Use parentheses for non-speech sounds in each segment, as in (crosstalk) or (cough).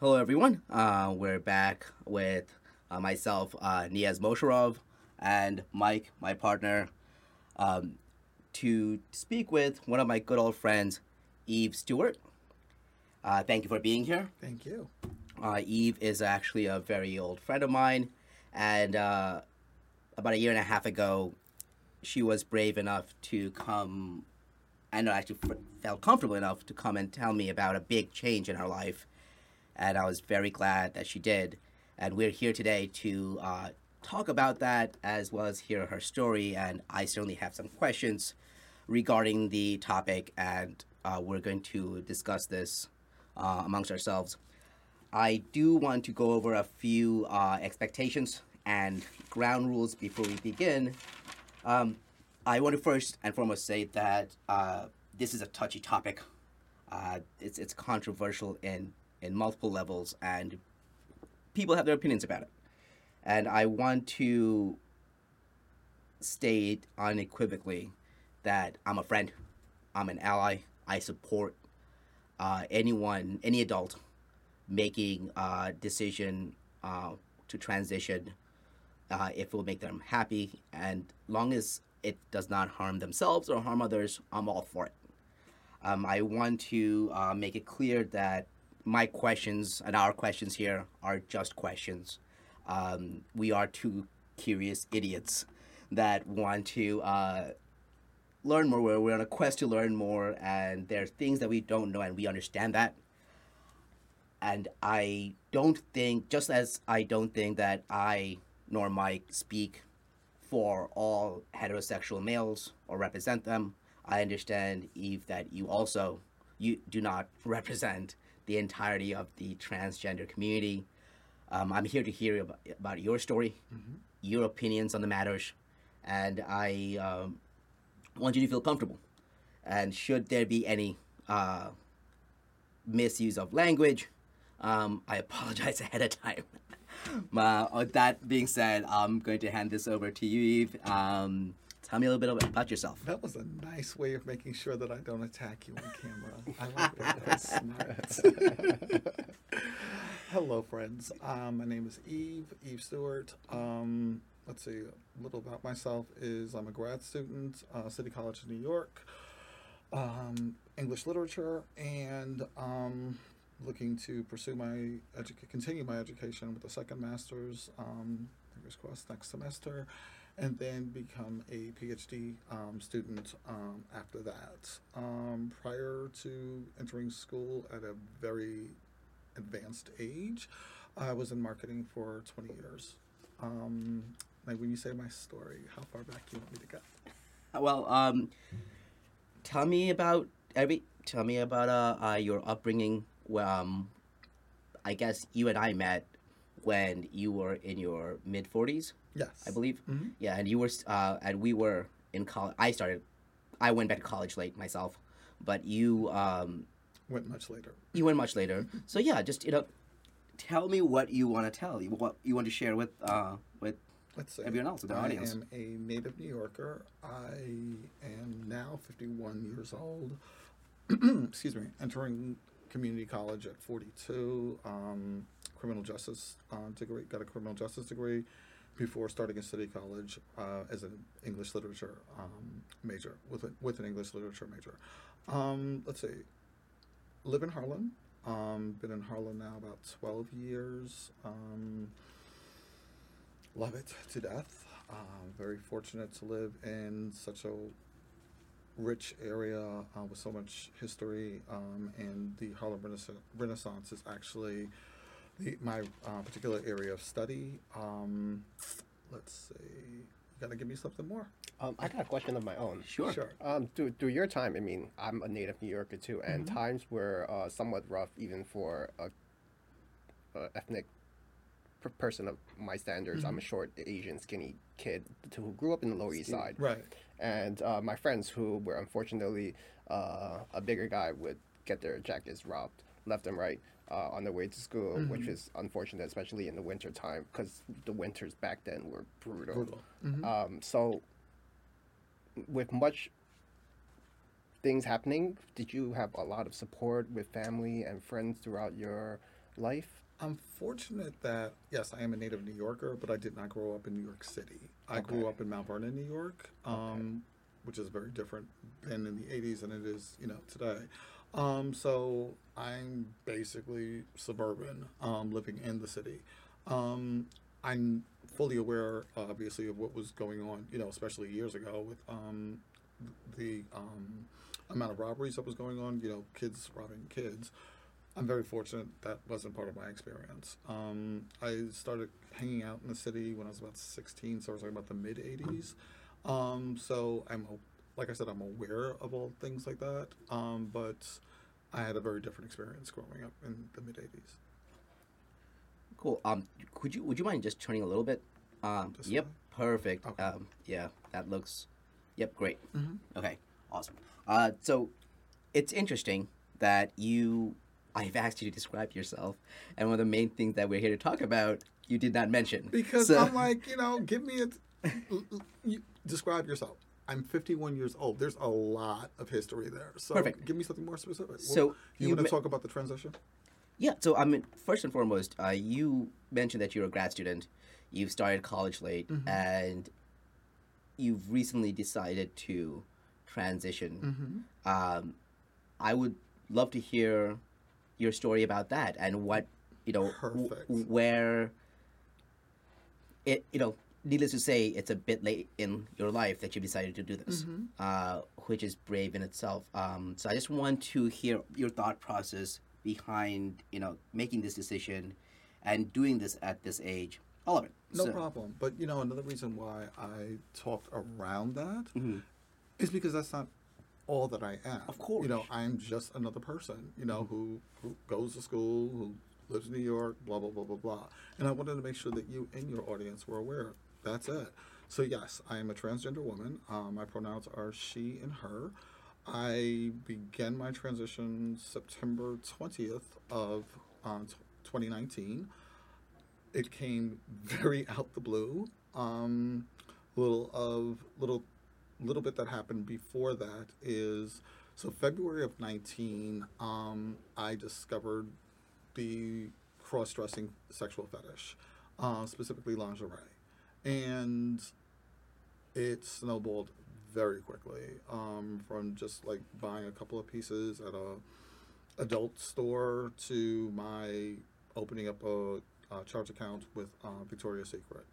Hello, everyone. Uh, we're back with uh, myself, uh, Niaz Mosharov, and Mike, my partner, um, to speak with one of my good old friends, Eve Stewart. Uh, thank you for being here. Thank you. Uh, Eve is actually a very old friend of mine, and uh, about a year and a half ago, she was brave enough to come, and actually felt comfortable enough to come and tell me about a big change in her life, and I was very glad that she did. And we're here today to uh, talk about that as well as hear her story, and I certainly have some questions regarding the topic, and uh, we're going to discuss this uh, amongst ourselves. I do want to go over a few uh, expectations and ground rules before we begin. Um, I want to first and foremost say that uh, this is a touchy topic. Uh, it's it's controversial in in multiple levels, and people have their opinions about it. And I want to state unequivocally that I'm a friend, I'm an ally, I support uh, anyone, any adult making a decision uh, to transition uh, if it will make them happy and long as it does not harm themselves or harm others i'm all for it um, i want to uh, make it clear that my questions and our questions here are just questions. Um, we are two curious idiots that want to uh, learn more. We're, we're on a quest to learn more and there are things that we don't know and we understand that. And I don't think, just as I don't think that I nor Mike speak for all heterosexual males or represent them, I understand, Eve, that you also you do not (laughs) represent the entirety of the transgender community. Um, I'm here to hear about, about your story, your opinions on the matters, and I um, want you to feel comfortable. And should there be any uh, misuse of language, um, I apologize (laughs) ahead of time. (laughs) uh, with that being said, I'm going to hand this over to you, Eve. Um, tell me a little bit about yourself. That was a nice way of making sure that I don't attack you on camera. I like that. Smart. (laughs) Hello, friends. Um, my name is Eve, Eve Stewart. Um, let's see, a little about myself is I'm a grad student, uh, City College of New York, um, English literature, and um, looking to pursue my continue my education with a second master's. Um, fingers crossed next semester, and then become a PhD um, student um, after that. Um, prior to entering school at a very advanced age, I was in marketing for 20 years. Um, like when you say my story, how far back do you want me to go? Well, um, tell me about every. Tell me about uh, uh your upbringing. Um, I guess you and I met when you were in your mid 40s, Yes, I believe. Mhm. Yeah, and you were, uh, and we were in college. I started. I went back to college late myself, but you um, Went much later. you went much later. So yeah, just you know, tell me what you want to tell. You what you want to share with uh with Let's see. everyone else, with the I audience. I am a native New Yorker. I am now 51 years old. (clears throat) Excuse me. Entering community college at 42. Um, criminal justice uh, degree. Got a criminal justice degree before starting at City College uh, as an English literature um, major with a, with an English literature major. Um, let's see. Live in Harlem. Um, been in Harlem now about 12 years. Um, love it to death. Uh, very fortunate to live in such a rich area uh, with so much history, um, and the Harlem Renassa- Renaissance is actually the, my uh, particular area of study. Um, let's see. You gotta give me something more. Um, I got a question of my own. Sure. Sure. Um, through, through your time, I mean, I'm a native New Yorker too, and Mhm. times were uh, somewhat rough even for a, a ethnic per- person of my standards. I'm a short, Asian, skinny kid to, who grew up in the Lower East Side, Right. and uh, my friends who were unfortunately uh, a bigger guy would get their jackets robbed left and right uh, on their way to school, which is unfortunate, especially in the winter time, because the winters back then were brutal. Brutal. Mhm. Um, so, with much things happening, did you have a lot of support with family and friends throughout your life? I'm fortunate that yes, I am a native New Yorker, but I did not grow up in New York City. I grew up in Mount Vernon, New York, um, which is very different than in the '80s than it is, you know, today. Um, so I'm basically suburban, um, living in the city. Um, I'm fully aware, obviously, of what was going on, you know, especially years ago with um, the um, amount of robberies that was going on, you know, kids robbing kids. I'm very fortunate that wasn't part of my experience. Um, I started hanging out in the city when I was about 16, so I was like about the mid 80s. Um, so I'm, like I said, I'm aware of all things like that. Um, but I had a very different experience growing up in the mid 80s. Cool. Um, could you would you mind just turning a little bit? Um, yep, perfect. Okay. Um, yeah, that looks. Yep, great. Mhm. Okay, awesome. Uh, so it's interesting that you. I've asked you to describe yourself, and one of the main things that we're here to talk about, you did not mention. Because So- I'm like, you know, give me a. you, describe yourself. I'm 51 years old. There's a lot of history there. So Perfect. give me something more specific. So you, you want to me- talk about the transition? Yeah. So I mean, first and foremost, uh, you mentioned that you're a grad student. You've started college late, Mm-hmm. and you've recently decided to transition. Mm-hmm. Um, I would love to hear your story about that and what you know w- where it you know needless to say it's a bit late in your life that you decided to do this Mm-hmm. uh, which is brave in itself um, so i just want to hear your thought process behind you know making this decision and doing this at this age all of it No So- problem. But you know, another reason why I talked around that is Mhm. because that's not all that I am. Of course. You know, I'm just another person, you know, who, who goes to school, who lives in New York, blah, blah, blah, blah, blah. And I wanted to make sure that you and your audience were aware. That's it. So, yes, I am a transgender woman. Um, my pronouns are she and her. I began my transition September 20th of um, t- 2019 it came very (laughs) out the blue. Um, little of little little bit that happened before that is so February of nineteen. Um, I discovered the cross-dressing sexual fetish, uh, specifically lingerie, and it snowballed very quickly um, from just like buying a couple of pieces at a adult store to my opening up a, uh charge account with uh, Victoria's Secret.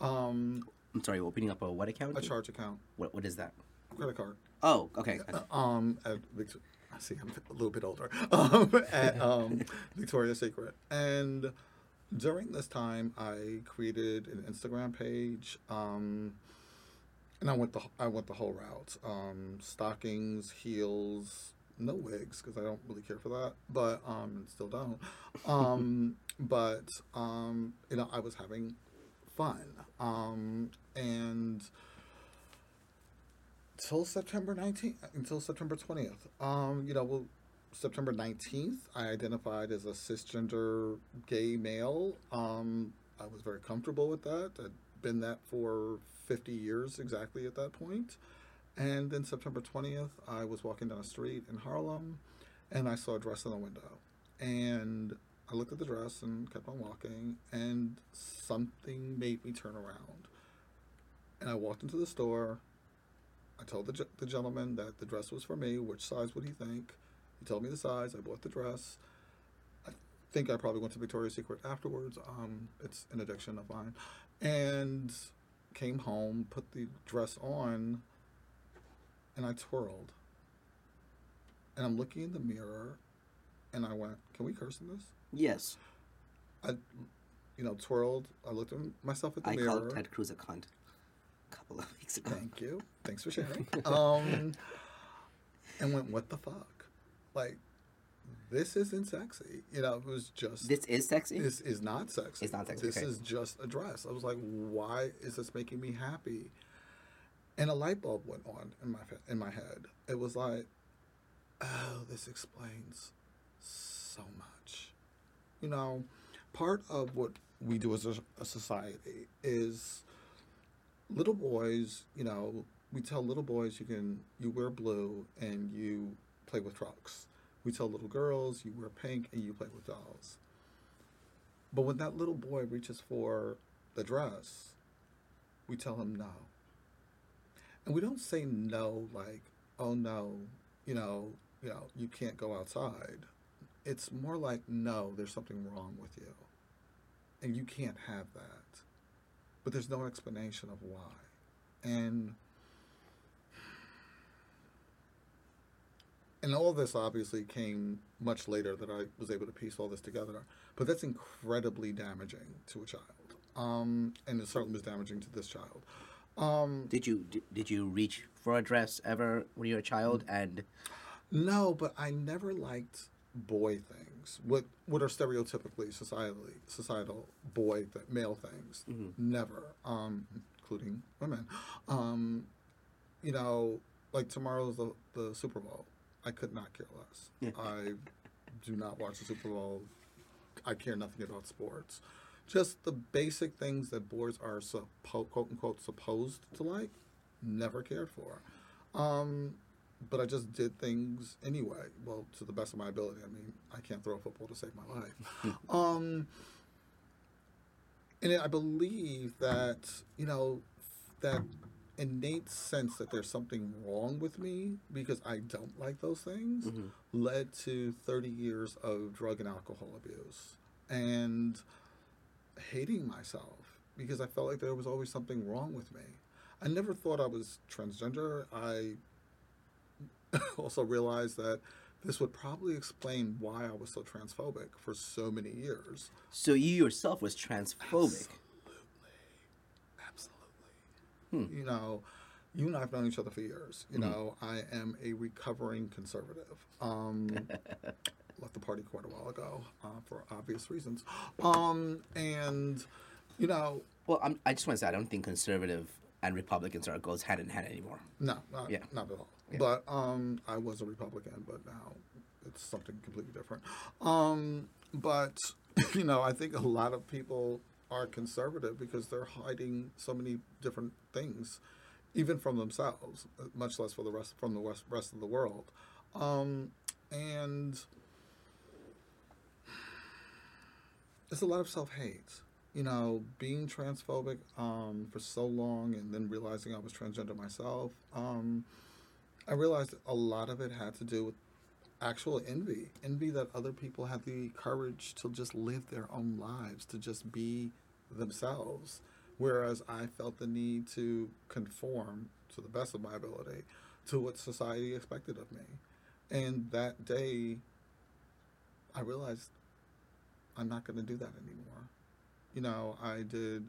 Um, i'm sorry opening up a what account a charge account, what, what is that credit card. oh okay Um, at Victor- I see, I'm a little bit older. (laughs) Um, at um, Victoria's Secret, and during this time, I created an Instagram page. Um, and I went the I went the whole route. Um, stockings, heels, no wigs because I don't really care for that, but um, still don't. Um, (laughs) but um, you know, I was having fun. Um, and till September 19th, until September 20th. Um, you know, well, September 19th, I identified as a cisgender gay male. Um, I was very comfortable with that. I'd been that for 50 years exactly at that point. And then September 20th, I was walking down a street in Harlem and I saw a dress in the window. And I looked at the dress and kept on walking, and something made me turn around. And I walked into the store. I told the, the gentleman that the dress was for me. Which size would he think? He told me the size. I bought the dress. I think I probably went to Victoria's Secret afterwards. Um, it's an addiction of mine. And came home, put the dress on, and I twirled. And I'm looking in the mirror, and I went, "Can we curse in this?" yes I, you know, twirled. I looked at myself at the i mirror. I called ted cruz a cunt a couple of weeks ago Thank you. Thanks for sharing. (laughs) Um, and went, what the fuck? Like, this isn't sexy. You know, it was just. this is sexy This is not sexy. It's not sexy, This okay. is just a dress. I was like, why is this making me happy? And a light bulb went on in my in my head. It was like, oh, this explains so much. You know, part of what we do as a, a society is little boys. You know, we tell little boys you can you wear blue and you play with trucks. We tell little girls you wear pink and you play with dolls But when that little boy reaches for the dress, we tell him no. And we don't say no like, oh no, you know, you know, you can't go outside. It's more like, no, there's something wrong with you. And you can't have that. But there's no explanation of why. And and all this obviously came much later that I was able to piece all this together. But that's incredibly damaging to a child, um, and it certainly was damaging to this child. Um, Did you did, did you reach for a dress ever when you were a child? And no, but I never liked boy things. What what are stereotypically societally societal boy th- male things? Never, um, including women. Um, you know, like tomorrow's the, the Super Bowl. I could not care less. I do not watch the Super Bowl. I care nothing about sports. Just the basic things that boys are suppo- quote unquote supposed to like, never cared for. Um, but I just did things anyway. Well, to the best of my ability. I mean, I can't throw a football to save my life. (laughs) um, and I believe that you know that innate sense that there's something wrong with me because I don't like those things mm-hmm. led to 30 years of drug and alcohol abuse and hating myself because I felt like there was always something wrong with me. I never thought I was transgender. I (laughs) also realized that this would probably explain why I was so transphobic for so many years. so you yourself was transphobic. Absolutely. You know, you and I have known each other for years. You know, I am a recovering conservative. Um, (laughs) left the party quite a while ago uh, for obvious reasons. Um, and, you know, Well, I'm, I just want to say I don't think conservative and Republicans are goes hand in hand anymore. no, not, Yeah. not at all. Yeah. But um, I was a Republican, but now it's something completely different. Um, but, (clears throat) you know, I think a lot of people are conservative because they're hiding so many different things, even from themselves, much less for the rest from the rest, rest of the world. Um, and it's a lot of self hate. You know, being transphobic um, for so long and then realizing I was transgender myself, um, I realized a lot of it had to do with actual envy. Envy that other people had the courage to just live their own lives, to just be themselves. Whereas I felt the need to conform to the best of my ability to what society expected of me. And that day, I realized I'm not going to do that anymore. You know, I did,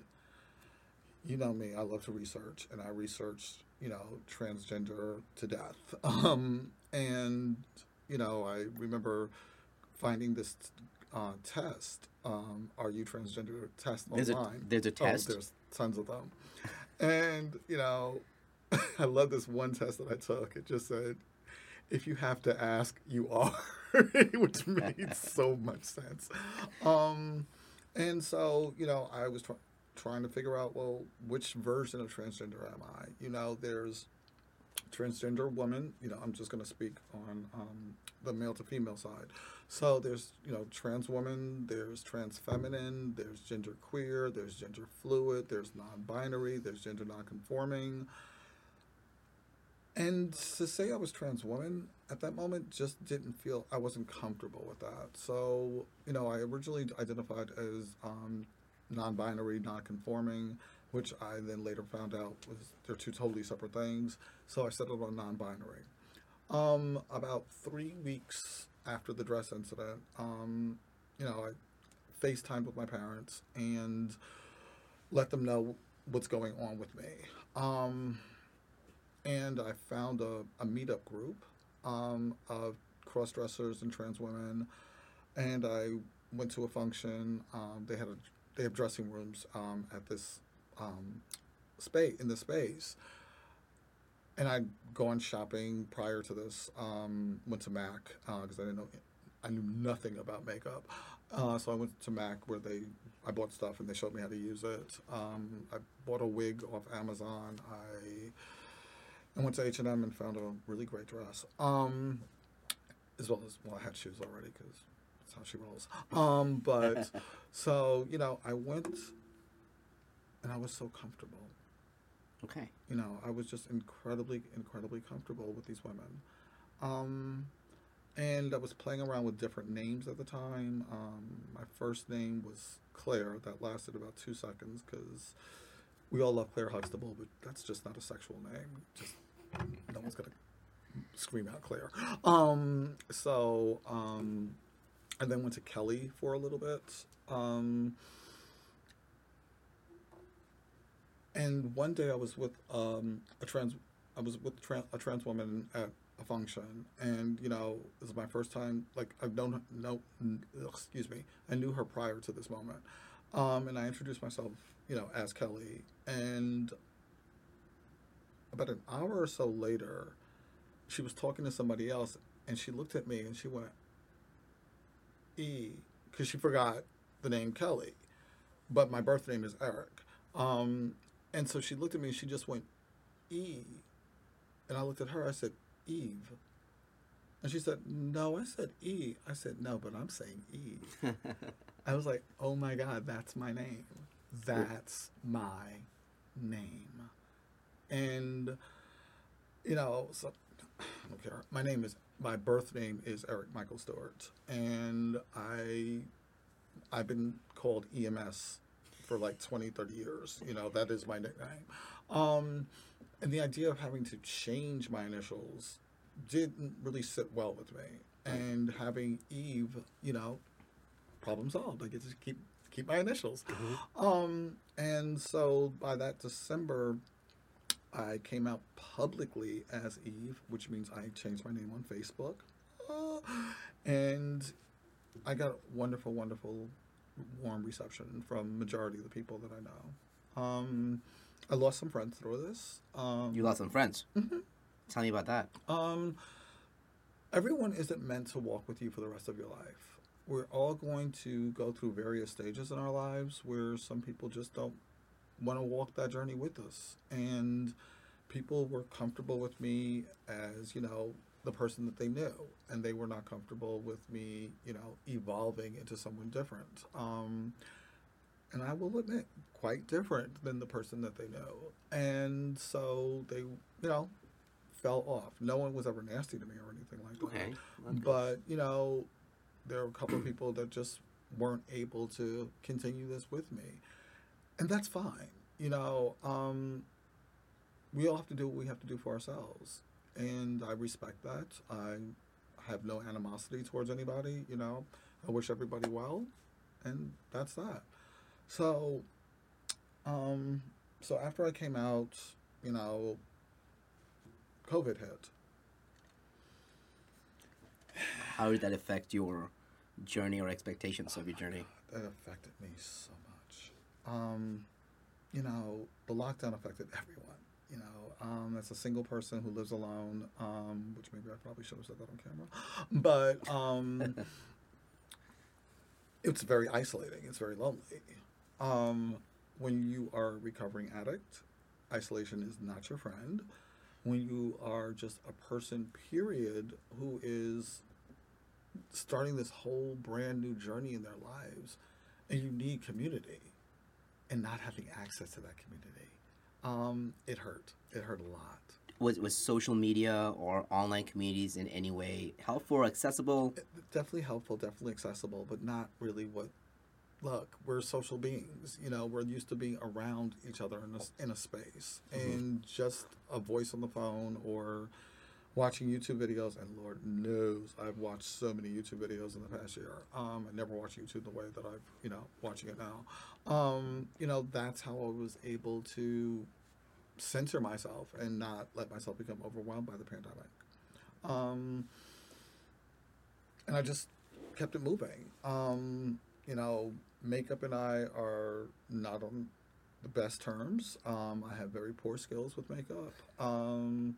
you know me, I love to research, and I researched, you know, transgender to death. (laughs) Um, and, you know, I remember finding this uh, test, um, Are You Transgender test There's a- online. there's a test? Oh, there's tons of them. And, you know, (laughs) I love this one test that I took. It just said, if you have to ask, you are, (laughs) which made so much sense. Um, and so, you know, I was tr- trying to figure out, well, which version of transgender am I? You know, there's transgender woman. You know, I'm just going to speak on um, the male to female side. So there's, you know, trans woman, there's trans feminine, there's gender queer, there's gender fluid, there's non binary, there's gender non conforming. And to say I was trans woman at that moment just didn't feel I wasn't comfortable with that. So you know, I originally identified as um, non-binary, non-conforming, which I then later found out was they're two totally separate things. So I settled on non-binary. Um, about three weeks after the dress incident, um, you know, I FaceTimed with my parents and let them know what's going on with me. Um, and I found a, a meetup group um, of cross dressers and trans women, and I went to a function. Um, they had a they have dressing rooms um, at this um, space in the space, and I'd gone shopping prior to this. Um, went to Mac because I didn't know I knew nothing about makeup. Uh, so I went to Mac where they I bought stuff and they showed me how to use it. Um, I bought a wig off Amazon. I I went to H and M and found a really great dress. Um, as well as well, I had shoes already because That's how she rolls. Um, but (laughs) so you know, I went, and I was so comfortable. Okay. You know, I was just incredibly, incredibly comfortable with these women. Um, and I was playing around with different names at the time. Um, my first name was Claire. That lasted about two seconds because we all love Claire Huxtable, but that's just not a sexual name. Just no one's gonna scream out Claire. Um, so um, I then went to Kelly for a little bit. Um, and one day I was with um, a trans, I was with tran- a trans woman at a function, and you know, this is my first time. Like I've known, no, excuse me, I knew her prior to this moment, um, and I introduced myself, you know, as Kelly, and about an hour or so later, she was talking to somebody else, and she looked at me and she went, "E," because she forgot the name Kelly, but my birth name is Eric. Um, and so she looked at me and she just went, E. And I looked at her, I said, Eve. And she said, No, I said E. I said, No, but I'm saying E. (laughs) I was like, Oh my God, that's my name. That's my name. And, you know, so I don't care. My name is, my birth name is Eric Michael Stewart. And I, I've been called EMS for like 20, 30 years. You know, that is my nickname. Um, and the idea of having to change my initials didn't really sit well with me. And having Eve, you know, problem solved. I get to keep keep my initials. Um, and so by that December, I came out publicly as Eve, which means I changed my name on Facebook. Uh, (gasps) and I got wonderful, wonderful, warm reception from majority of the people that I know. Um, I lost some friends through this. Um, You lost some friends. Tell me about that. um, everyone isn't meant to walk with you for the rest of your life. We're all going to go through various stages in our lives where some people just don't want to walk that journey with us. And people were comfortable with me as, you know, the person that they knew. And they were not comfortable with me, you know, evolving into someone different. Um, and I will admit, quite different than the person that they know. And so they, you know, fell off. No one was ever nasty to me or anything like that. Okay. But, you know, there were a couple of people that just weren't able to continue this with me. And that's fine. You know, um, we all have to do what we have to do for ourselves. And I respect that. I have no animosity towards anybody, you know. I wish everybody well. And that's that. So, um, so after I came out, you know, COVID hit. How did that affect your journey or expectations of your journey? (sighs) That affected me so much. Um, you know, the lockdown affected everyone. You know, um, as a single person who lives alone, um, which maybe I probably should have said that on camera, (gasps) but um, (laughs) it's very isolating. It's very lonely. Um, when you are a recovering addict, isolation is not your friend. When you are just a person, period, who is starting this whole brand new journey in their lives, and you need community, and not having access to that community, um, it hurt. It hurt a lot. Was was social media or online communities in any way helpful or accessible? definitely helpful, definitely accessible, but not really what. Look, we're social beings. You know, we're used to being around each other in a, in a space, and just a voice on the phone or watching YouTube videos. And Lord knows, I've watched so many YouTube videos in the past year. Um, I never watched YouTube the way that I've, you know, watching it now. Um, you know, that's how I was able to censor myself and not let myself become overwhelmed by the pandemic. Um, and I just kept it moving. Um, you know, makeup and I are not on the best terms. Um, I have very poor skills with makeup. Um,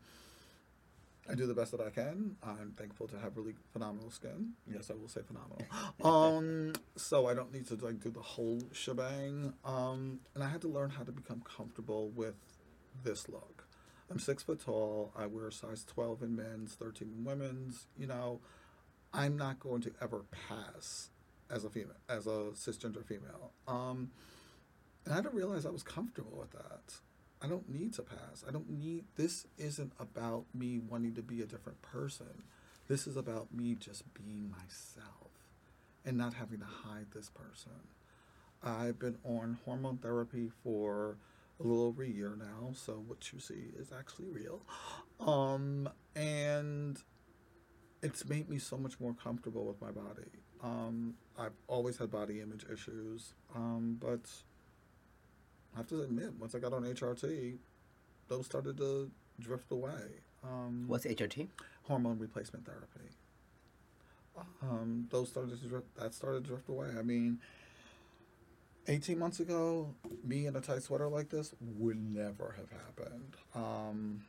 I do the best that I can. I'm thankful to have really phenomenal skin. Yes, I will say phenomenal. (laughs) Um, so I don't need to like do the whole shebang. Um, and I had to learn how to become comfortable with this look. I'm six foot tall. I wear size 12 in men's, 13 in women's. You know, I'm not going to ever pass as a female, as a cisgender female. Um, and I didn't realize I was comfortable with that. I don't need to pass. I don't need. This isn't about me wanting to be a different person. This is about me just being myself and not having to hide this person. I've been on hormone therapy for a little over a year now, so what you see is actually real. Um, and it's made me so much more comfortable with my body. Um, I've always had body image issues, um, but I have to admit, once I got on HRT, those started to drift away. Um, What's HRT? hormone replacement therapy. Um, those started to drift, that started to drift away. I mean, eighteen months ago, me in a tight sweater like this would never have happened. Um,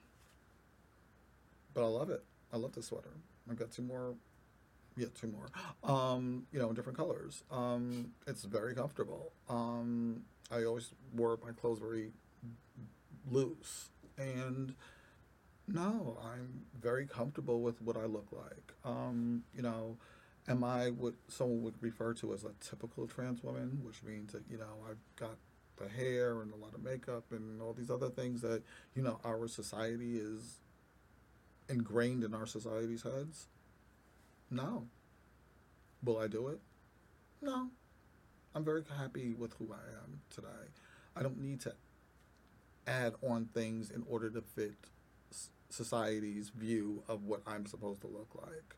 but I love it. I love this sweater. I've got two more. Yeah, two more. Um, you know, in different colors. Um, it's very comfortable. Um, I always wore my clothes very loose, and no, I'm very comfortable with what I look like. Um, you know, am I what someone would refer to as a typical trans woman, which means that, you know, I've got the hair and a lot of makeup and all these other things that, you know, our society is ingrained in our society's heads? No. Will I do it? No. I'm very happy with who I am today. I don't need to add on things in order to fit society's view of what I'm supposed to look like.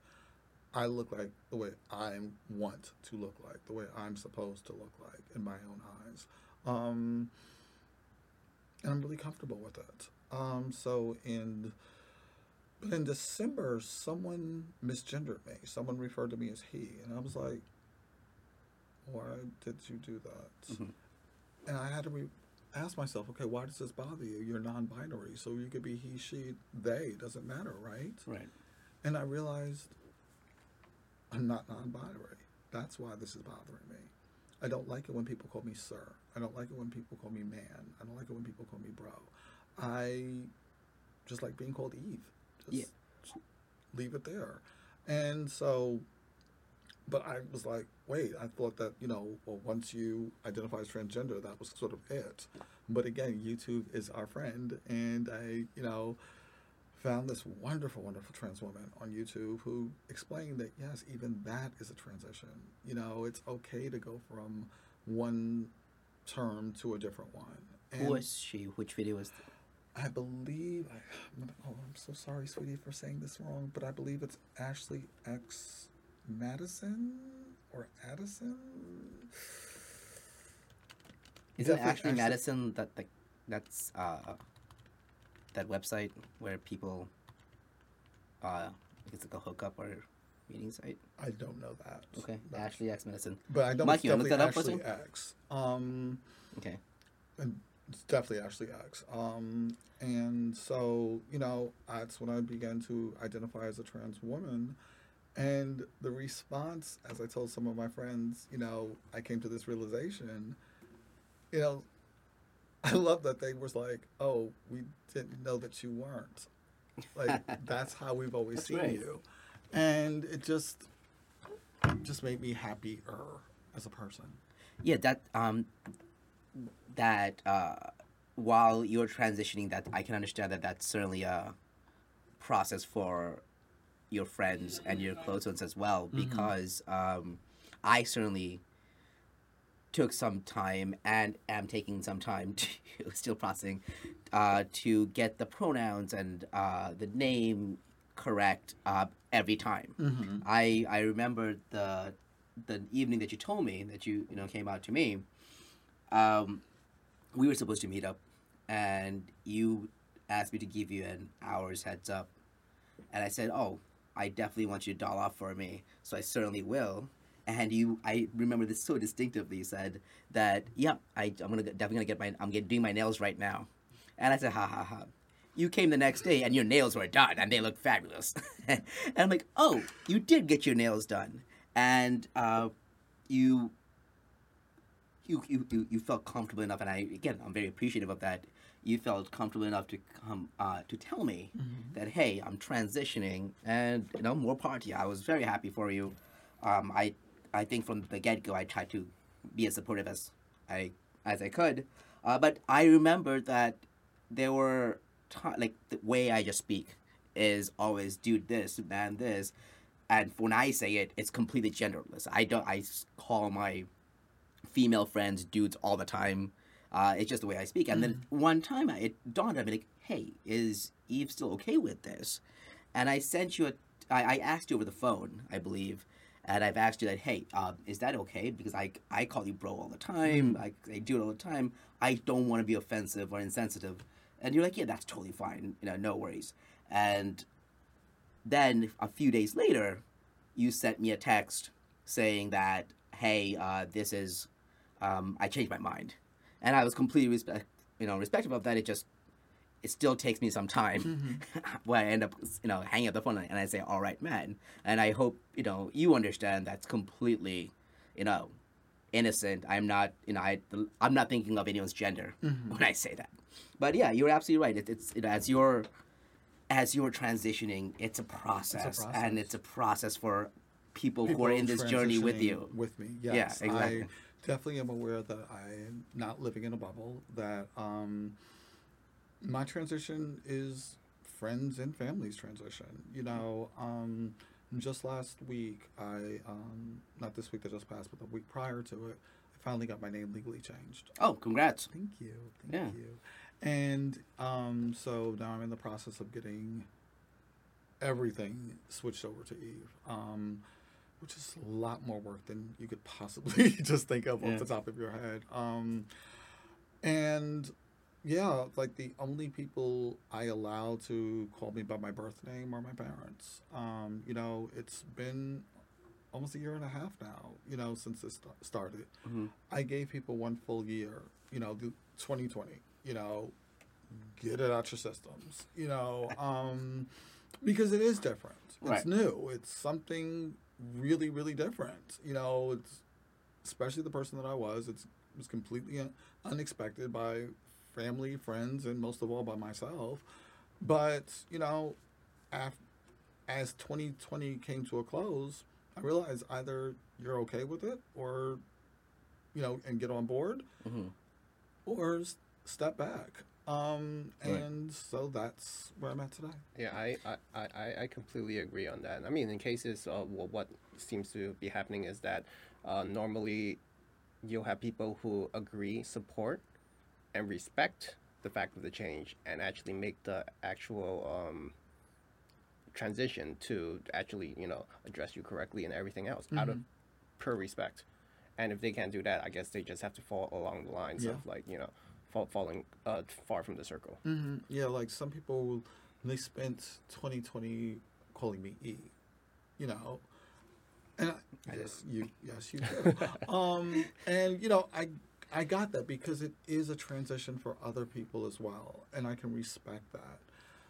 I look like the way I want to look like, the way I'm supposed to look like in my own eyes. Um, and I'm really comfortable with it. Um, so in but in December, someone misgendered me. Someone referred to me as he, and I was like, "Why did you do that?" Mhm. And I had to re- ask myself, "Okay, why does this bother you? You're non-binary, so you could be he, she, they. Doesn't matter, right?" Right. And I realized I'm not non-binary. That's why this is bothering me. I don't like it when people call me sir. I don't like it when people call me man. I don't like it when people call me bro. I just like being called Eve. Just Yeah. leave it there. And so, but I was like, wait, I thought that, you know, well, once you identify as transgender, that was sort of it. But again, YouTube is our friend. And I, you know, found this wonderful, wonderful trans woman on YouTube who explained that yes, even that is a transition. You know, it's okay to go from one term to a different one. And Who was she? Which video was? I believe, I, I'm oh, I'm so sorry, sweetie, for saying this wrong, but I believe it's Ashley X Madison or Addison. Isn't it Definitely actually Ashley- Madison that like that's uh that website where people uh it's like a hookup or meeting site? I don't know that. Okay. But- Ashley X Medicine. But I know Mike, it's you look definitely that up Ashley X. Um, Okay. and it's definitely Ashley X. Um, and so, you know, that's when I began to identify as a trans woman. And the response, as I told some of my friends, you know, I came to this realization, you know, (laughs) I love that they was like, oh, we didn't know that you weren't. Like, (laughs) that's how we've always That's seen right. you. And it just, just made me happier as a person. Yeah, that um that uh while you're transitioning that I can understand that that's certainly a process for your friends and your close ones as well because um I certainly took some time and am taking some time (laughs) to still processing uh, to get the pronouns and uh, the name correct uh, every time. Mm-hmm. I I remember the the evening that you told me that you you know came out to me. Um, we were supposed to meet up, and you asked me to give you an hour's heads up, and I said, "Oh, I definitely want you to doll off for me, so I certainly will." And you, I remember this so distinctively. You said that, "Yeah, I, I'm gonna definitely gonna get my, I'm getting doing my nails right now," and I said, "Ha ha ha." You came the next day and your nails were done and they looked fabulous. (laughs) and I'm like, oh, you did get your nails done. And uh, you you, you, you, felt comfortable enough, and I again I'm very appreciative of that. You felt comfortable enough to come uh, to tell me that hey, I'm transitioning, and you know more party. I was very happy for you. Um, I I think from the get go I tried to be as supportive as I as I could, uh, but I remember that there were ti like the way I just speak is always dude this man this, and when I say it, it's completely genderless. I don't I call my female friends dudes all the time. Uh, it's just the way I speak. And then one time I, it dawned on me like, hey, is Eve still okay with this? And I sent you a, I, I asked you over the phone, I believe, and I've asked you that, hey, uh, is that okay? Because I, I call you bro all the time. I, I do it all the time. I don't want to be offensive or insensitive. And you're like, yeah, that's totally fine. You know, no worries. And then a few days later, you sent me a text saying that, hey, uh, this is, um, I changed my mind, and I was completely respect, you know, respectful of that. It just, it still takes me some time (laughs) where I end up, you know, hanging up the phone and I say, all right, man, and I hope you know you understand that's completely, you know, innocent. I'm not, you know, I, I'm not thinking of anyone's gender when I say that. But yeah, you're absolutely right. It, it's you know, as you're as you're transitioning, it's a process, process. and it's a process for people, People who are in this journey with you. With me, Yeah, yes. exactly. I definitely am aware that I'm not living in a bubble. That um, my transition is friends and families transition. You know, um, just last week, I um, not this week that just passed, but the week prior to it, I finally got my name legally changed. Oh, congrats! Thank you. Thank Yeah. you. And um, so now I'm in the process of getting everything switched over to Eve, um, which is a lot more work than you could possibly (laughs) just think of Yeah. off the top of your head. Um, and yeah, like the only people I allow to call me by my birth name are my parents. Um, you know, it's been almost a year and a half now, you know, since this st- started. Mhm. I gave people one full year, you know, the 2020, you know, get it out your systems, you know, um, because it is different. It's Right. new. It's something really, really different. You know, it's especially the person that I was. It's it was completely unexpected by family, friends, and most of all by myself. But you know, af- as 2020 came to a close, I realized either you're okay with it, or you know, and get on board, Mhm. or s- step back. Um, Right. and so that's where I'm at today. Yeah, I, I, I, I- I completely agree on that. I mean, in cases, uh, well, what seems to be happening is that uh, normally you'll have people who agree, support, and respect the fact of the change, and actually make the actual um, transition to actually, you know, address you correctly and everything else out of pure respect. And if they can't do that, I guess they just have to fall along the lines Yeah. of like, you know, fall, falling uh, far from the circle. Mm-hmm. Yeah, like some people, they spent 2020 calling me E, you know, and I, I yes, you, yes, you do. (laughs) um, and you know, I, I got that because it is a transition for other people as well, and I can respect that.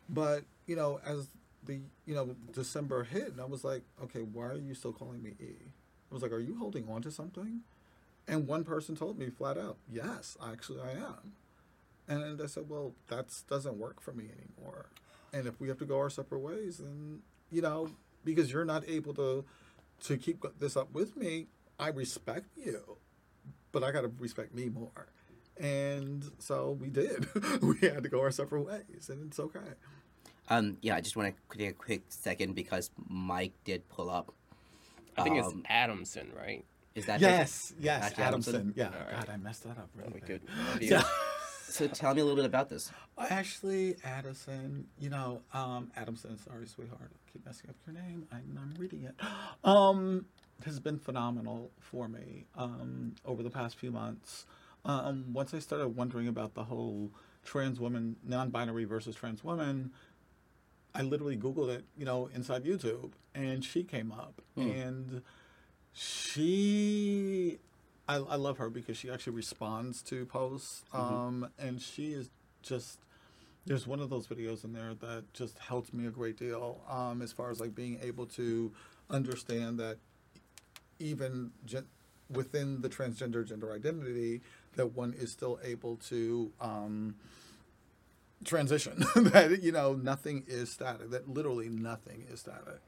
But you know, as the you know December hit, and I was like, okay, why are you still calling me E? I was like, are you holding on to something? And one person told me flat out, yes, I actually I am. And I said, well, that doesn't work for me anymore. And if we have to go our separate ways, then, you know, because you're not able to, to keep this up with me, I respect you, but I got to respect me more. And so we did. (laughs) we had to go our separate ways, and it's okay. Um, yeah, I just want to take a quick second because Mike did pull up. I think it's Um, Adamson, right? Is that Yes, yes, Adamson. Adamson? Yeah, All right. God, I messed that up really we bad. (laughs) Yeah. So tell me a little bit about this. (laughs) Ashley Addison, you know, um, Adamson, sorry, sweetheart, I keep messing up your name. I, I'm reading it. (gasps) Um, has been phenomenal for me um, over the past few months. Um, once I started wondering about the whole trans woman, non-binary versus trans woman, I literally Googled it, you know, inside YouTube, and she came up, and she, I, I love her because she actually responds to posts, um, and she is just. There's one of those videos in there that just helped me a great deal, um, as far as like being able to understand that even gen- within the transgender gender identity that one is still able to um, transition. (laughs) that you know nothing is static. That literally nothing is static.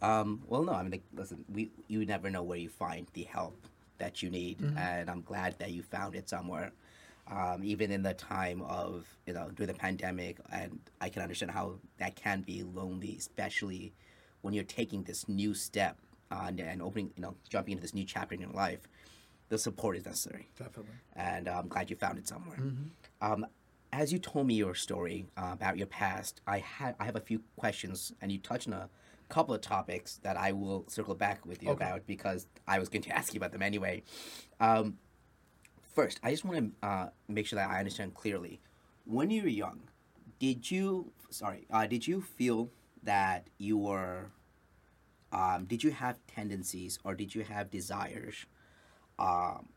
Um, well, no, I mean, like, listen, we you never know where you find the help that you need, and I'm glad that you found it somewhere. Um, even in the time of you know during the pandemic, and I can understand how that can be lonely, especially when you're taking this new step uh, and, and opening, you know, jumping into this new chapter in your life. The support is necessary Definitely. and I'm glad you found it somewhere. Um, as you told me your story uh, about your past, I had I have a few questions, and you touched on a couple of topics that I will circle back with you Okay. about because I was going to (laughs) ask you about them anyway. Um, first, I just want to uh, make sure that I understand clearly. When you were young, did you sorry uh, did you feel that you were um, did you have tendencies or did you have desires um,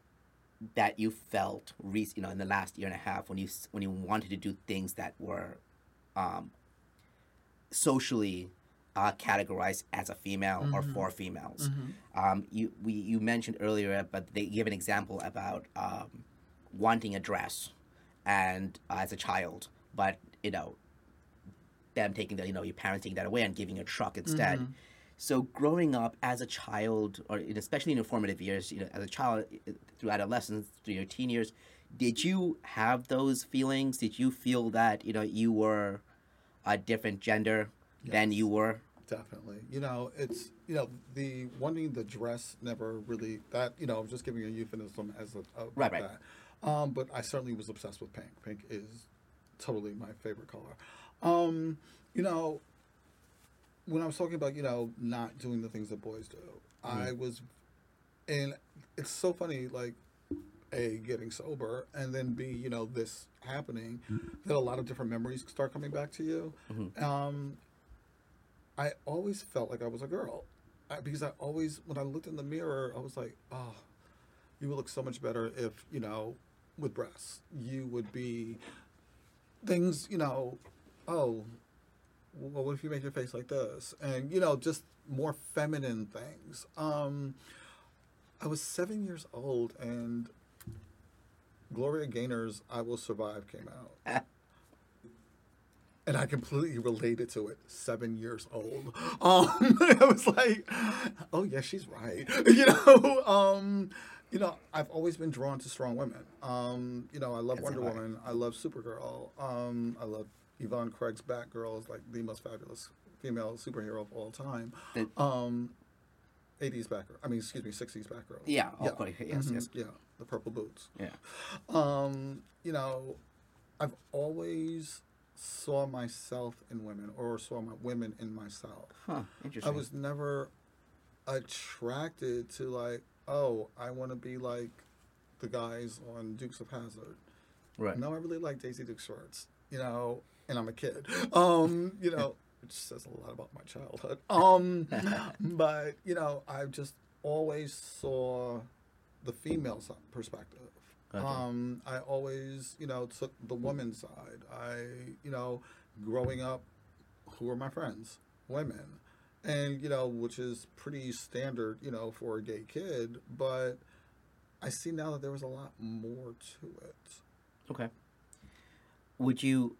that you felt rec- you know in the last year and a half when you when you wanted to do things that were um, socially uh, categorized as a female or for females. Um, you we you mentioned earlier, but they give an example about um, wanting a dress and uh, as a child, but you know them taking the you know your parents taking that away and giving you a truck instead. So growing up as a child, or especially in your formative years, you know, as a child uh, through adolescence, through your teen years, did you have those feelings? Did you feel that you know you were a different gender than you were? Definitely. You know, it's you know the wanting the dress never really that you know I'm just giving you a euphemism as a, a Right, right. that. Um, but I certainly was obsessed with pink. Pink is totally my favorite color. Um, you know, when I was talking about you know not doing the things that boys do, I mm-hmm. was, and it's so funny like a getting sober and then b you know this happening mm-hmm. that a lot of different memories start coming back to you. Mm-hmm. Um i always felt like i was a girl I, because i always when i looked in the mirror i was like oh you would look so much better if you know with breasts. You would be things you know oh well what if you make your face like this and you know just more feminine things um i was seven years old and gloria gaynor's i will survive came out (laughs) and I completely related to it. Seven years old, (laughs) um, (laughs) I was like, "Oh yeah, she's right." You know, um, you know, I've always been drawn to strong women. Um, you know, I love As Wonder. Woman. I love Supergirl. Um, I love Yvonne Craig's Batgirl is like the most fabulous female superhero of all time. The- Um, 80s Batgirl. I mean, excuse me, 60s Batgirl. Yeah, course, yes, Mhm, yes. Yeah, the purple boots Yeah. um, you know, I've always saw myself in women or saw my women in myself. Huh. I was never attracted to like, oh, I want to be like the guys on Dukes of Hazzard. right. No, I really like Daisy Duke shorts, you know, and I'm a kid. Um, you know, which says a lot about my childhood. Um, (laughs) but you know, I just always saw the female perspective. Okay. Um, I always, you know, took the woman's side. I, you know, growing up, who were my friends? Women. And, you know, which is pretty standard, you know, for a gay kid. But I see now that there was a lot more to it. Okay. Would you,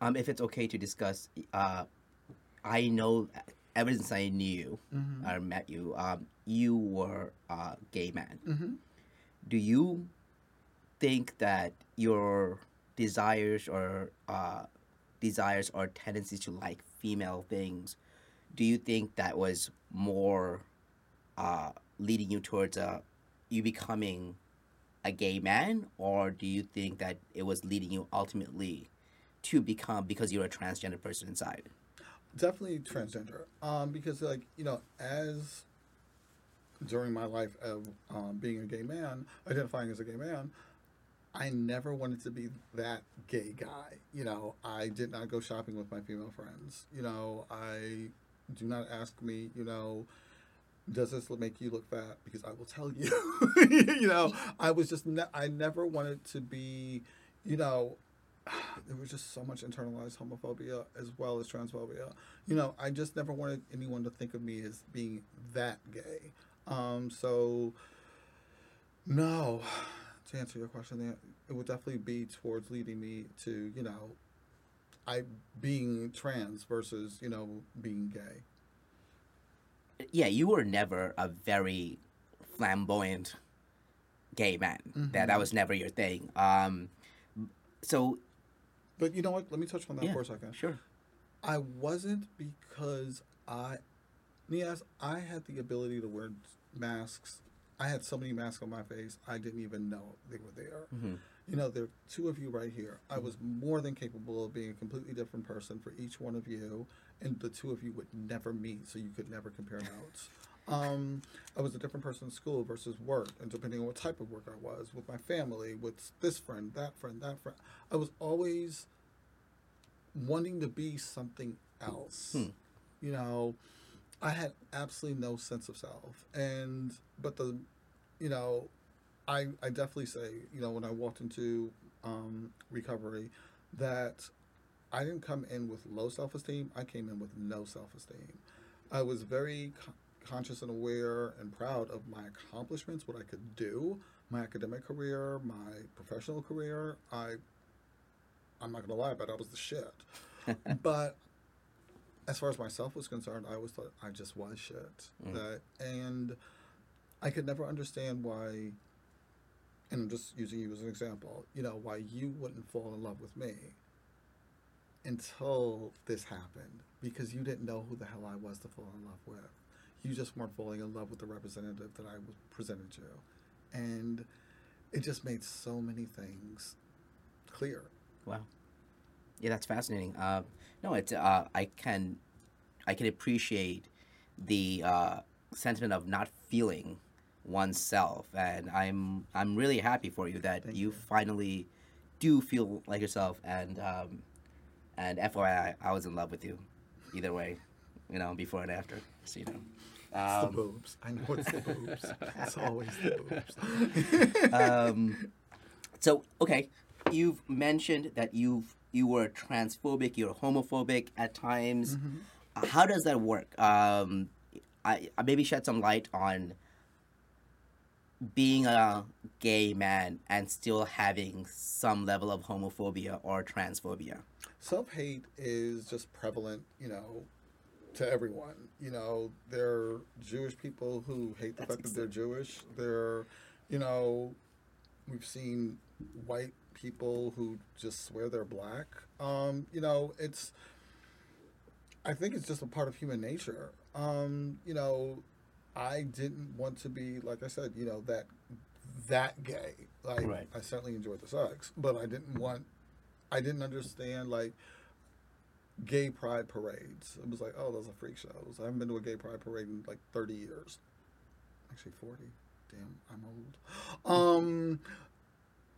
um, if it's okay to discuss, uh, I know ever since I knew you or met you, um, you were a gay man. Mm-hmm. Do you think that your desires or uh, desires or tendencies to like female things, do you think that was more uh, leading you towards a you becoming a gay man, or do you think that it was leading you ultimately to become because you're a transgender person inside? Definitely transgender. Um, because, like, you know, as during my life of um, being a gay man, identifying as a gay man, I never wanted to be that gay guy. You know, I did not go shopping with my female friends. You know, I do not ask me, you know, does this make you look fat? Because I will tell you. (laughs) you know, I was just, ne- I never wanted to be, you know, (sighs) there was just so much internalized homophobia as well as transphobia. You know, I just never wanted anyone to think of me as being that gay. Um, so, no, (sighs) to answer your question, it would definitely be towards leading me to, you know, I being trans versus, you know, being gay. yeah, you were never a very flamboyant gay man. That that was never your thing. Um, so But you know what? Let me touch on that yeah, for a second. sure. I wasn't because I, yes, I had the ability to wear masks. I had so many masks on my face, I didn't even know they were there. Mm-hmm. You know, there are two of you right here. I was mm-hmm. more than capable of being a completely different person for each one of you, and the two of you would never meet, so you could never compare notes. Um, I was a different person in school versus work, and depending on what type of work I was, with my family, with this friend, that friend, that friend, I was always wanting to be something else. You know, I had absolutely no sense of self, and but the, you know, I I definitely say you know when I walked into um, recovery that I didn't come in with low self esteem. I came in with no self esteem. I was very conscious and aware and proud of my accomplishments, what I could do, my academic career, my professional career. I I'm not gonna lie, but I was the shit. (laughs) but as far as myself was concerned, I always thought I just was shit. That and I could never understand why. And I'm just using you as an example. You know why you wouldn't fall in love with me until this happened because you didn't know who the hell I was to fall in love with. You just weren't falling in love with the representative that I was presented to, and it just made so many things clear. Wow. Yeah, that's fascinating. Uh, no, it's uh, I can, I can appreciate the uh, sentiment of not feeling oneself, and I'm I'm really happy for you that you, you. finally do feel like yourself. And um, and FYI, I was in love with you, either way, you know, before and after. So you know. It's the Um, boobs. I know it's the boobs. (laughs) It's always the boobs. um, so okay, you've mentioned that you've you were transphobic, you're homophobic at times. Uh, How does that work? Um, I, I maybe shed some light on being a gay man and still having some level of homophobia or transphobia. Self hate is just prevalent, you know, to everyone. You know, there are Jewish people who hate the That's fact that they're Jewish. There, you know, we've seen white people who just swear they're black. Um, you know, it's. I think it's just a part of human nature. Um, you know, I didn't want to be like I said, you know, that that gay. Like Right. I certainly enjoyed the sex, but I didn't want I didn't understand like gay pride parades. It was like, oh, those are freak shows. I haven't been to a gay pride parade in like 30 years. Actually, 40. Damn, I'm old. (laughs) Um,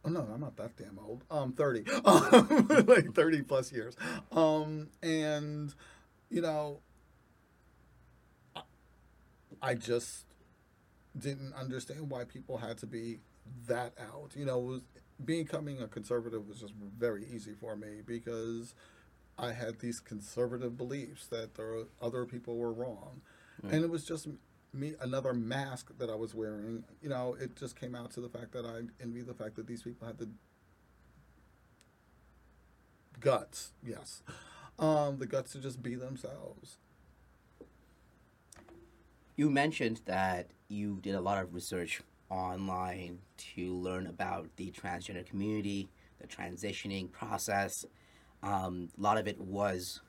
oh no, I'm not that damn old. Um, 30. (laughs) Um, like 30 plus years. Um, and you know, I- I just didn't understand why people had to be that out. You know, was becoming a conservative was just very easy for me because I had these conservative beliefs that there were, other people were wrong, and it was just me another mask that I was wearing. You know, it just came out to the fact that I envy the fact that these people had the guts. Yes, um, the guts to just be themselves. You mentioned that you did a lot of research online to learn about the transgender community, the transitioning process. Um, a lot of it was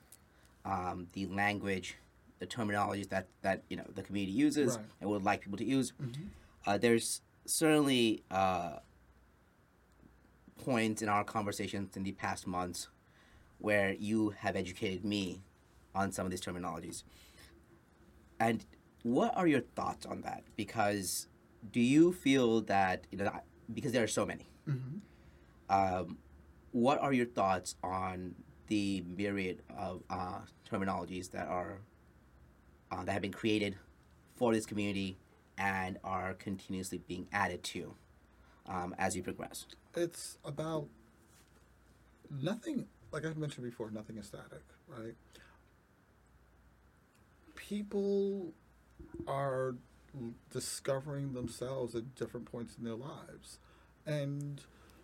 um, the language, the terminologies that, that you know the community uses Right. and would like people to use. Uh, there's certainly uh, points in our conversations in the past months where you have educated me on some of these terminologies. And what are your thoughts on that? Because do you feel that you know because there are so many? Um, what are your thoughts on the myriad of uh, terminologies that are uh, that have been created for this community and are continuously being added to um, as you progress? it's about nothing like i mentioned before nothing is static right people are discovering themselves at different points in their lives. And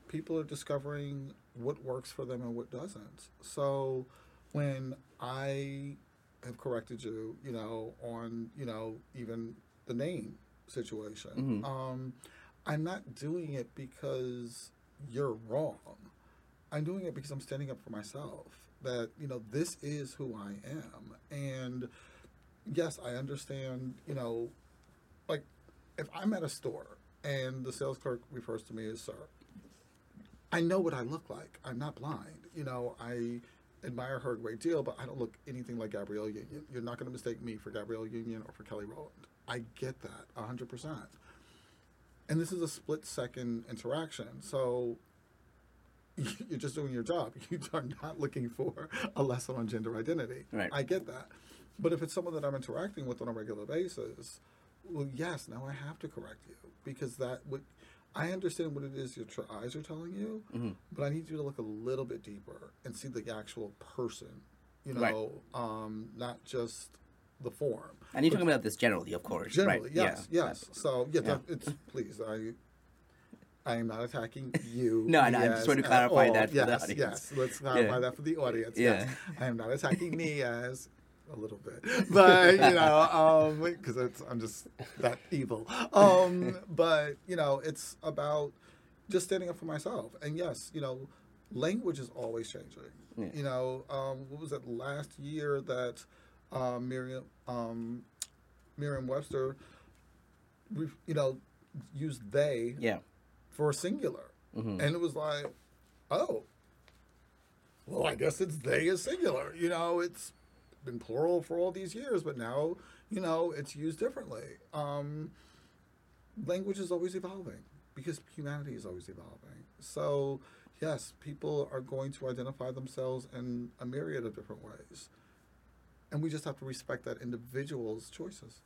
people are discovering what works for them and what doesn't. So when I have corrected you, you know, on, you know, even the name situation, um, I'm not doing it because you're wrong. I'm doing it because I'm standing up for myself. That, you know, this is who I am. And yes, I understand, you know, like if I'm at a store and the sales clerk refers to me as sir, I know what I look like. I'm not blind. You know, I admire her a great deal, but I don't look anything like Gabrielle Union. You're not going to mistake me for Gabrielle Union or for Kelly Rowland. I get that 100%. And this is a split second interaction. So (laughs) you're just doing your job. (laughs) You are not looking for a lesson on gender identity. Right. I get that. But if it's someone that I'm interacting with on a regular basis, well, yes, now I have to correct you because that would. I understand what it is your eyes are telling you, Mm-hmm. but I need you to look a little bit deeper and see the actual person. You Right. know, um, not just the form. And you're talking about this generally, of course. Generally, right? yes, Yeah. yes. So yeah, Yeah. that- it's please. I I am not attacking you. (laughs) No, I know, I'm just trying to clarify that for the yes, audience. Yes, let's clarify Yeah. that for the audience. Yeah. Yes, I am not attacking me (laughs) as a little bit, (laughs) but you know, because it's I'm just that evil. Um, but you know, it's about just standing up for myself. And yes, you know, language is always changing. Yeah. You know, um, what was it last year that um, Miriam um, Merriam-Webster, re- you know, used they Yeah. for singular, and it was like, oh, well, I guess it's they is singular. You know, it's been plural for all these years, but now, you know, it's used differently. Um, language is always evolving because humanity is always evolving. So, yes, people are going to identify themselves in a myriad of different ways. And we just have to respect that individual's choices.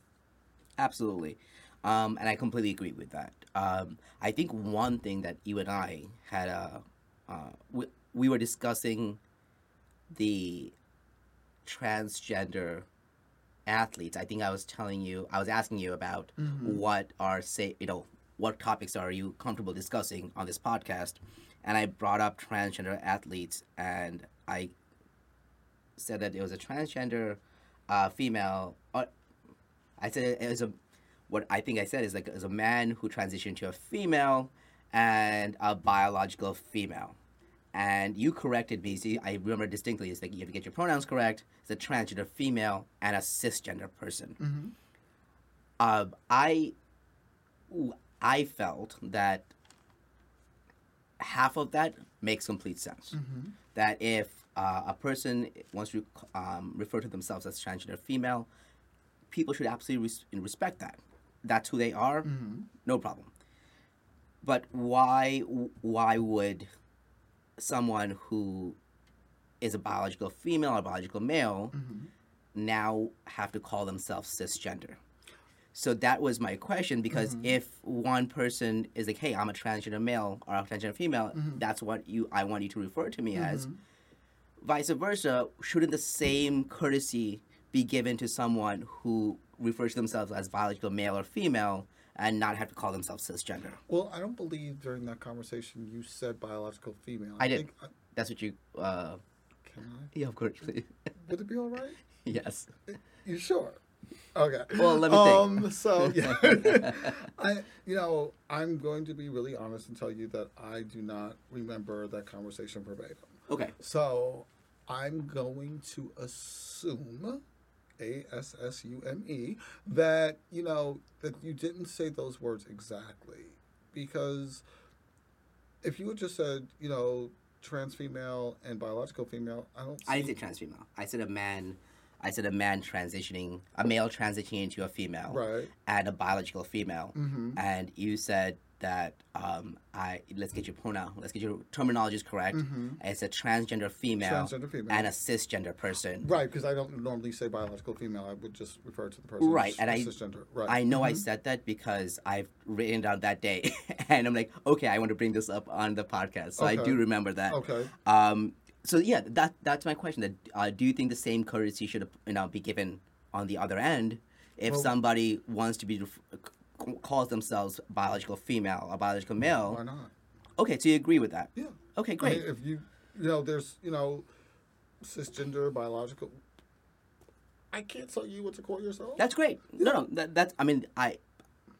Absolutely. Um, and I completely agree with that. Um, I think one thing that you and I had a, uh, we, we were discussing the transgender athletes. I think I was telling you, I was asking you about what are say, you know, what topics are you comfortable discussing on this podcast, and I brought up transgender athletes, and I said that it was a transgender uh, female. Uh, I said it was a what I think I said is like it was a man who transitioned to a female and a biological female. And you corrected me. See, I remember distinctly. It's like you have to get your pronouns correct. It's a transgender female and a cisgender person. Uh, I, I felt that half of that makes complete sense. That if uh, a person wants to um, refer to themselves as transgender female, people should absolutely res- respect that. That's who they are, no problem. But why why would someone who is a biological female or biological male mm-hmm. now have to call themselves cisgender? So that was my question because mm-hmm. if one person is like, "Hey, I'm a transgender male or a transgender female," mm-hmm. that's what you I want you to refer to me as. Vice versa, shouldn't the same courtesy be given to someone who refers to themselves as biological male or female and not have to call themselves cisgender? Well, I don't believe during that conversation you said biological female. I did. Think, uh, That's what you. Uh, can I? yeah, of course. please. (laughs) Would it be all right? yes. You sure? Okay. Well, let me think. um, So (laughs) yeah, I you know I'm going to be really honest and tell you that I do not remember that conversation verbatim. Okay. So I'm going to assume, A S S U M E, that you know that you didn't say those words exactly, because if you had just said you know trans female and biological female, I don't. I didn't say trans female. I said a man. I said a man transitioning, a male transitioning into a female, Right. and a biological female. Mhm. And you said that um, I let's get your pronoun, let's get your terminologies correct. Mhm. It's a transgender female, Transgender female. and a cisgender person. Right, because I don't normally say biological female. I would just refer to the person Right, and I- cisgender. Right. I know I said that because I've written down that day, (laughs) and I'm like, okay, I want to bring this up on the podcast, so I do remember that. Okay. Um, so yeah, that that's my question. That uh, do you think the same courtesy should you know be given on the other end if Well- somebody wants to be calls themselves biological female or biological male. Why not? Okay, so you agree with that? Yeah. Okay, I great. mean, if you, you know, there's, you know, cisgender, biological. I can't tell you what to call yourself. That's great. No, no, that, that's. I mean, I,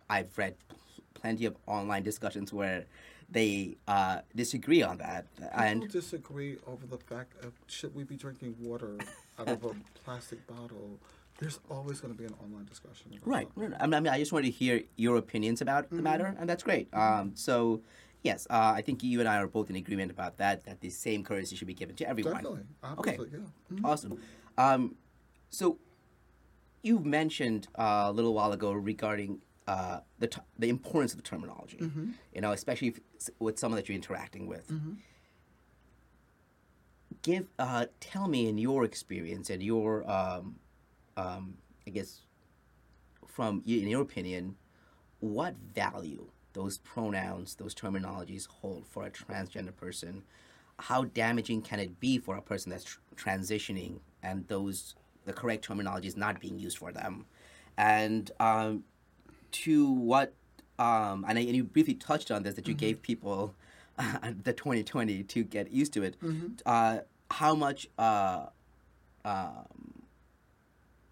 I've read plenty of online discussions where they uh, disagree on that, People and disagree over the fact of should we be drinking water out of a (laughs) plastic bottle. There's always going to be an online discussion. About right. that. I mean, I just wanted to hear your opinions about the matter, and that's great. Um, so, yes, uh, I think you and I are both in agreement about that. That the same currency should be given to everyone. Definitely. Okay. Obviously, yeah. Mhm. Awesome. Um, so you mentioned uh, a little while ago regarding uh, the t- the importance of the terminology. You know, especially if, with someone that you're interacting with. Give uh, tell me in your experience and your um, um, I guess from in your opinion, what value those pronouns, those terminologies hold for a transgender person? How damaging can it be for a person that's tr- transitioning and those the correct terminology is not being used for them? And um, to what um, and, I, and you briefly touched on this that you gave people (laughs) the 2020 to get used to it. Uh, how much uh, um,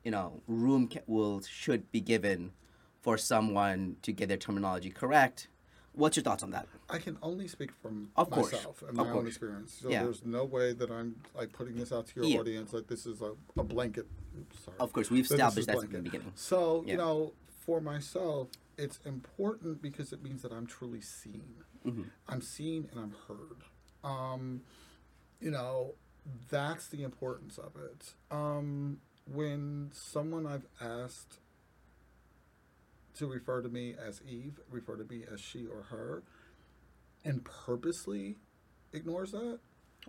you know room ca- will should be given for someone to get their terminology correct? What's your thoughts on that? I can only speak from Of course. myself and Of my course. own experience. So Yeah. there's no way that I'm like putting this out to your Yeah. audience like this is a, a blanket. oops, sorry. Of course, we've that established is that from the beginning. So Yeah. you know, for myself, it's important because it means that I'm truly seen. Mm-hmm. I'm seen and I'm heard. Um, you know, that's the importance of it. Um, when someone I've asked to refer to me as Eve, refer to me as she or her, and purposely ignores that,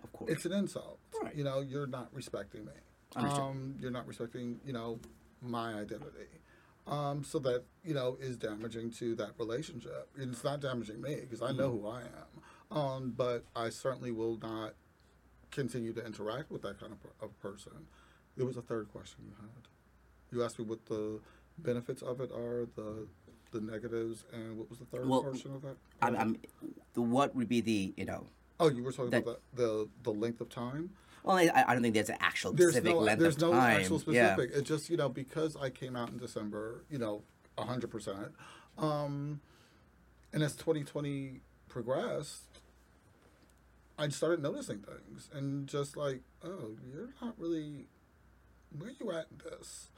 Of course. it's an insult. Right. You know, you're not respecting me. Um, you're not respecting, you know, my identity. Um, so that, you know, is damaging to that relationship. It's not damaging me because I know Mm-hmm. who I am. Um, but I certainly will not continue to interact with that kind of, per- of person. There was a third question you had. You asked me what the benefits of it are, the the negatives, and what was the third Well, portion of that? I'm, I'm, the, what would be the you know? oh, you were talking about the, the the length of time. Well, I, I don't think there's an actual there's specific no length there's of no time. actual Yeah. specific. It just you know because I came out in December, you know, hundred percent. Um, and as 2020 progressed, I started noticing things and just like, oh, you're not really where you at this,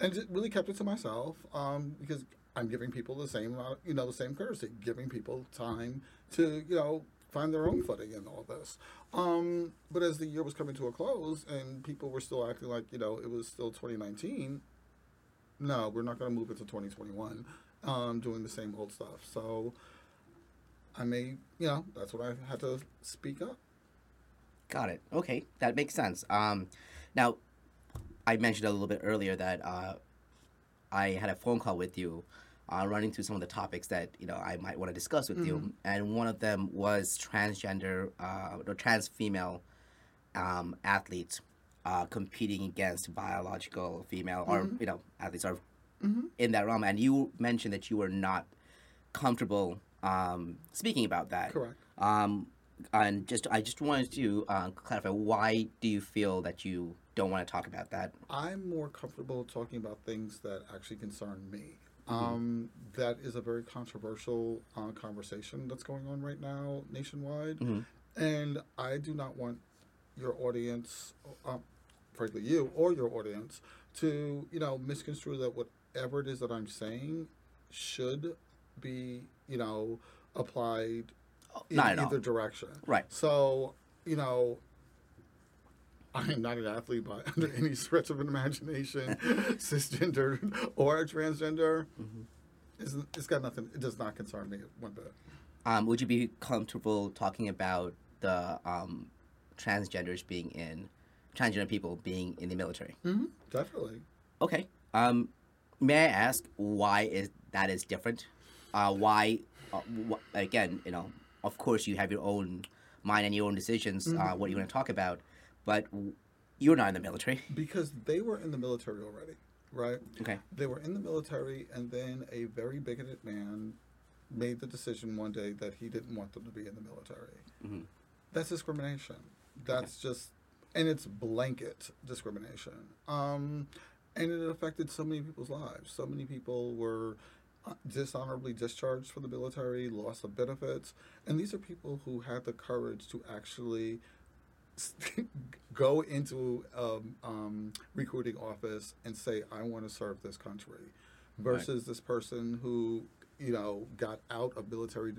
and just really kept it to myself um, because I'm giving people the same amount, you know, the same courtesy, giving people time to you know find their own footing in all this. Um, but as the year was coming to a close and people were still acting like, you know, it was still 2019, no, we're not going to move into 2021 um, doing the same old stuff. So I may, you know, that's what I had to speak up. Got it. Okay, that makes sense. Um, now, I mentioned a little bit earlier that uh, I had a phone call with you, uh, running through some of the topics that you know I might want to discuss with you, and one of them was transgender uh, or trans female um, athletes uh, competing against biological female or you know athletes are in that realm, and you mentioned that you were not comfortable um, speaking about that. Correct. Um, and just I just wanted to uh, clarify why do you feel that you don't want to talk about that? I'm more comfortable talking about things that actually concern me. Um, that is a very controversial uh, conversation that's going on right now nationwide, and I do not want your audience, uh, frankly you or your audience, to you know misconstrue that whatever it is that I'm saying should be you know applied in at all. either direction. Right. So you know, (laughs) I am not an athlete by (laughs) under any stretch of an imagination, (laughs) cisgender or transgender. It's, it's got nothing. It does not concern me one bit. Um, would you be comfortable talking about the um, transgenders being in transgender people being in the military? Mm-hmm. Definitely. Okay. Um, may I ask why is that is different? Uh, why? Uh, wh- again, you know, of course you have your own mind and your own decisions. Uh, what you want to talk about, but you're not in the military. Because they were in the military already. right? Okay. They were in the military, and then a very bigoted man made the decision one day that he didn't want them to be in the military. hmm That's discrimination. That's just, and it's blanket discrimination. Um, and it affected so many people's lives. So many people were uh, dishonorably discharged from the military, loss of benefits, and these are people who had the courage to actually go into um, um, recruiting office and say, "I want to serve this country," versus this person who you know got out of military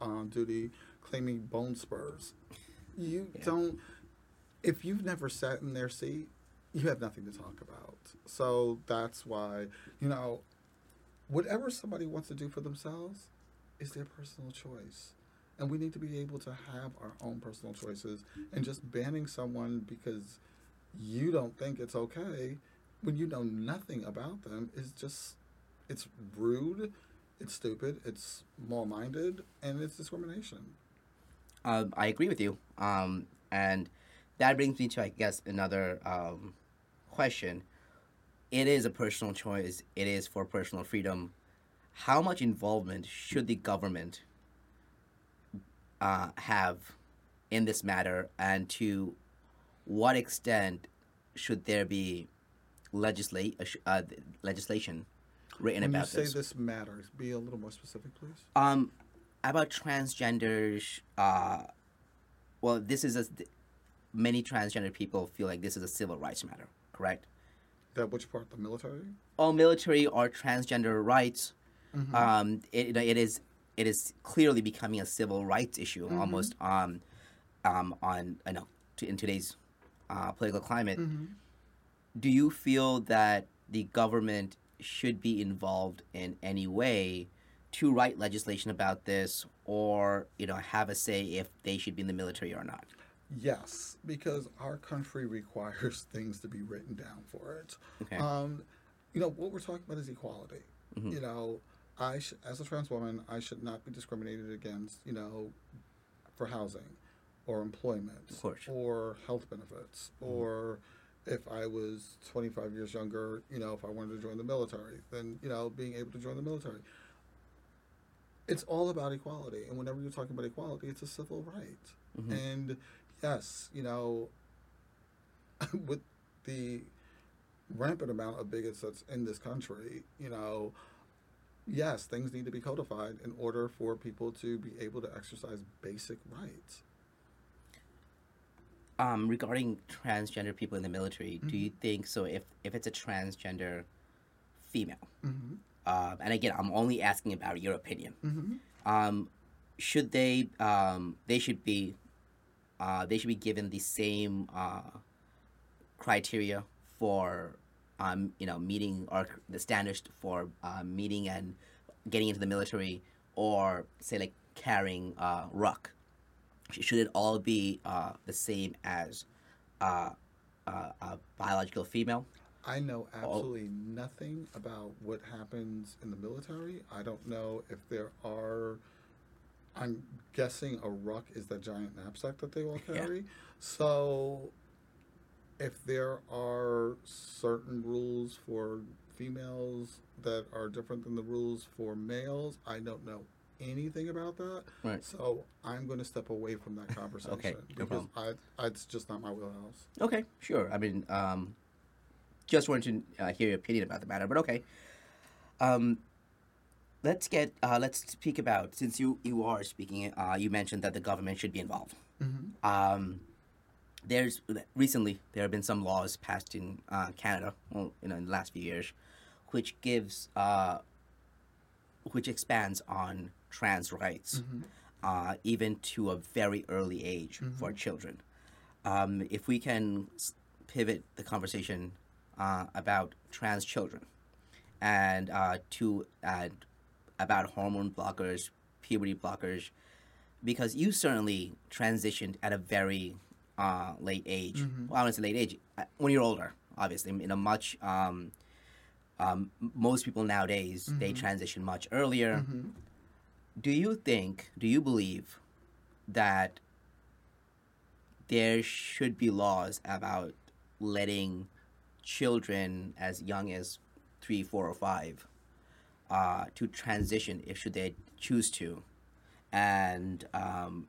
um, duty claiming bone spurs. You Yeah. don't. If you've never sat in their seat, you have nothing to talk about. So that's why you know, whatever somebody wants to do for themselves is their personal choice. And we need to be able to have our own personal choices. And just banning someone because you don't think it's okay when you know nothing about them is just, it's rude, it's stupid, it's small minded, and it's discrimination. Um, I agree with you. Um, and that brings me to, I guess, another um, question. It is a personal choice. It is for personal freedom. How much involvement should the government uh, have in this matter, and to what extent should there be legislate uh, uh, legislation written when you about say this? this. matters, be a little more specific, please. Um, about transgenders. Uh, well, this is a. Many transgender people feel like this is a civil rights matter. Correct. That which part? The military? All military or transgender rights. Mm-hmm. Um, it, it is it is clearly becoming a civil rights issue Mm-hmm. almost. Um, um, on I know to, in today's uh, political climate. Mm-hmm. Do you feel that the government should be involved in any way to write legislation about this, or you know have a say if they should be in the military or not? Yes, because our country requires (laughs) things to be written down for it. Okay. Um, you know what we're talking about is equality. Mhm. You know, I sh- as a trans woman, I should not be discriminated against. You know, for housing, or employment, or health benefits, or if I was 25 years younger, you know, if I wanted to join the military, then you know, being able to join the military. It's all about equality, and whenever you're talking about equality, it's a civil right. Mhm. And yes, you know, (laughs) with the rampant amount of bigots that's in this country, you know, yes, things need to be codified in order for people to be able to exercise basic rights. um, regarding transgender people in the military, do Mm-hmm. you think so? If if it's a transgender female, Mm-hmm. um, and again, I'm only asking about your opinion. Mm-hmm. Um, should they um, they should be uh, they should be given the same uh, criteria for um, you know meeting or the standards for uh, meeting and getting into the military, or say like carrying uh, ruck. Should it all be uh, the same as uh, uh, a biological female? I know absolutely nothing about what happens in the military. I don't know if there are. I'm guessing a ruck is the giant knapsack that they all (laughs) Yeah. carry. So, if there are certain rules for females that are different than the rules for males, I don't know anything about that. Right. So I'm going to step away from that conversation Okay, no because I, I, it's just not my wheelhouse. Okay, sure. I mean, um, just wanted to uh, hear your opinion about the matter, but okay. Um, let's get uh, let's speak about since you you are speaking. Uh, you mentioned that the government should be involved. Mm-hmm. Um, there's recently there have been some laws passed in uh, Canada, well, you know, in the last few years, which gives uh, which expands on trans rights, uh, even to a very early age for children. Um, if we can pivot the conversation uh, about trans children and uh, to and about hormone blockers, puberty blockers, because you certainly transitioned at a very uh, late age. Well, I don't say late age, uh, when you're older, obviously, in a much. Um, um, most people nowadays they transition much earlier. Do you think? Do you believe that there should be laws about letting children as young as three, four, or five uh, to transition if should they choose to, and um,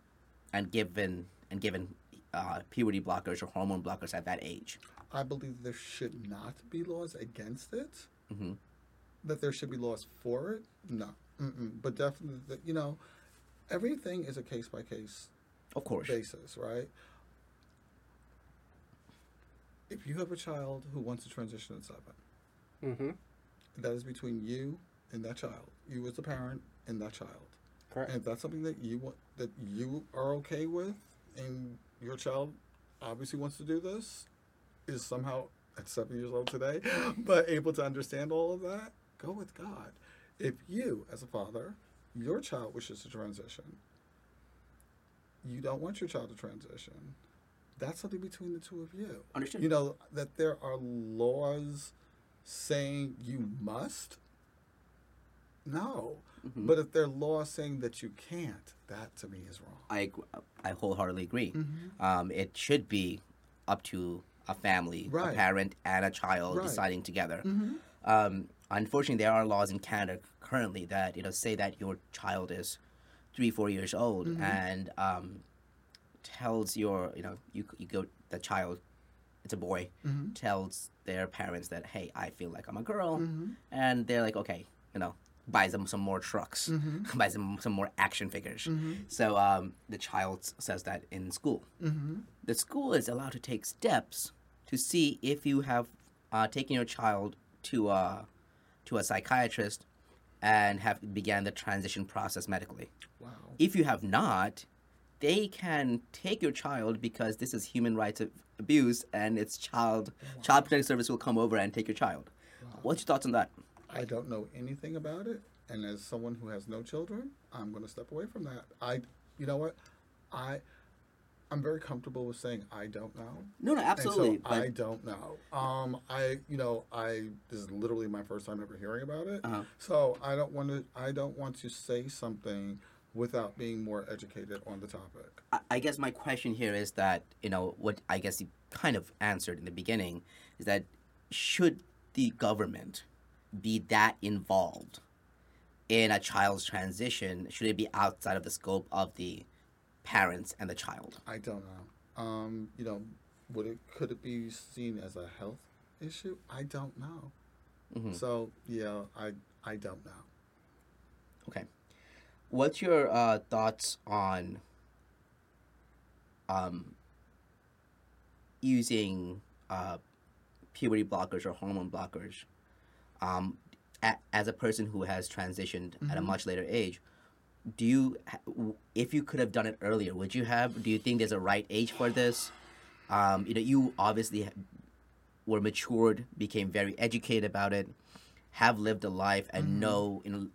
and given and given uh, puberty blockers or hormone blockers at that age. I believe there should not be laws against it. Mhm. That there should be laws for it. No, Mm-mm. but definitely, that, you know, everything is a case by case Of course. basis, right? If you have a child who wants to transition at seven, Mm-hmm. that is between you and that child, you as the parent and that child. Correct. And if that's something that you want, that you are okay with, and your child obviously wants to do this, is somehow at seven years old today, (laughs) but able to understand all of that, go with God. If you, as a father, your child wishes to transition, you don't want your child to transition, that's something between the two of you. Understood. You know, that there are laws saying you must. No. Mm-hmm. But if there are laws saying that you can't, that to me is wrong. I I wholeheartedly agree. Um, it should be up to a family, a parent, and a child Right. deciding together. Um, unfortunately, there are laws in Canada currently that you know say that your child is three, four years old and um, tells your you know you you go the child, it's a boy, tells their parents that hey I feel like I'm a girl, and they're like okay you know buys them some more trucks, (laughs) buys them some more action figures. So um, the child says that in school. The school is allowed to take steps to see if you have uh, taken your child to a to a psychiatrist and have began the transition process medically. Wow. If you have not, they can take your child because this is human rights ab- abuse, and it's child child protective service will come over and take your child. What's your thoughts on that? I don't know anything about it, and as someone who has no children, I'm going to step away from that. I, you know what, I, I'm very comfortable with saying I don't know. No, no, absolutely. So I don't know. Um, I, you know, I this is literally my first time ever hearing about it. Uh-huh. So I don't want to. I don't want to say something without being more educated on the topic. I- I guess my question here is that you know what I guess you kind of answered in the beginning is that should the government be that involved in a child's transition? Should it be outside of the scope of the parents and the child? I don't know. Um, you know, would it could it be seen as a health issue? I don't know. Mhm. So yeah, I I don't know. Okay. What's your uh, thoughts on um, using uh, puberty blockers or hormone blockers um, a- as a person who has transitioned at a much later age? Do you, if you could have done it earlier, would you have? Do you think there's a right age for this? Um, you know, you obviously were matured, became very educated about it, have lived a life, and know you know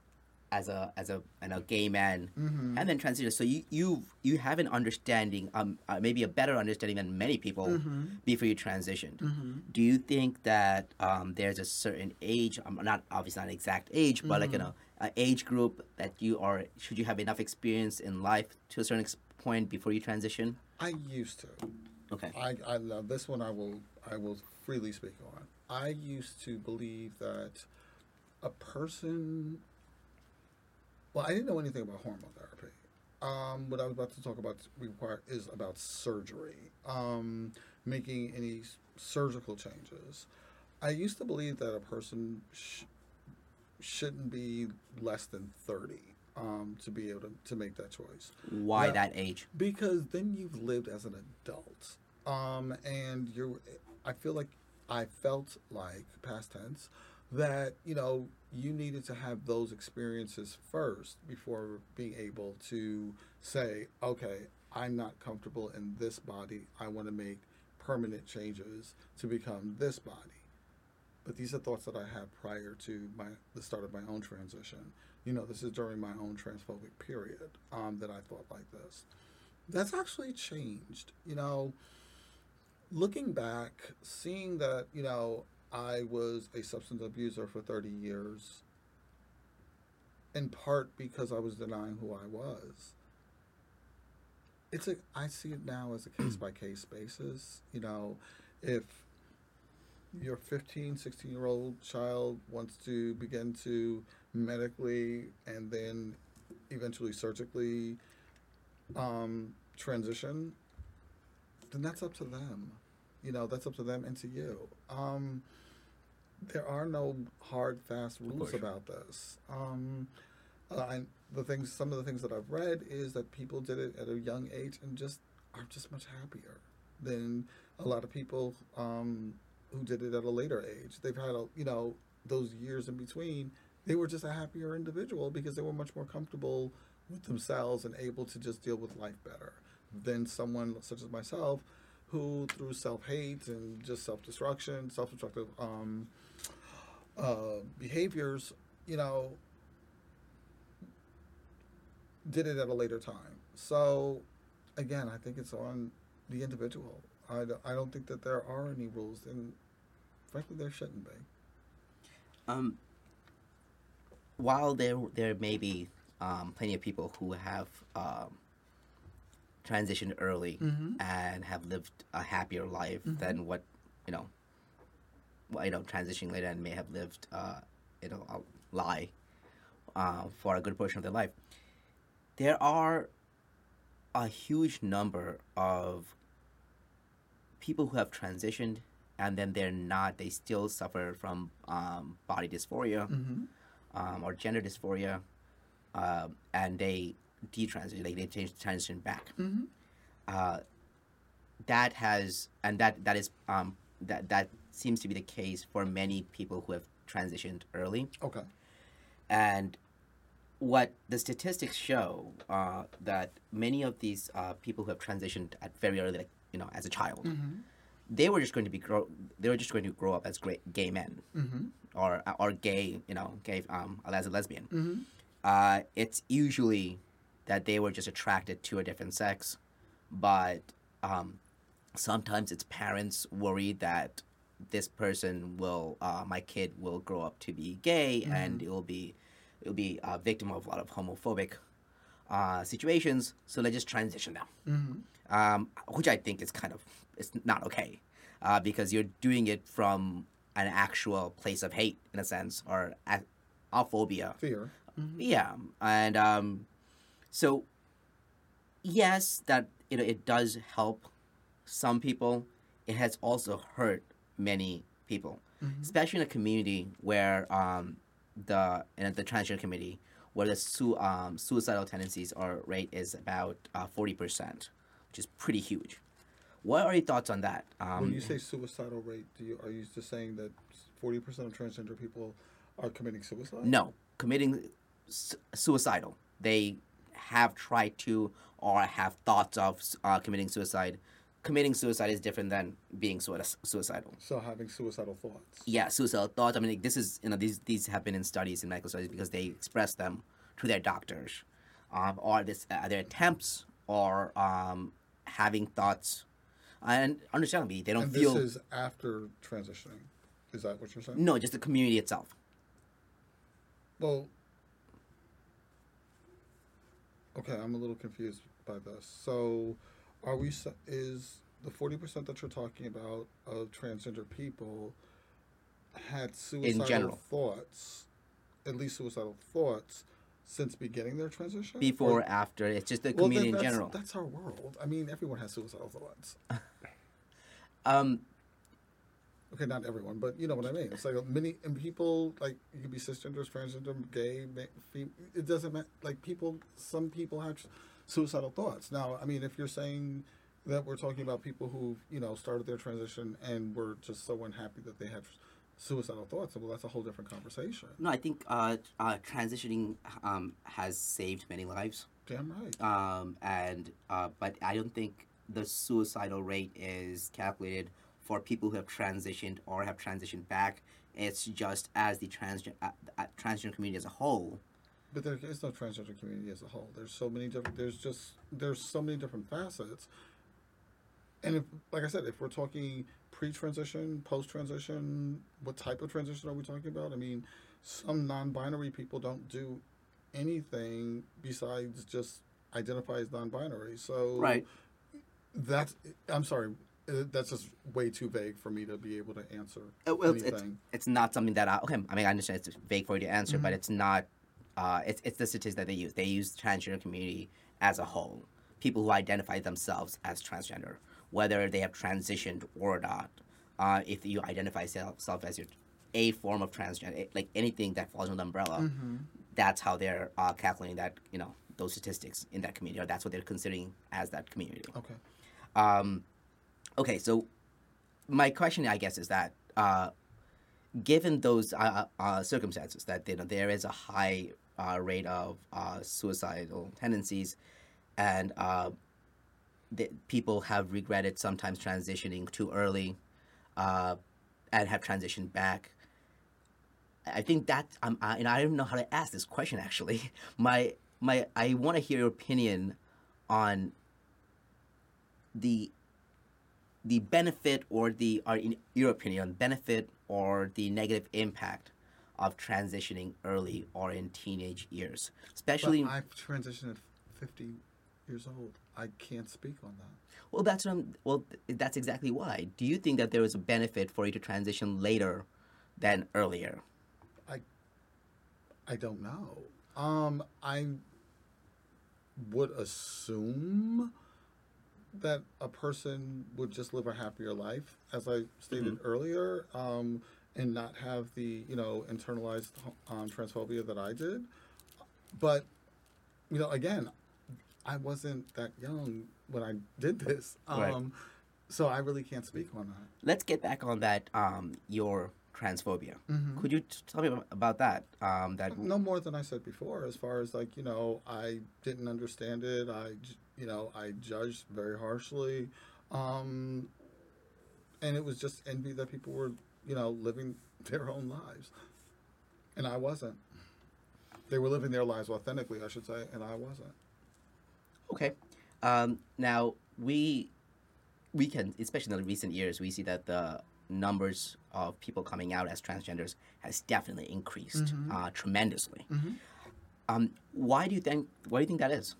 as a as a and a gay man, and then transition. So you you you have an understanding, um, uh, maybe a better understanding than many people before you transitioned. Do you think that um, there's a certain age? Um, not obviously not an exact age, but like you know, an age group that you are. Should you have enough experience in life to a certain ex- point before you transition? I used to. Okay. I, I love this one. I will I will freely speak on. I used to believe that a person. Well, I didn't know anything about hormone therapy. Um, what I was about to talk about require is about surgery, um, making any surgical changes. I used to believe that a person sh- shouldn't be less than thirty um, to be able to, to make that choice Why Yeah. that age? because then you've lived as an adult um and you're i feel like i felt like past tense that you know you needed to have those experiences first before being able to say okay i'm not comfortable in this body i want to make permanent changes to become this body but these are thoughts that I had prior to my the start of my own transition. You know, this is during my own transphobic period um, that I thought like this. That's actually changed. You know, looking back, seeing that you know I was a substance abuser for thirty years, in part because I was denying who I was. It's a I see it now as a case by case basis. You know, if your 15, 16 year old child wants to begin to medically and then eventually surgically um, transition, then that's up to them. You know, that's up to them and to you. Um, there are no hard, fast rules about this. Um, uh, I, the things, some of the things that I've read is that people did it at a young age and just are just much happier than a lot of people um, who did it at a later age. They've had, a, you know, those years in between. They were just a happier individual because they were much more comfortable with themselves and able to just deal with life better than someone such as myself who through self-hate and just self-destruction self-destructive um, uh, behaviors you know did it at a later time. So again i think it's on the individual. I, I don't think that there are any rules and frankly there shouldn't be. Um, while there there may be um, plenty of people who have um, transitioned early and have lived a happier life than what you know, well, you know, transitioning later and may have lived uh, you know a lie uh, for a good portion of their life. There are a huge number of people who have transitioned and then they're not they still suffer from um, body dysphoria um, or gender dysphoria um, and they detransition like they change transition back. Uh, that has and that that is um, that that seems to be the case for many people who have transitioned early. Okay. And what the statistics show uh, that many of these uh, people who have transitioned at very early, like you know, as a child, they were just going to be grow. They were just going to grow up as great gay men, or or gay, you know, gay um, as a lesbian. Uh, it's usually that they were just attracted to a different sex, but um, sometimes it's parents worried that this person will, uh, my kid will grow up to be gay, and it will be, it will be a victim of a lot of homophobic uh, situations. So let's just transition them, um, which I think is kind of it's not okay, uh, because you're doing it from an actual place of hate in a sense or a, a phobia. fear. Yeah, and um, so yes, that you know it does help some people. It has also hurt many people, especially in a community where um, the in the transgender community where the su- um, suicidal tendencies or rate is about uh, forty percent, which is pretty huge. What are your thoughts on that? Um, when you say suicidal rate do you are you just saying that 40% of transgender people are committing suicide No, committing su- suicidal. They have tried to or have thoughts of uh, committing suicide. Committing suicide is different than being sui- suicidal. so having suicidal thoughts Yeah, suicidal thoughts. I mean, like, this is you know these these have been in studies in medical studies because they express them to their doctors, um, or this uh, their attempts or um, having thoughts, and understandably they don't and feel this is after transitioning is that what you're saying no, just the community itself. Well, okay, I'm a little confused by this. So, are we s- is the forty percent that you're talking about of transgender people had suicidal general. thoughts, at least suicidal thoughts, since beginning their transition? Before, Or- after, it's just the well, community in general. That's our world. I mean, everyone has suicidal thoughts. (laughs) Um, Okay, not everyone, but you know what I mean. It's like many and people like you could be cisgender, transgender, gay, fem- it doesn't matter. Like people, some people have suicidal thoughts. Now, I mean, if you're saying that we're talking about people who you know started their transition and were just so unhappy that they had suicidal thoughts, well, that's a whole different conversation. No, I think uh, uh, transitioning um, has saved many lives, Damn right. um, and uh, but I don't think the suicidal rate is calculated for people who have transitioned or have transitioned back. It's just as the transgen uh, uh, transgender community as a whole. But there is no transgender community as a whole. There's so many different. There's just there's so many different facets. And if, like I said, if we're talking pre-transition, post-transition, what type of transition are we talking about? I mean, some non-binary people don't do anything besides just identify as non-binary. So Right. That's. I'm sorry. Uh, that's just way too vague for me to be able to answer Uh, well, it's, it's anything. it's not something that I, okay. I mean, I understand it's vague for you to answer, Mm-hmm. but it's not. Uh, it's it's the statistics that they use. They use transgender community as a whole. People who identify themselves as transgender, whether they have transitioned or not. Uh, if you identify yourself as your a form of transgender, like anything that falls under the umbrella, Mm-hmm. that's how they're uh, calculating that you know those statistics in that community, or that's what they're considering as that community. Okay. Um, okay, so my question, I guess, is that uh, given those uh, uh, circumstances, that you know there is a high uh, rate of uh, suicidal tendencies, and uh, people have regretted sometimes transitioning too early, and have transitioned back. I think that um, I, and I don't know how to ask this question actually. (laughs) My my I want to hear your opinion on the the benefit or the or in your opinion benefit or the negative impact of transitioning early or in teenage years especially But I've transitioned at 50 years old. I can't speak on that. well that's what I'm, well that's exactly why do you think that there is a benefit for you to transition later than earlier I I don't know. Um, I would assume that a person would just live a happier life, as I stated earlier, um, and not have the you know internalized um, transphobia that I did. But you know, again, I wasn't that young when I did this, um, Right. so I really can't speak on that. let's get back on that um, your transphobia could you t- tell me about that um, that no more than I said before. As far as like you know, I didn't understand it. I you know I judged very harshly, um, and it was just envy that people were you know living (laughs) their own lives, and I wasn't. They were living their lives authentically, I should say, and I wasn't. Okay. Um, now we we can, especially in the recent years, we see that the numbers of people coming out as transgenders has definitely increased uh, tremendously. Um, why do you think? Why do you think that is?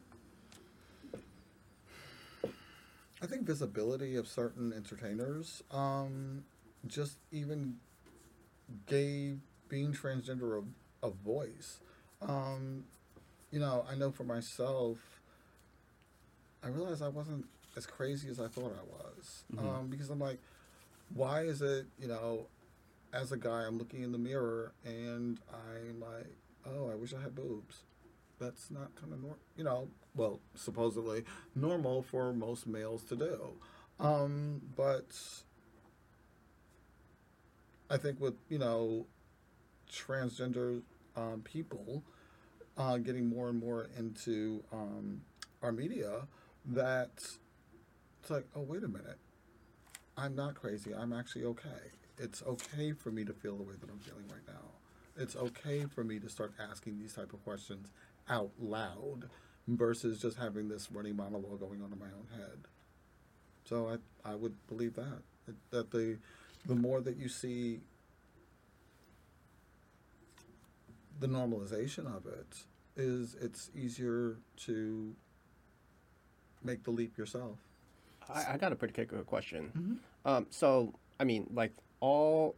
I think visibility of certain entertainers um, just even gave being transgender a, a voice. Um, you know, I know for myself, I realized I wasn't as crazy as I thought I was. Um, because I'm like, why is it, you know, as a guy, I'm looking in the mirror and I'm like, oh, I wish I had boobs. That's not kind of normal, you know, well, supposedly normal for most males to do. Um, but I think with, you know, transgender um, people uh, getting more and more into um, our media, that it's like, oh, wait a minute. I'm not crazy. I'm actually okay. It's okay for me to feel the way that I'm feeling right now. It's okay for me to start asking these type of questions out loud versus just having this running monologue going on in my own head. So I I would believe that that, that the the more that you see the normalization of it is it's easier to make the leap yourself. I, I got a pretty particular question. Mm-hmm. Um, so, I mean, like all,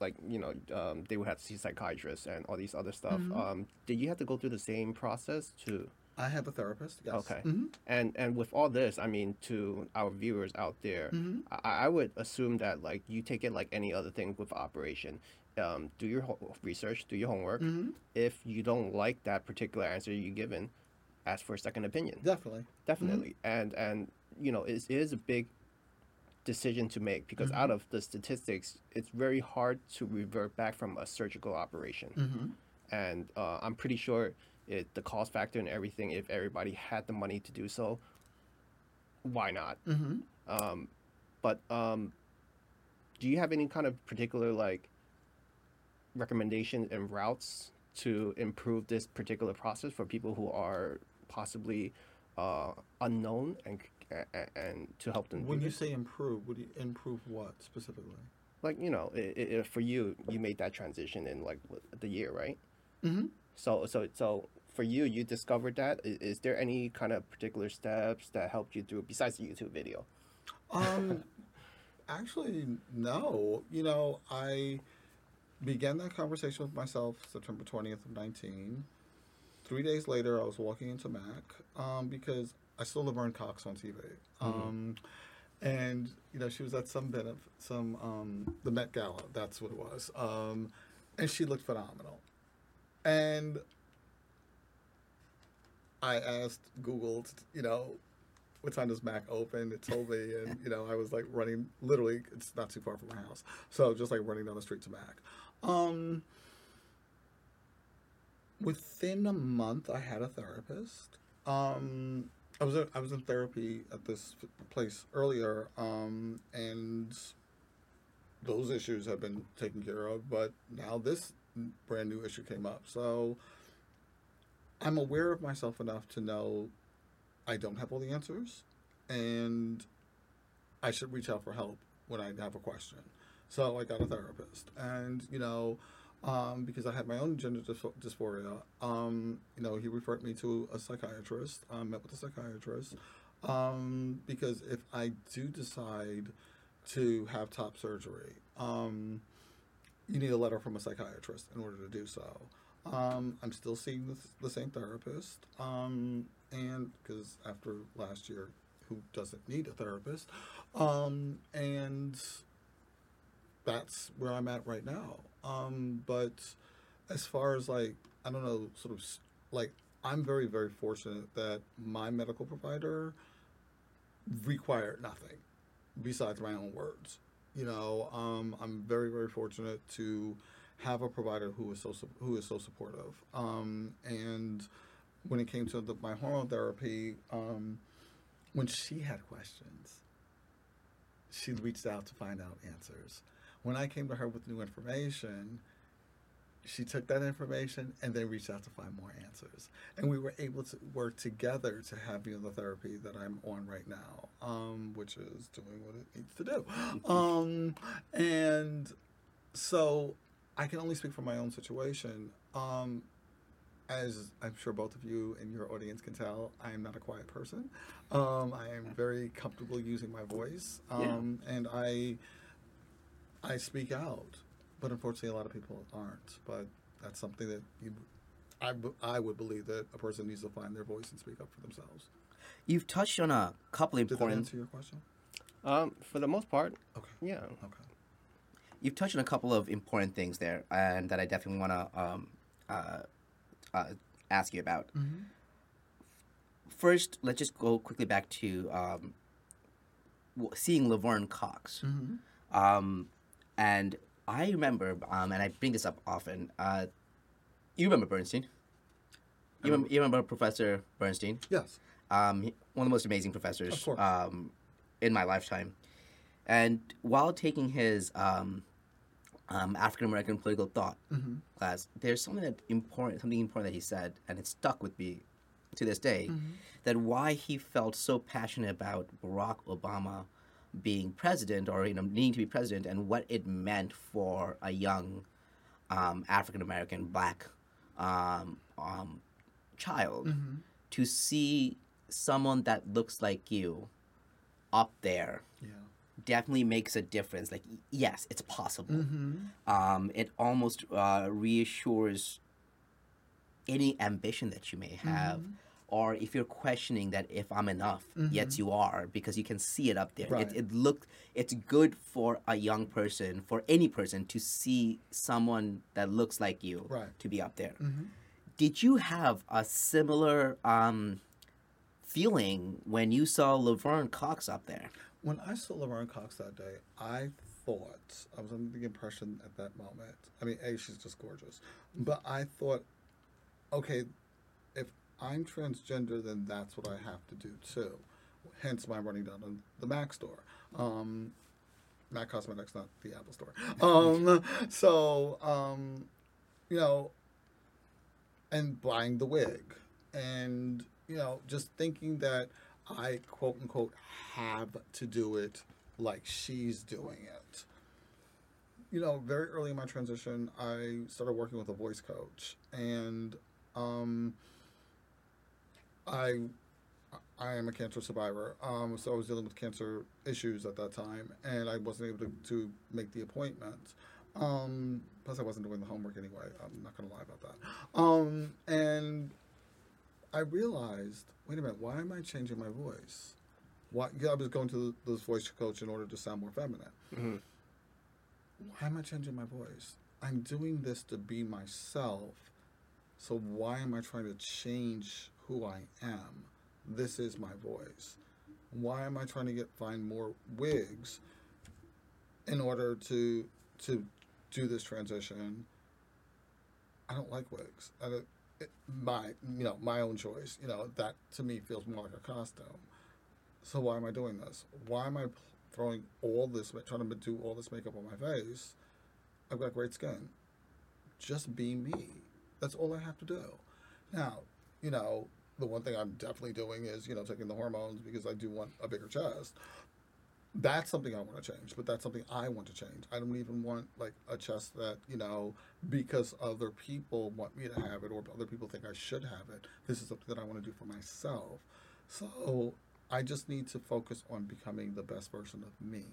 like you know, um, they would have to see psychiatrists and all these other stuff. Mm-hmm. Um, did you have to go through the same process to? I have a therapist. Yes. Okay. Mhm. And and with all this, I mean, to our viewers out there, Mm-hmm. I, I would assume that like you take it like any other thing with operation. Um, do your ho- research, do your homework. Mm-hmm. If you don't like that particular answer you're given, ask for a second opinion. Definitely. Definitely. And and you know, it, it is a big decision to make because out of the statistics, it's very hard to revert back from a surgical operation. Mm-hmm. And uh, I'm pretty sure it, the cost factor and everything, if everybody had the money to do so, why not? Mm-hmm. Um, but um, do you have any kind of particular like recommendations and routes to improve this particular process for people who are possibly uh, unknown and and, to help them? When you say improve, would you improve what specifically? like you know, i i for you, you made that transition in like the year, right? Mm-hmm. So so so for you, you discovered that. Is, is there any kind of particular steps that helped you through besides the YouTube video? Um, (laughs) Actually, no. You know, I began that conversation with myself September 20th of 19. Three days later, I was walking into Mac um, because I saw Laverne Cox on TV. Um, and, you know, she was at some bit of some, um, the Met Gala, that's what it was. Um, and she looked phenomenal. And I asked Google, you know, what time does Mac open? It told me, and you know, I was like running. Literally, it's not too far from my house, so just like running down the street to Mac. Um, within a month, I had a therapist. Um, I was I was in therapy at this place earlier, um, and those issues have been taken care of. But now this brand new issue came up, so I'm aware of myself enough to know I don't have all the answers, and I should reach out for help when I have a question. So I got a therapist, and you know, um, because I had my own gender dys- dysphoria, um, you know, he referred me to a psychiatrist. I met with a psychiatrist um, because if I do decide to have top surgery, um, you need a letter from a psychiatrist in order to do so. Um, I'm still seeing the, the same therapist, um, and because after last year, who doesn't need a therapist? And that's where I'm at right now. Um, but as far as like, I don't know, sort of like, I'm very, very fortunate that my medical provider required nothing besides my own words. You know, um, I'm very, very fortunate to have a provider who is so who is so supportive. Um, and when it came to the, my hormone therapy, um, when she had questions, she reached out to find out answers. When I came to her with new information, she took that information and then reached out to find more answers. And we were able to work together to have you know, the therapy that I'm on right now, um, which is doing what it needs to do. (laughs) Um, and so I can only speak for my own situation. Um, as I'm sure both of you and your audience can tell, I am not a quiet person. Um, I am very comfortable using my voice, um, and I I speak out. But unfortunately, a lot of people aren't. But that's something that you, I, b- I would believe that a person needs to find their voice and speak up for themselves. You've touched on a couple Did that important. answer your question? Um, for the most part, Okay. yeah. Okay. You've touched on a couple of important things there, and that I definitely want to um, uh, uh, ask you about. First, let's just go quickly back to um, seeing Laverne Cox. Um, and I remember, um, and I bring this up often. Uh, you remember Bernstein? You remember, you remember Professor Bernstein? Yes. um, he- one of the most amazing professors um, in my lifetime. And while taking his um, um, African American political thought Mm-hmm. class, there's something that important, something important that he said, and it stuck with me to this day. Mm-hmm. That why he felt so passionate about Barack Obama being president, or you know, needing to be president, and what it meant for a young um, African American black um, um, child Mm-hmm. to see someone that looks like you up there Yeah. definitely makes a difference. Like, yes, it's possible. Mm-hmm. Um, it almost uh, reassures any ambition that you may have. Mm-hmm. Or if you're questioning that if I'm enough, yes, you are because you can see it up there. Right. It, it look it's good for a young person, for any person to see someone that looks like you Right. to be up there Mm-hmm. did you have a similar um, feeling when you saw Laverne Cox up there? When I saw Laverne Cox that day, I thought I was under the impression at that moment. I mean, a she's just gorgeous, but I thought, okay, I'm transgender, then that's what I have to do too. Hence my running down to the Mac store. Um, Mac Cosmetics, not the Apple store. (laughs) Um, so, um, you know, and buying the wig and you know just thinking that i quote unquote have to do it like she's doing it you know very early in my transition i started working with a voice coach and um i I am a cancer survivor. Um, so I was dealing with cancer issues at that time, and I wasn't able to, to make the appointment. Um, plus, I wasn't doing the homework anyway. I'm not going to lie about that. Um, and I realized, wait a minute, why am I changing my voice? Why? Yeah, I was going to this voice coach in order to sound more feminine. Mhm. Why am I changing my voice? I'm doing this to be myself. So why am I trying to change who I am? This is my voice. Why am I trying to get find more wigs in order to to do this transition? I don't like wigs. I don't, it, my you know my own choice. You know that to me feels more like a costume. So why am I doing this? Why am I throwing all this, trying to do all this makeup on my face? I've got great skin. Just be me. That's all I have to do. Now, you know, the one thing I'm definitely doing is, you know, taking the hormones because I do want a bigger chest. That's something I want to change, but that's something I want to change. I don't even want like a chest that, you know, because other people want me to have it or other people think I should have it. This is something that I want to do for myself. So I just need to focus on becoming the best version of me.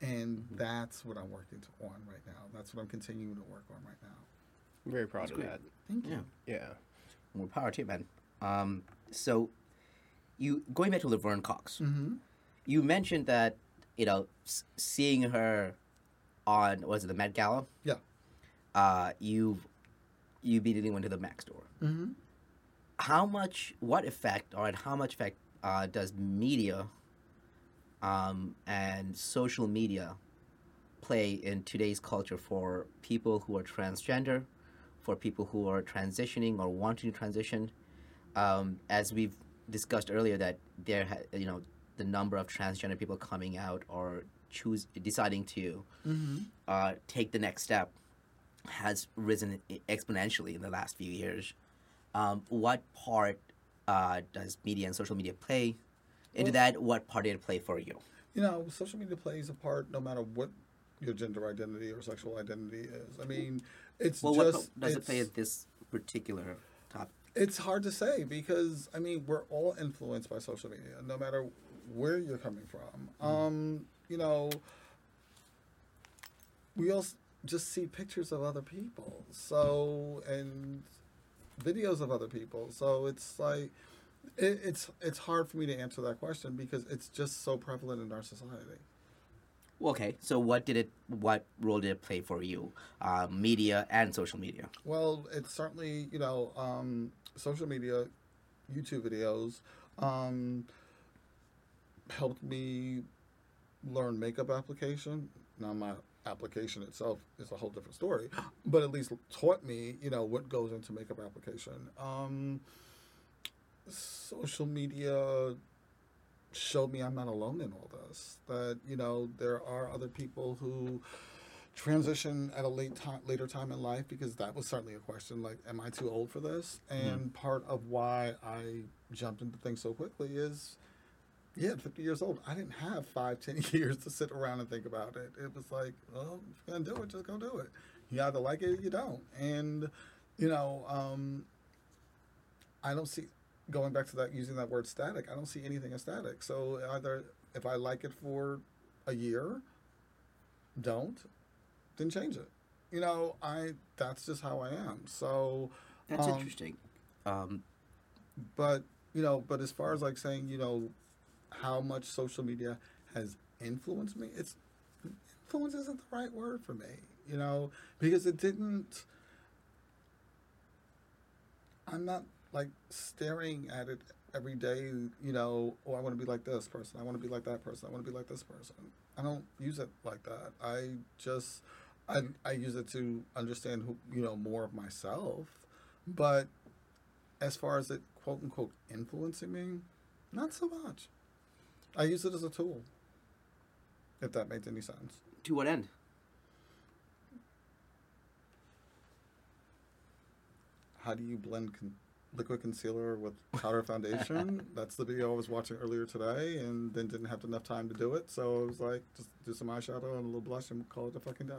And mm-hmm. that's what I'm working to, on right now. That's what I'm continuing to work on right now. I'm very proud That's of great. that. Thank Yeah. Yeah. More power to you, man. Um, so, you going back to Laverne Cox, Mm-hmm. you mentioned that you know s- seeing her on was it the Met Gala? Yeah. Uh, you you immediately went to the Mac store. Mm-hmm. How much? What effect or how much effect uh, does media um, and social media play in today's culture for people who are transgender, for people who are transitioning or wanting to transition? Um, as we've discussed earlier, that there, ha- you know, the number of transgender people coming out or choose deciding to Mm-hmm. uh, take the next step has risen exponentially in the last few years. Um, what part uh, does media and social media play into Well- that? What part did it play for you? You know, social media plays a part no matter what your gender identity or sexual identity is. I mean, it's Well, just po- does it play at this particular topic? It's hard to say because I mean we're all influenced by social media, no matter where you're coming from. Um, you know, we all just see pictures of other people, so and videos of other people. So it's like it, it's it's hard for me to answer that question because it's just so prevalent in our society. Okay, so what did it? What role did it play for you? Uh, media and social media. Well, it's certainly you know um, social media, YouTube videos, um, helped me learn makeup application. Now my application itself is a whole different story, but at least taught me you know what goes into makeup application. Um, social media showed me I'm not alone in all this. That you know there are other people who transition at a late time later time in life because that was certainly a question like am i too old for this? And part of why i jumped into things so quickly is yeah at 50 years old. I didn't have five ten (laughs) years to sit around and think about it. It was like well if you're gonna do it just go do it. You either like it or you don't. And you know um i don't see going back to that using that word static i don't see anything as static so either if i like it for a year don't then change it. You know, I that's just how I am. So, That's Um, interesting. Um, but you know, but as far as like saying, you know, how much social media has influenced me, it's influence isn't the right word for me. You know, because it didn't. I'm not like staring at it every day. You know, oh, I want to be like this person. I want to be like that person. I want to be like this person. I don't use it like that. I just I I use it to understand who you know more of myself. But as far as it quote unquote influencing me, not so much. I use it as a tool. If that makes any sense. to what end? How do you blend con- liquid concealer with powder foundation? (laughs) That's the video I was watching earlier today, and then didn't have enough time to do it. So I was like, just do some eyeshadow and a little blush and call it a fucking day.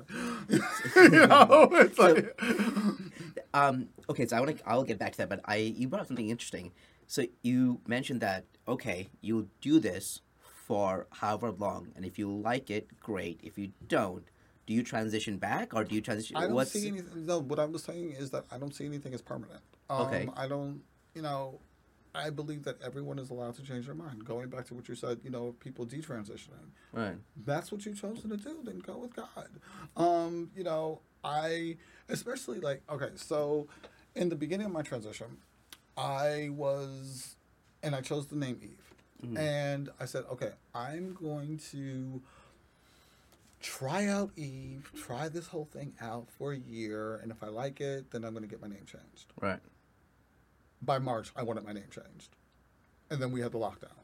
(laughs) you know, it's like, (laughs) Um, okay, so I want to. I'll get back to that, but I you brought up something interesting. So you mentioned that okay, you'll do this for however long, and if you like it, great. If you don't, do you transition back or do you transition? I don't what's- see anything. No, what I was saying is that I don't see anything as permanent. Um, Okay. I don't. You know, I believe that everyone is allowed to change their mind. Going back to what you said, you know, people detransitioning. Right. That's what you've chosen to do. Then go with God. Um, you know, I especially like okay. So, in the beginning of my transition, I was, and I chose the name Eve, and I said, okay, I'm going to try out Eve, try this whole thing out for a year, and if I like it, then I'm going to get my name changed. Right. By March, I wanted my name changed, and then we had the lockdown,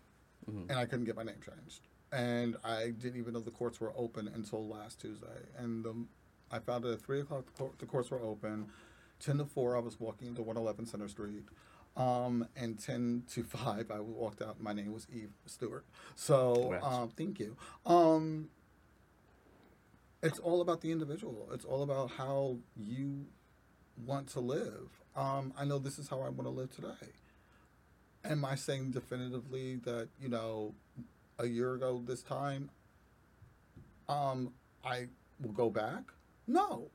and I couldn't get my name changed, and I didn't even know the courts were open until last Tuesday, and the, I found out at three o'clock the, court, the courts were open. Ten to four, I was walking into one eleven Center Street. Um, and 10 to 5, I walked out. My name was Eve Stewart. So, um, thank you. Um, it's all about the individual. It's all about how you want to live. Um, I know this is how I want to live today. Am I saying definitively that you know, a year ago this time, um, I will go back? No.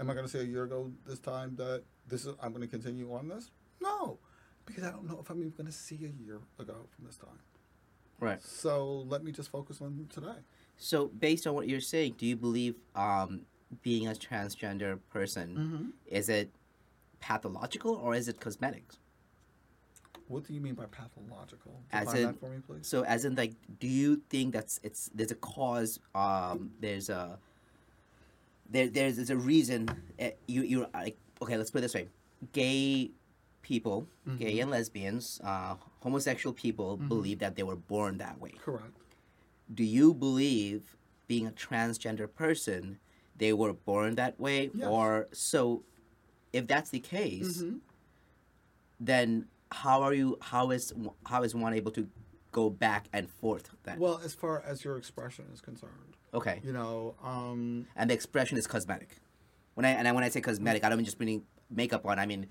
Am I going to say a year ago this time that this is I'm going to continue on this? No, because I don't know if I'm even going to see a year ago from this time. Right. So let me just focus on today. So based on what you're saying, do you believe um, being a transgender person Mm-hmm. is it pathological or is it cosmetics? What do you mean by pathological? As in- that for me, please. So as in like, do you think that's it's there's a cause? Um, there's a there there's, there's a reason. Uh, you you're like okay. Let's put it this way: gay people, gay and lesbians, uh, homosexual people believe that they were born that way. Correct. Do you believe being a transgender person they were born that way, Yes. or so? If that's the case, Mm-hmm. then how are you? How is how is one able to go back and forth? Then Well, as far as your expression is concerned, okay. you know, um, and the expression is cosmetic. When I and I, when I say cosmetic, I don't mean just meaning makeup on. I mean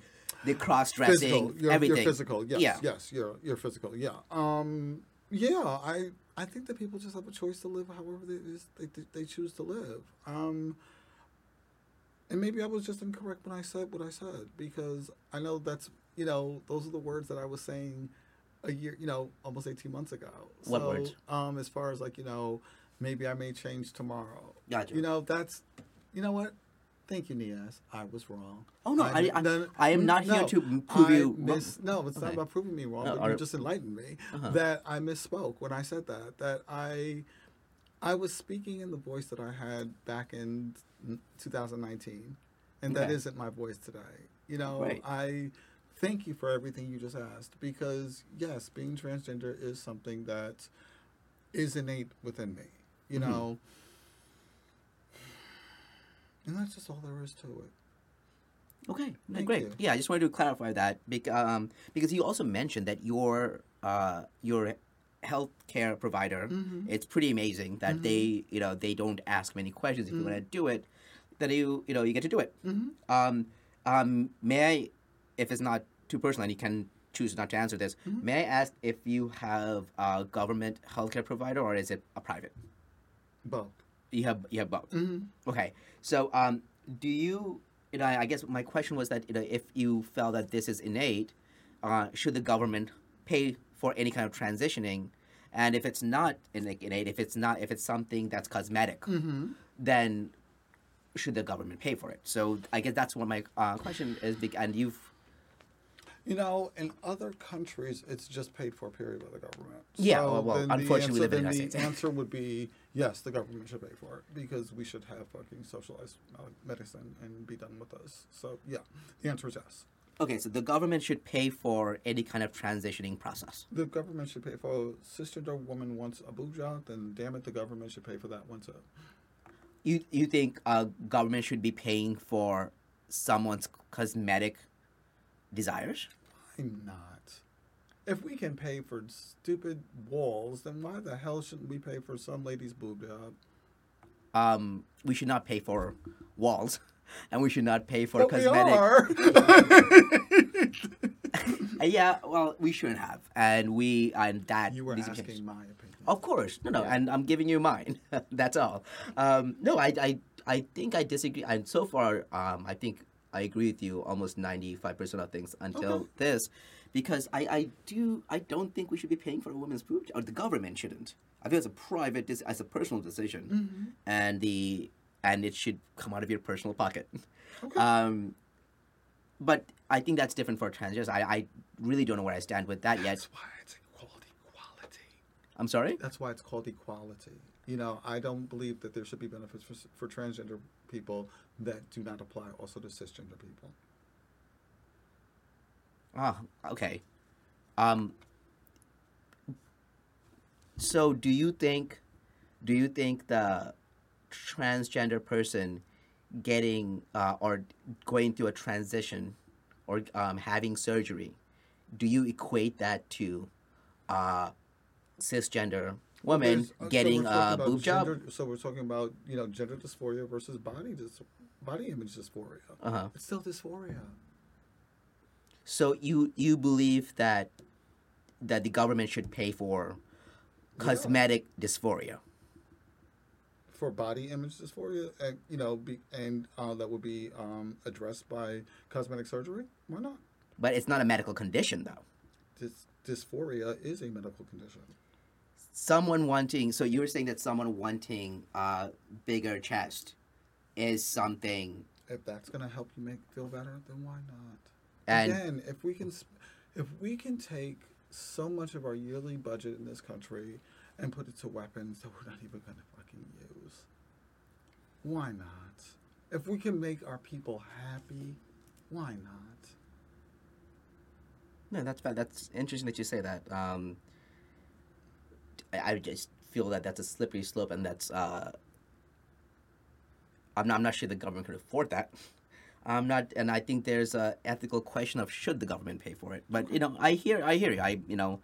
the cross dressing, everything. you're physical. Yes. Yeah. Yes. You're you're physical. Yeah. Um. Yeah. I I think that people just have a choice to live however they they they, they choose to live. Um. And maybe I was just incorrect when I said what I said because I know that's you know those are the words that I was saying a year you know almost eighteen months ago. What so, words? Um. As far as like you know maybe I may change tomorrow. Gotcha. You know that's you know what. Thank you, Niaz. I was wrong. Oh, no, I- I- I am not here to prove I you wrong. no, it's not about proving me wrong. No, but or- you just enlightened me Uh-huh. that I misspoke when I said that. That I, I was speaking in the voice that I had back in 2019, and that isn't my voice today. You know, Right. I thank you for everything you just asked because yes, being transgender is something that is innate within me. You Mhm. know. And that's just all there is to it. Okay, Thank great. you. Yeah, I just wanted to clarify that because um, because you also mentioned that your uh, your healthcare provider Mhm. it's pretty amazing that they you know they don't ask many questions if you want to do it that you you know you get to do it. Mhm. Um, um, may I, if it's not too personal, and you can choose not to answer this, Mm-hmm. may I ask if you have a government healthcare provider or is it a private? Both. You have you have both. Mm-hmm. Okay, so um, do you? You know, I I guess my question was that you know if you felt that this is innate, uh, should the government pay for any kind of transitioning? And if it's not inna- innate, if it's not, if it's something that's cosmetic, Mm-hmm. then should the government pay for it? So I guess that's what my uh, question is. bec- And you've You know, in other countries, it's just paid for, period, by the government. Yeah, well, well, then the unfortunately, we answer, live in the then United the States. answer would be (laughs) yes, the government should pay for it because we should have fucking socialized uh, medicine and be done with this. So yeah, the answer is yes. Okay. So the government should pay for any kind of transitioning process. The government should pay for a cisgender woman wants a boob job, then damn it, the government should pay for that one too. You you think uh, government should be paying for someone's cosmetic desires? Why not? If we can pay for stupid walls, then why the hell shouldn't we pay for some lady's boob job? um, we should not pay for walls, (laughs) (laughs) and we should not pay for But cosmetic. (laughs) Uh, yeah, well, we shouldn't have, and we and that You were asking my opinion. Of course, no, no, Yeah. and I'm giving you mine. (laughs) That's all. Um, no, I, I, I think I disagree. And so far, um, I think I agree with you almost 95 percent of things until Okay. this, because I, I do, I don't think we should be paying for a woman's boob, or the government shouldn't. I think it's a private, as a personal decision, Mm-hmm. and the, and it should come out of your personal pocket. Okay. Um, but I think that's different for transgenders. I, I really don't know where I stand with that yet. That's why it's equality, equality. I'm sorry. That's why it's called equality. You know, I don't believe that there should be benefits for, for transgender people that do not apply also to cisgender people. Ah, okay. Um. So, do you think, do you think the transgender person getting uh, or going through a transition or um, having surgery, do you equate that to uh, cisgender woman There's- uh, getting we're a boob job? So we're talking about you know gender dysphoria versus body dys, body image dysphoria. Uh-huh. It's still dysphoria. So you you believe that that the government should pay for cosmetic dysphoria? For body image dysphoria, and you know, be, and uh, that would be um, addressed by cosmetic surgery. Why not? But it's not a medical condition, though. Dys- dysphoria is a medical condition. Someone wanting, so you were saying that someone wanting a bigger chest is something, If that's going to help you make feel better, then why not? And- Again, if we can, if we can take so much of our yearly budget in this country and put it to weapons that we're not even going to fucking use, why not? If we can make our people happy, why not? no, that's fa- that's interesting that you say that. Um, I, I just feel that that's a slippery slope, and that's uh, I'm not, I'm not sure the government could afford that. I'm not, and I think there's a ethical question of should the government pay for it. But you know, I hear, I hear you. I, you know,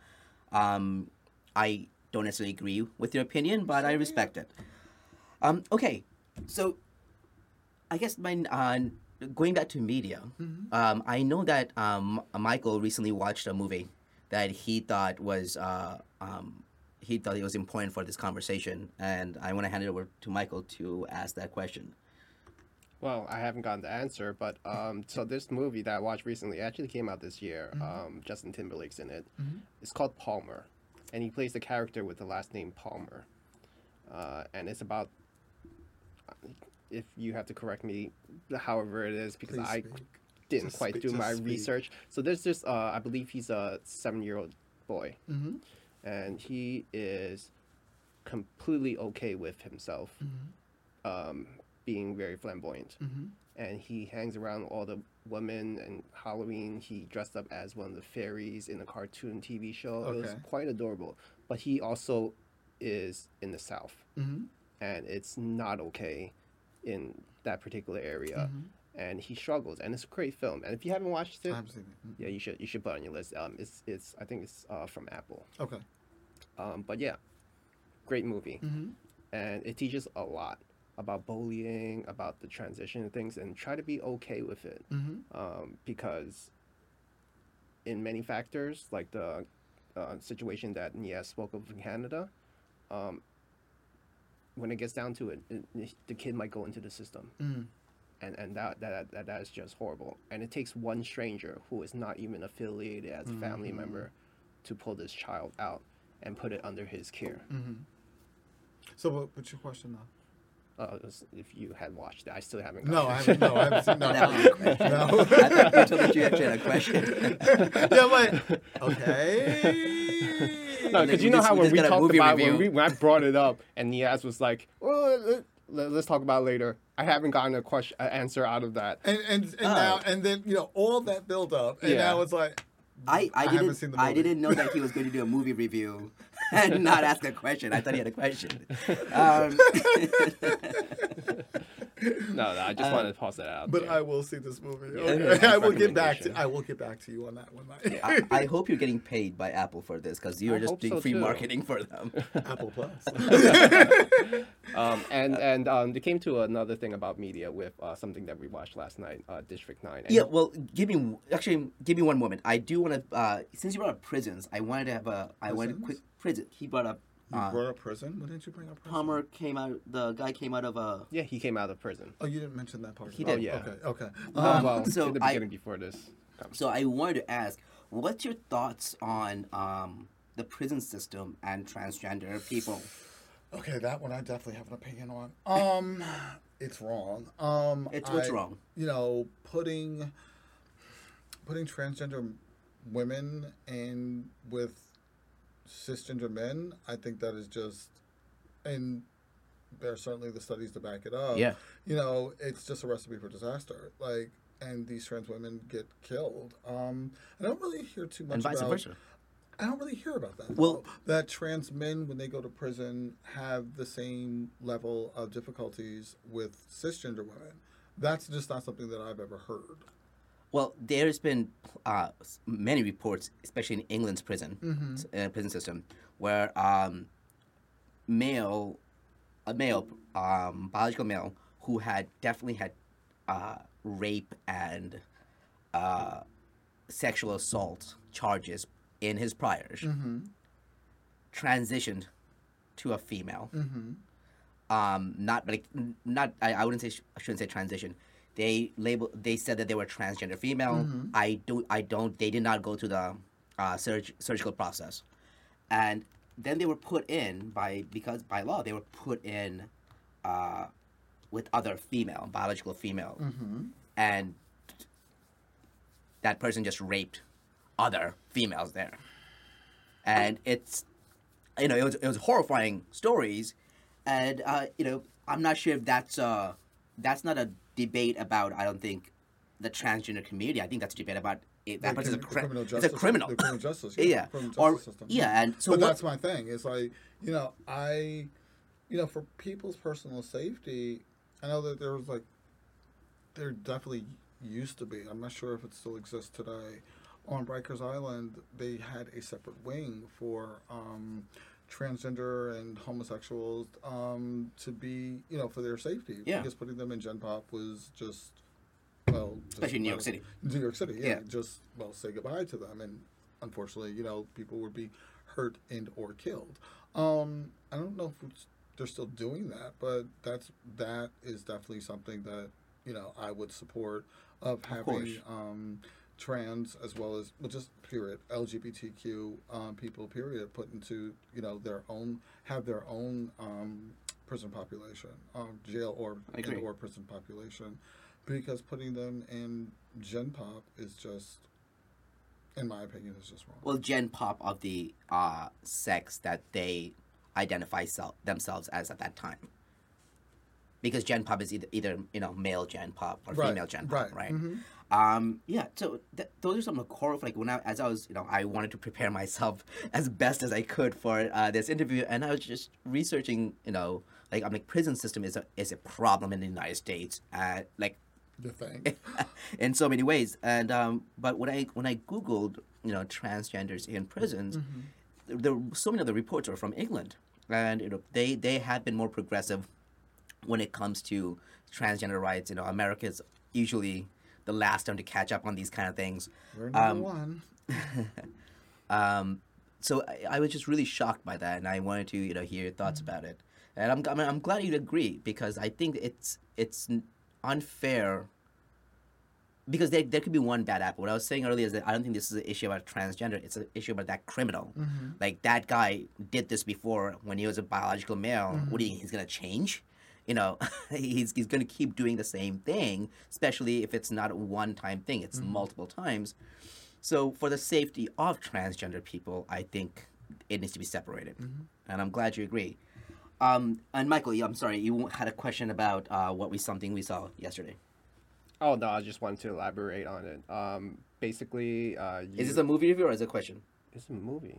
um, I don't necessarily agree with your opinion, but I respect it. Um, okay, so I guess my uh, going back to media, um, I know that um, Michael recently watched a movie that he thought was uh, um, he thought it was important for this conversation, and I want to hand it over to Michael to ask that question. Well, I haven't gotten the answer, but (laughs) um, so this movie that I watched recently actually came out this year. Um, Justin Timberlake's in it. It's called Palmer, and he plays the character with the last name Palmer. Uh, and it's about, if you have to correct me, however it is, because Please I speak. didn't Just quite speak- do my speak. research. So there's this, uh, I believe he's a seven-year-old boy, Mm-hmm. and he is completely okay with himself um, being very flamboyant. Mm-hmm. And he hangs around all the women and Halloween. He dressed up as one of the fairies in a cartoon TV show. It was quite adorable. But he also is in the South, Mm-hmm. And it's not okay in that particular area. Mm-hmm. And he struggles, and it's a great film. And if you haven't watched it, haven't yeah, you should you should put it on your list. Um, it's it's I think it's uh, from Apple. Okay. Um, but yeah, great movie, Mm-hmm. and it teaches a lot about bullying, about the transition and things, and try to be okay with it. Mm-hmm. Um, because in many factors, like the uh, situation that Nia spoke of in Canada, um, when it gets down to it, it, the kid might go into the system. Mm. And, and that, that, that, that is just horrible. And it takes one stranger who is not even affiliated as a family member to pull this child out and put it under his care. Mm-hmm. So, what, what's your question now? Uh, if you had watched it, I still haven't. No, gotten I it. haven't. No, I haven't seen. No, That was question. no. I thought you told me you actually had a question. (laughs) yeah, but okay. No, because you know just- how we when just we talked about when, we, when I brought it up and Niaz was like, "Well, let, let, us talk about it later." I haven't gotten a question, an answer out of that. and and, and Oh. now and then you know all that build up, and Yeah. now it's like I, I, haven't didn't seen the I didn't know that he was going to do a movie review and (laughs) not ask a question. I thought he had a question. Um, (laughs) (laughs) (laughs) no, no, I just wanted to pause that out. But there. I will see this movie. Yeah, Okay. I will get back to. I will get back to you on that one. (laughs) I, I hope you're getting paid by Apple for this because you're I just doing so, free too. marketing for them. (laughs) Apple Plus. Um, and and um, they came to another thing about media with uh, something that we watched last night, uh, District Nine. And yeah, well, give me actually give me one moment. I do want to uh, since you brought up prisons, I wanted to have a I wanted to Prisons? quick prison. He brought up You uh, brought up prison. What didn't you bring up? Prison? Palmer came out. The guy came out of a. yeah, he came out of prison. Oh, you didn't mention that part. He Oh, did. yeah. Okay. Okay. Oh, Um, well, so in the I- before this. So I wanted to ask, what's your thoughts on um, the prison system and transgender people? Okay, that one I definitely have an opinion on. Um, it's wrong. Um, It's what's I- wrong. You know, putting putting transgender women in with cisgender men. I think that is just, and there are certainly the studies to back it up. Yeah. You know, it's just a recipe for disaster. Like, and these trans women get killed. Um, I don't really hear too much And vice about. versa. I don't really hear about that. Well- though. that trans men, when they go to prison, have the same level of difficulties with cisgender women. That's just not something that I've ever heard. Well, there's been uh, many reports, especially in England's prison Mm-hmm. uh, prison system, where um, male, a male, um, biological male who had definitely had uh, rape and uh, sexual assault charges in his priors, Mm-hmm. transitioned to a female. Mm-hmm. um, not like not I, I wouldn't say I shouldn't say transition. They label they said that they were transgender female. I do I don't they did not go through the uh, surg- surgical process, and then they were put in by because by law they were put in uh, with other female biological female, Mm-hmm. and that person just raped other females there, and it's you know, it was it was horrifying stories, and uh, you know, I'm not sure if that's uh that's not a debate about. I don't think the transgender community. I think that's a debate about it, that The person's a, crim- the cri- criminal it's justice- a criminal. the criminal justice, yeah, yeah, criminal or justice system. yeah, and so but what? that's my thing. It's like you know, I, you know, for people's personal safety, I know that there was like, there definitely used to be. I'm not sure if it still exists today. On Rikers Island, they had a separate wing for um, transgender and homosexuals um, to be, you know, for their safety. Yeah. Because putting them in Gen Pop was just, well, just Especially in New York City. New York City, yeah, Yeah. just well say goodbye to them, and unfortunately, you know, people would be hurt and or killed. Um, I don't know if they're still doing that, but that's that is definitely something that you know I would support of having course. um, trans as well as well just period LGBTQ um, people period put into you know their own have their own um, prison population, um, jail or and or prison population, because putting them in Gen Pop is just, in my opinion, is just wrong. well, Gen Pop of the uh, sex that they identify sel- themselves as at that time. Because Gen Pop is either, either you know male Gen Pop or Right, female Gen Pop, right, right? mhm. Um, yeah, so th- those are some of the core of like when I as I was you know I wanted to prepare myself (laughs) as best as I could for uh, this interview, and I was just researching you know like I'm like prison system is a is a problem in the United States, uh, like The thing. (laughs) in so many ways. And um, but when I when I googled you know transgenders in prisons, there so many of the reports are from England, and you know they they had been more progressive when it comes to transgender rights. You know, America's usually the last one to catch up on these kind of things. We're number Um, one. (laughs) Um, so I, I was just really shocked by that, and I wanted to you know hear your thoughts about it. And I'm I'm, I'm glad you'd agree because I think it's it's unfair. Because there, there could be one bad apple. What I was saying earlier is that I don't think this is an issue about transgender. It's an issue about that criminal. Like that guy did this before when he was a biological male. What do you? Think he's gonna change? You know, (laughs) he's he's gonna keep doing the same thing, especially if it's not a one time thing. It's multiple times. So, for the safety of transgender people, I think it needs to be separated, and I'm glad you agree. Um, and Michael, I'm sorry, you had a question about uh, what we something we saw yesterday. Oh no, I just wanted to elaborate on it. Um, basically, uh, you, Is this a movie review or is it a question? It's a movie.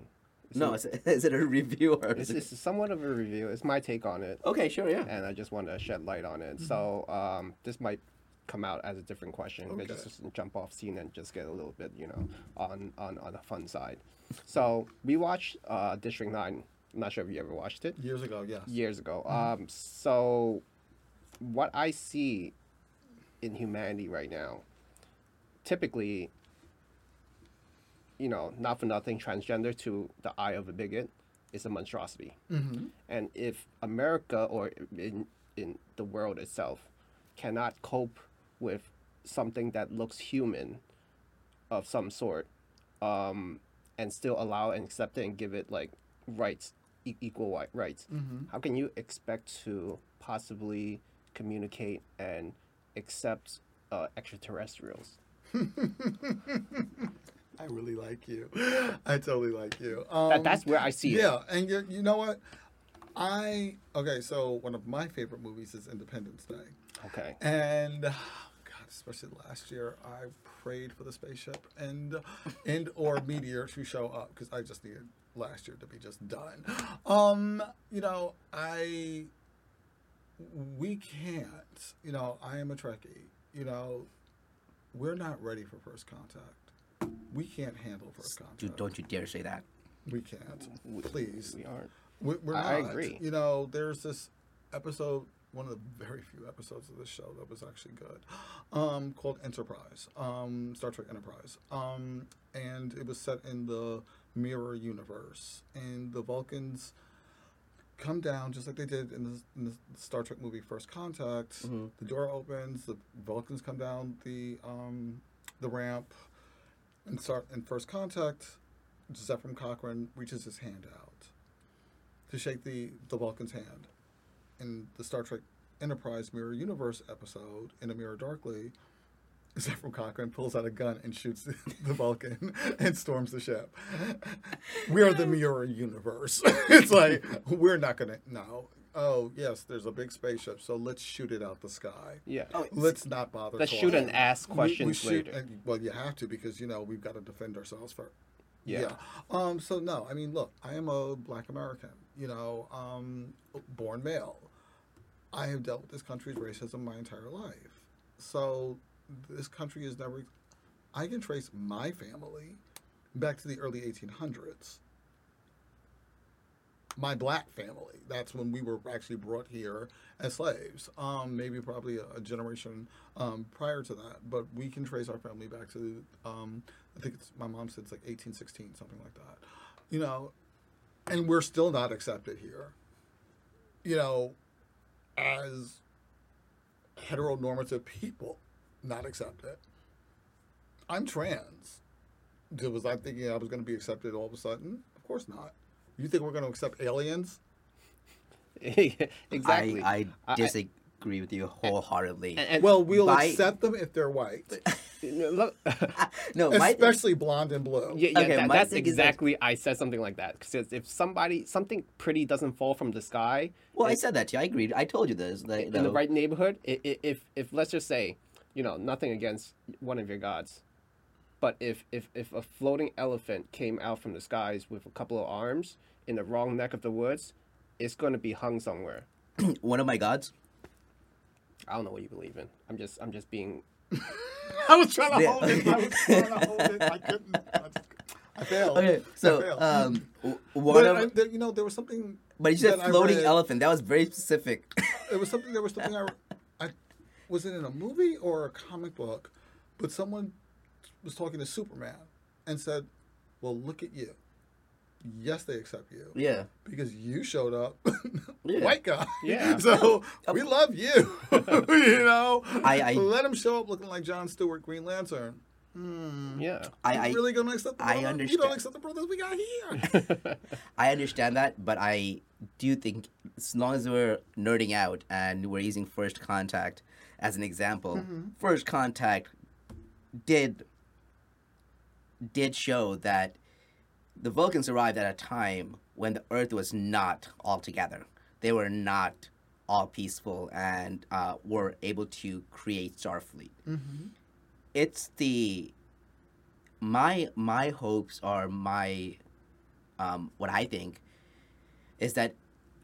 No, is it, (laughs) is it a review or It's, is it... it's somewhat of a review. It's my take on it, Okay, sure, yeah. and I just want to shed light on it. So um, this might come out as a different question, Okay. just jump off scene and just get a little bit, you know, on on on the fun side. So we watched uh, District Nine. I'm not sure if you ever watched it. Years ago, yes. years ago. Um, so what I see in humanity right now, typically, you know, not for nothing, transgender to the eye of a bigot is a monstrosity. Mm-hmm. And if America or in in the world itself cannot cope with something that looks human of some sort, um, and still allow and accept it and give it like rights, e- equal rights, Mm-hmm. how can you expect to possibly communicate and accept uh, extraterrestrials? (laughs) I really like you. (laughs) I totally like you. Um, That, that's where I see it. yeah, and you, you know what? I okay. So one of my favorite movies is Independence Day, Okay. and (sighs) God, especially last year, I prayed for the spaceship and (laughs) and or meteor to show up because I just needed last year to be just done. Um, you know, I we can't. You know, I am a Trekkie. You know, we're not ready for first contact. We can't handle first contact. Dude, don't you dare say that. We can't. Please. We aren't. We, we're I- I not. agree. You know, there's this episode, one of the very few episodes of this show that was actually good, um, called Enterprise, um, Star Trek Enterprise, um, and it was set in the Mirror universe, and the Vulcans come down just like they did in the, in the Star Trek movie First Contact. The door opens, the Vulcans come down the um, the ramp, and start in First Contact. Zefram Cochrane reaches his hand out to shake the, the Vulcan's hand. In the Star Trek Enterprise Mirror Universe episode, In a Mirror Darkly, Zefram Cochrane pulls out a gun and shoots the, (laughs) the Vulcan and storms the ship. (laughs) We are the Mirror Universe. (laughs) it's like, we're not going to, no. Oh, yes, there's a big spaceship, so let's shoot it out the sky. Yeah. Oh, Let's not bother. Let's shoot and talking. ask We- we questions shoot later. and- well, you have to because, you know, we've got to defend ourselves first. Yeah. Um. So no, I mean, look, I am a Black American. You know, um, born male. I have dealt with this country's racism my entire life. So this country is never. I can trace my family back to the early 1800s. My black family. That's when we were actually brought here as slaves. Um, maybe probably a, a generation um, prior to that, but we can trace our family back to. Um, I think it's my mom said it's like 1816, something like that. You know, and we're still not accepted here. You know, as heteronormative people, not accepted. I'm trans. Was I thinking I was going to be accepted all of a sudden? Of course not. You think we're going to accept aliens? (laughs) exactly. I, I I- disagree with you wholeheartedly. and, Well, we'll by- accept them if they're white, (laughs) look, (laughs) no, my, especially blonde and blue. yeah, yeah Okay, that- that's thing is exactly. I said something like that because if somebody something pretty doesn't fall from the sky, well, I said that to you. I agreed. I told you this. That, in the right neighborhood, i- i- if if let's just say, you know, nothing against one of your gods, but if if if a floating elephant came out from the skies with a couple of arms in the wrong neck of the woods, it's going to be hung somewhere. (clears throat) One of my gods. I don't know what you believe in. I'm just I'm just being (laughs) I was trying to hold it. I was trying to hold it. I couldn't. I, just, I failed. Okay, I so failed. um, w- one but of, I, there, you know, there was something. but you said floating read- elephant. That was very specific. (laughs) It was something. There was something. I, I was it in a movie or a comic book, but someone was talking to Superman and said, "Well, look at you. Yes, they accept you yeah. because you showed up, (laughs) Yeah. white guy. Yeah. (laughs) So we love you. (laughs) you know. I- I- let him show up looking like John Stewart, Green Lantern. Hmm. yeah. I, You I really gonna accept the I brothers? You don't accept the brothers we got here. I understand that, but I do think as long as we're nerding out and we're using First Contact as an example, First Contact did did show that the Vulcans arrived at a time when the Earth was not all together. They were not all peaceful and uh, were able to create Starfleet. It's the my my hopes are my um, what I think is that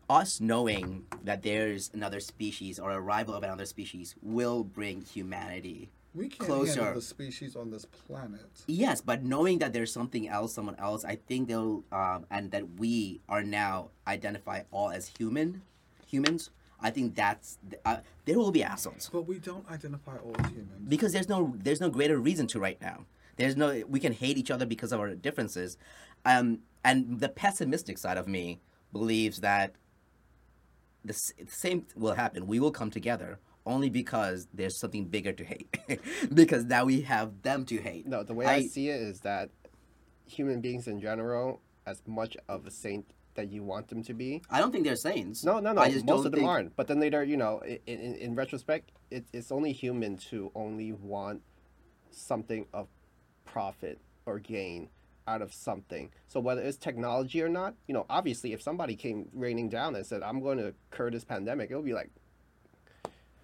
us knowing that there's another species or arrival of another species will bring humanity We can't closer. handle the species on this planet. Yes, but knowing that there's something else, someone else, I think they'll, um, and that we are now identify all as human, humans. I think that's uh, there will be assholes But we don't identify all as humans. because there's no there's no greater reason to right now. There's no we can hate each other because of our differences, um, and the pessimistic side of me believes that the s- same will happen. We will come together only because there's something bigger to hate, (laughs) because now we have them to hate. No, the way I, see it is that human beings in general, as much of a saint that you want them to be, I don't think they're saints. No, no, no. I just Most of them think- aren't. But then later, you know, in, in, in retrospect, it, it's only human to only want something of profit or gain out of something. So whether it's technology or not, you know, obviously, if somebody came raining down and said, "I'm going to cure this pandemic," it would be like,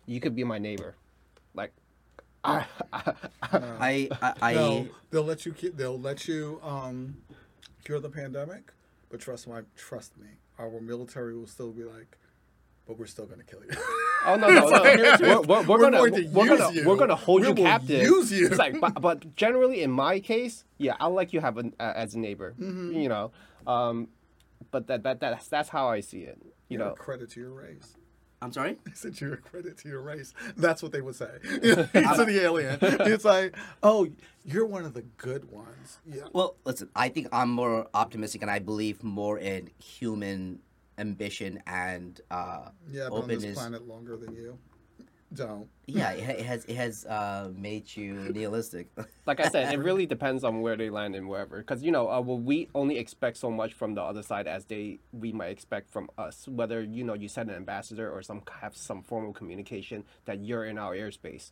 you could be my neighbor, like. I, I I, I no, they'll let you. They'll let you um, cure the pandemic, but trust my trust me, our military will still be like, but we're still going to kill you. Oh no (laughs) no no! We're, we're, we're, We're gonna going to we're use gonna you. we're gonna hold We you will captive. use you. It's like, but, but generally in my case, yeah, I'll let you have an uh, as a neighbor. Mm-hmm. You know, um, but that that that's that's how I see it. You You're know, credit to your race. I'm sorry. (laughs) They said you're a credit to your race. That's what they would say (laughs) (laughs) to the alien. It's like, oh, you're one of the good ones. Yeah. Well, listen. I think I'm more optimistic, and I believe more in human ambition and uh, Yeah, been on this planet longer than you. Don't. Yeah, it, has it has uh, made you nihilistic. (laughs) like I said, it really depends on where they land and wherever. Because you know, uh, well, we only expect so much from the other side as they we might expect from us. Whether you know you send an ambassador or some have some form of communication that you're in our airspace.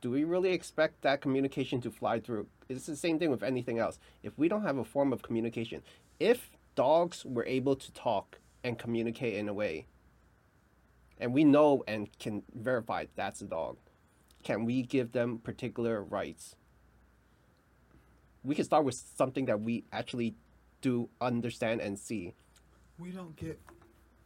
Do we really expect that communication to fly through? It's the same thing with anything else. If we don't have a form of communication, if dogs were able to talk and communicate in a way, and we know and can verify that's a dog, can we give them particular rights? We can start with something that we actually do understand and see. We don't get.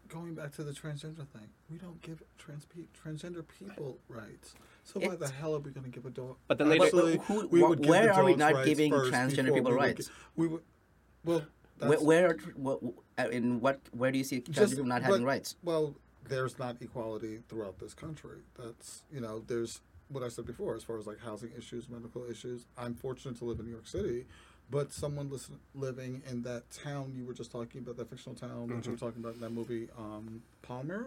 Going back to the transgender thing, we don't give trans pe- transgender people rights. So why the hell are we going to give a dog? But then later- Actually, who- we wh- would give where the are we not giving transgender people we rights? gi- we would. Well, where, that's, where are, uh, in what where do you see trans people not having but- rights? Well, there's not equality throughout this country. That's you know, there's what I said before as far as like housing issues, medical issues. I'm fortunate to live in New York City, but someone listen, living in that town you were just talking about, that fictional town that you were talking about in that movie, um, Palmer,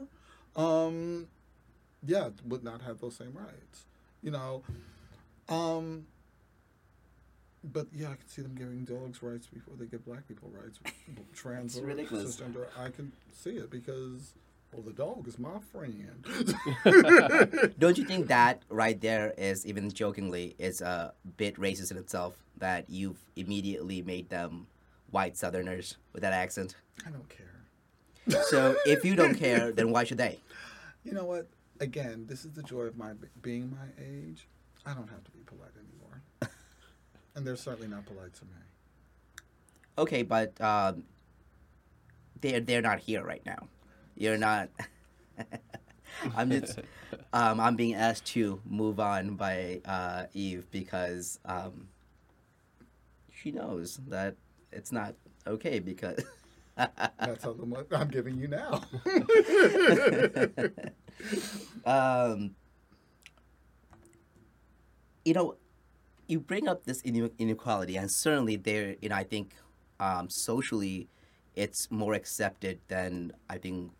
um, yeah, would not have those same rights. You know, um, but yeah, I can see them giving dogs rights before they give black people rights. (laughs) Trans It's or ridiculous. cisgender, I can see it because well, the dog is my friend. (laughs) Don't you think (laughs) that right there is even jokingly is a bit racist in itself that you've immediately made them white Southerners with that accent? I don't care. So if you don't care, (laughs) then why should they? You know what? Again, this is the joy of my being my age. I don't have to be polite anymore, and they're certainly not polite to me. Okay, but um, they're they're not here right now. You're not. (laughs) I'm just. Um, I'm being asked to move on by uh, Eve because um, she knows that it's not okay because. (laughs) That's how the mo- I'm giving you now. (laughs) um, you know, you bring up this inequality, and certainly there, you know, I think um, socially, it's more accepted than I think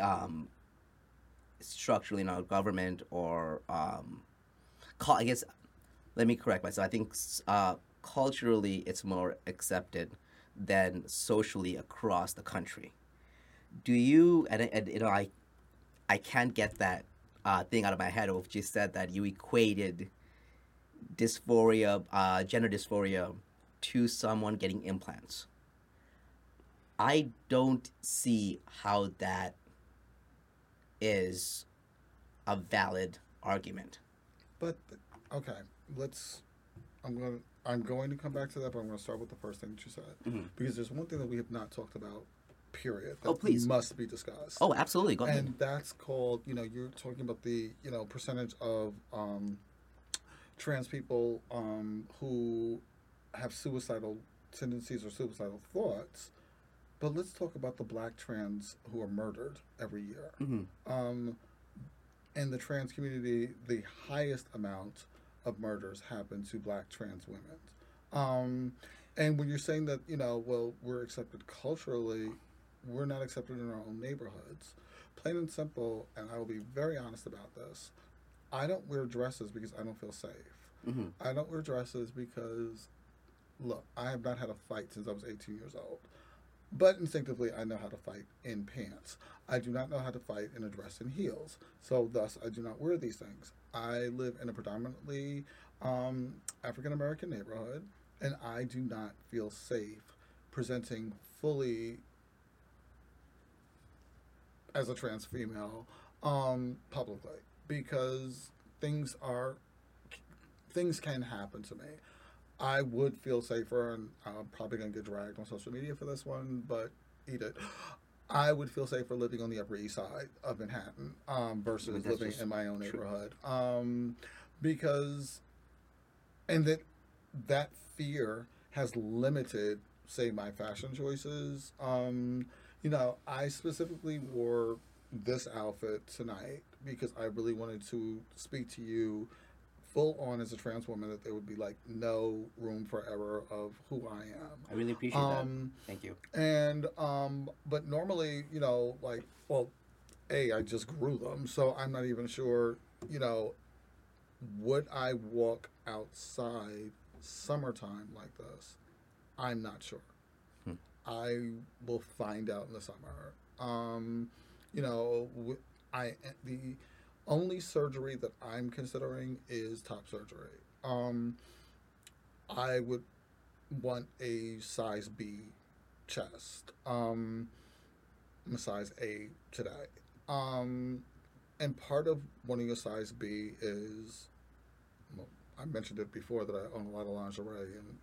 um, structurally in our government or um, I guess. Let me correct myself. I think uh, culturally, it's more accepted than socially across the country. Do you and, and you know I I can't get that uh, thing out of my head of just said that you equated dysphoria, uh, gender dysphoria, to someone getting implants. I don't see how that is a valid argument. But okay, let's. I'm gonna. I'm going to come back to that, but I'm going to start with the first thing that you said Mhm. because there's one thing that we have not talked about. Period. That Oh, please. must be discussed. Oh, absolutely. Go ahead. and that's called you know you're talking about the you know percentage of um, trans people um, who have suicidal tendencies or suicidal thoughts but let's talk about the black trans who are murdered every year. Hmm um, in the trans community the highest amount of murders happen to black trans women. Um, and when you're saying that you know well we're accepted culturally we're not accepted in our own neighborhoods. Plain and simple and i will be very honest about this i don't wear dresses because i don't feel safe. Hmm i don't wear dresses because look i have not had a fight since i was 18 years old but instinctively i know how to fight in pants. I do not know how to fight in a dress and heels. So thus i do not wear these things. I live in a predominantly um, african american neighborhood and i do not feel safe presenting fully as a trans female um, publicly because things are things can happen to me. I would feel safer, and I'm probably gonna get dragged on social media for this one, but eat it. (gasps) I would feel safer living on the Upper East Side of Manhattan um, versus That's living in my own true. neighborhood, um, because, and that that fear has limited, say, my fashion choices. Um, you know, I specifically wore this outfit tonight because I really wanted to speak to you full on as a trans woman that there would be like no room for error of who I am. I really appreciate Um, that. Thank you. and um, but normally, you know, like well, a I just grew them, so I'm not even sure, you know, would I walk outside summertime like this? I'm not sure. Hmm. I will find out in the summer. Um, you know, I the only surgery that I'm considering is top surgery. Um, I would want a size B chest. Um, I'm a size A today. Um, and part of wanting a size B is, well, I mentioned it before that I own a lot of lingerie and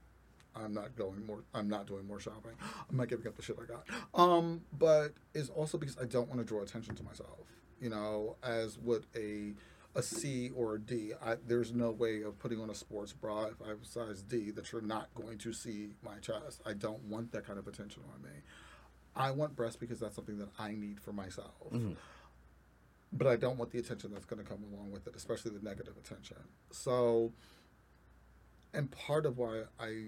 I'm not going more. I'm not doing more shopping. (gasps) I'm not giving up the shit I got. Um, but it's also because I don't want to draw attention to myself. You know, as with a a C or a D, I, there's no way of putting on a sports bra if I have a size D that you're not going to see my chest. I don't want that kind of attention on me. I want breasts because that's something that I need for myself. Mhm. But I don't want the attention that's going to come along with it, especially the negative attention. So, and part of why I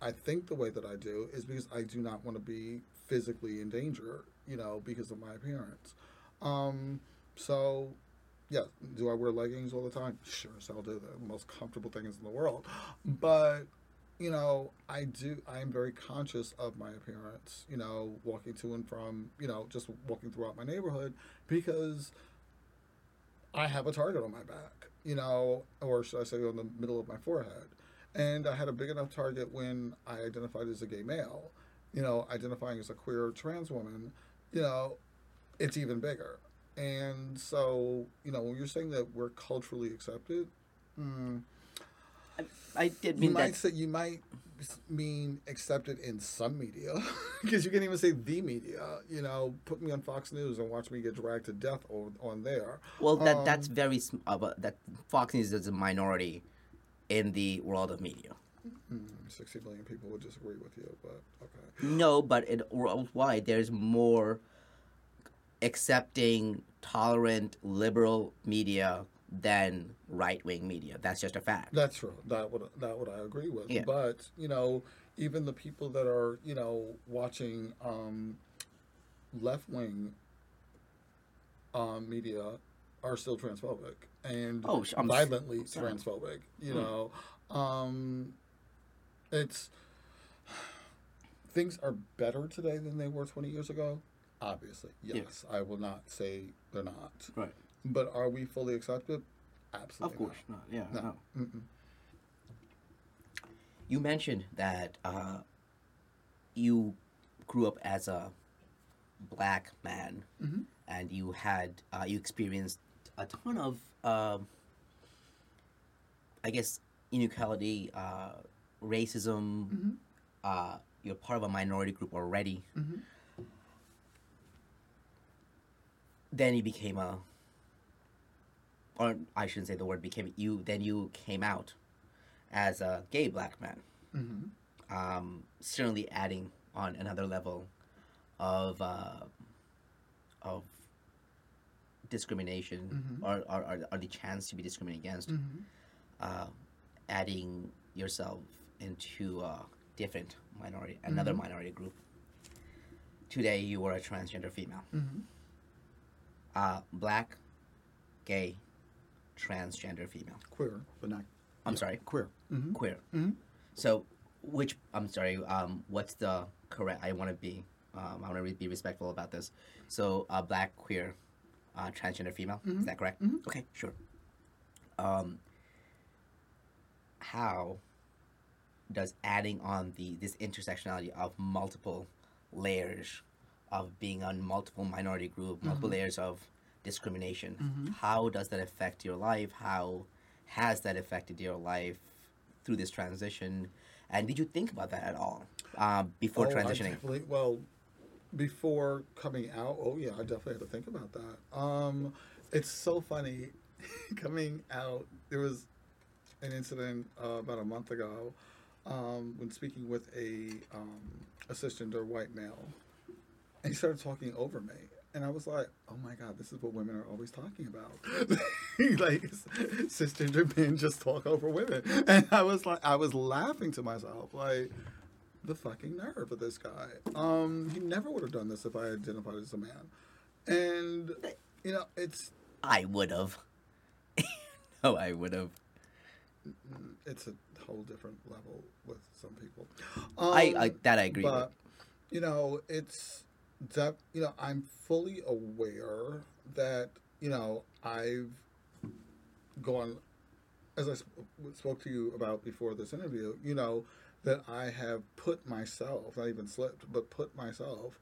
I think the way that I do is because I do not want to be physically in danger, you know, because of my appearance. Um, so, yeah, do I wear leggings all the time? Sure hell do. The most comfortable things in the world. (gasps) But, you know, I do, I am very conscious of my appearance, you know, walking to and from, you know, just walking throughout my neighborhood because I have a target on my back, you know, or should I say on the middle of my forehead. And I had a big enough target when I identified as a gay male. You know, identifying as a queer trans woman, you know, it's even bigger. And so, you know, when you're saying that we're culturally accepted, mm, I, I did you mean might that. say you might mean accepted in some media (laughs) because you can't even say the media. You know, put me on Fox News and watch me get dragged to death on, on there. Well, that Um, that's very uh, but that Fox News is a minority in the world of media. Mm, Sixty million people would disagree with you, but okay. No, but in worldwide, there's more accepting, tolerant, liberal media than right wing media. That's just a fact. That's true. That would that would I agree with. Yeah. But you know, even the people that are you know watching um, left wing um, media are still transphobic and Oh, I'm violently transphobic. You Hmm. know, um, it's (sighs) things are better today than they were twenty years ago. Obviously, Yeah. yes. I will not say they're not. Right. But are we fully accepted? Absolutely. Of course not. Yeah. No. no. no. You mentioned that uh, you grew up as a black man, Mhm. and you had uh, you experienced a ton of, um I guess, inequality uh, racism. Uh, you're part of a minority group already. Then you became a, or I shouldn't say the word became. You then you came out as a gay black man. Um, certainly adding on another level of uh, of discrimination or, or, or, or the chance to be discriminated against, uh, adding yourself into a different minority, another minority group. Today, you are a transgender female. Uh, black, gay, transgender female. Queer, but not I'm sorry, queer. Mm-hmm. queer. So, which I'm sorry. Um, what's the correct? I want to be. Um, I want to be respectful about this. So, uh, black, queer, uh, transgender female. Is that correct? Okay, sure. Um, how does adding on the this intersectionality of multiple layers of being on multiple minority group, multiple layers of discrimination, how does that affect your life? How has that affected your life through this transition? And did you think about that at all um, before Oh, transitioning? well, before coming out, oh yeah, I definitely had to think about that. Um, it's so funny (laughs) coming out. There was an incident uh, about a month ago um, when speaking with a um, a cisgender white male, and he started talking over me. And I was like, "Oh my God, this is what women are always talking about. (laughs) like cisgender men just talk over women." (laughs) And I was like, I was laughing to myself, like, the fucking nerve of this guy. Um, he never would have done this if I identified as a man. And you know, it's I would have. (laughs) no, I would have. it's a whole different level with some people. I, I Um, that I agree with. you know, it's that you know, I'm fully aware that you know I've gone as I sp- spoke to you about before this interview. You know that I have put myself, not even slipped, but put myself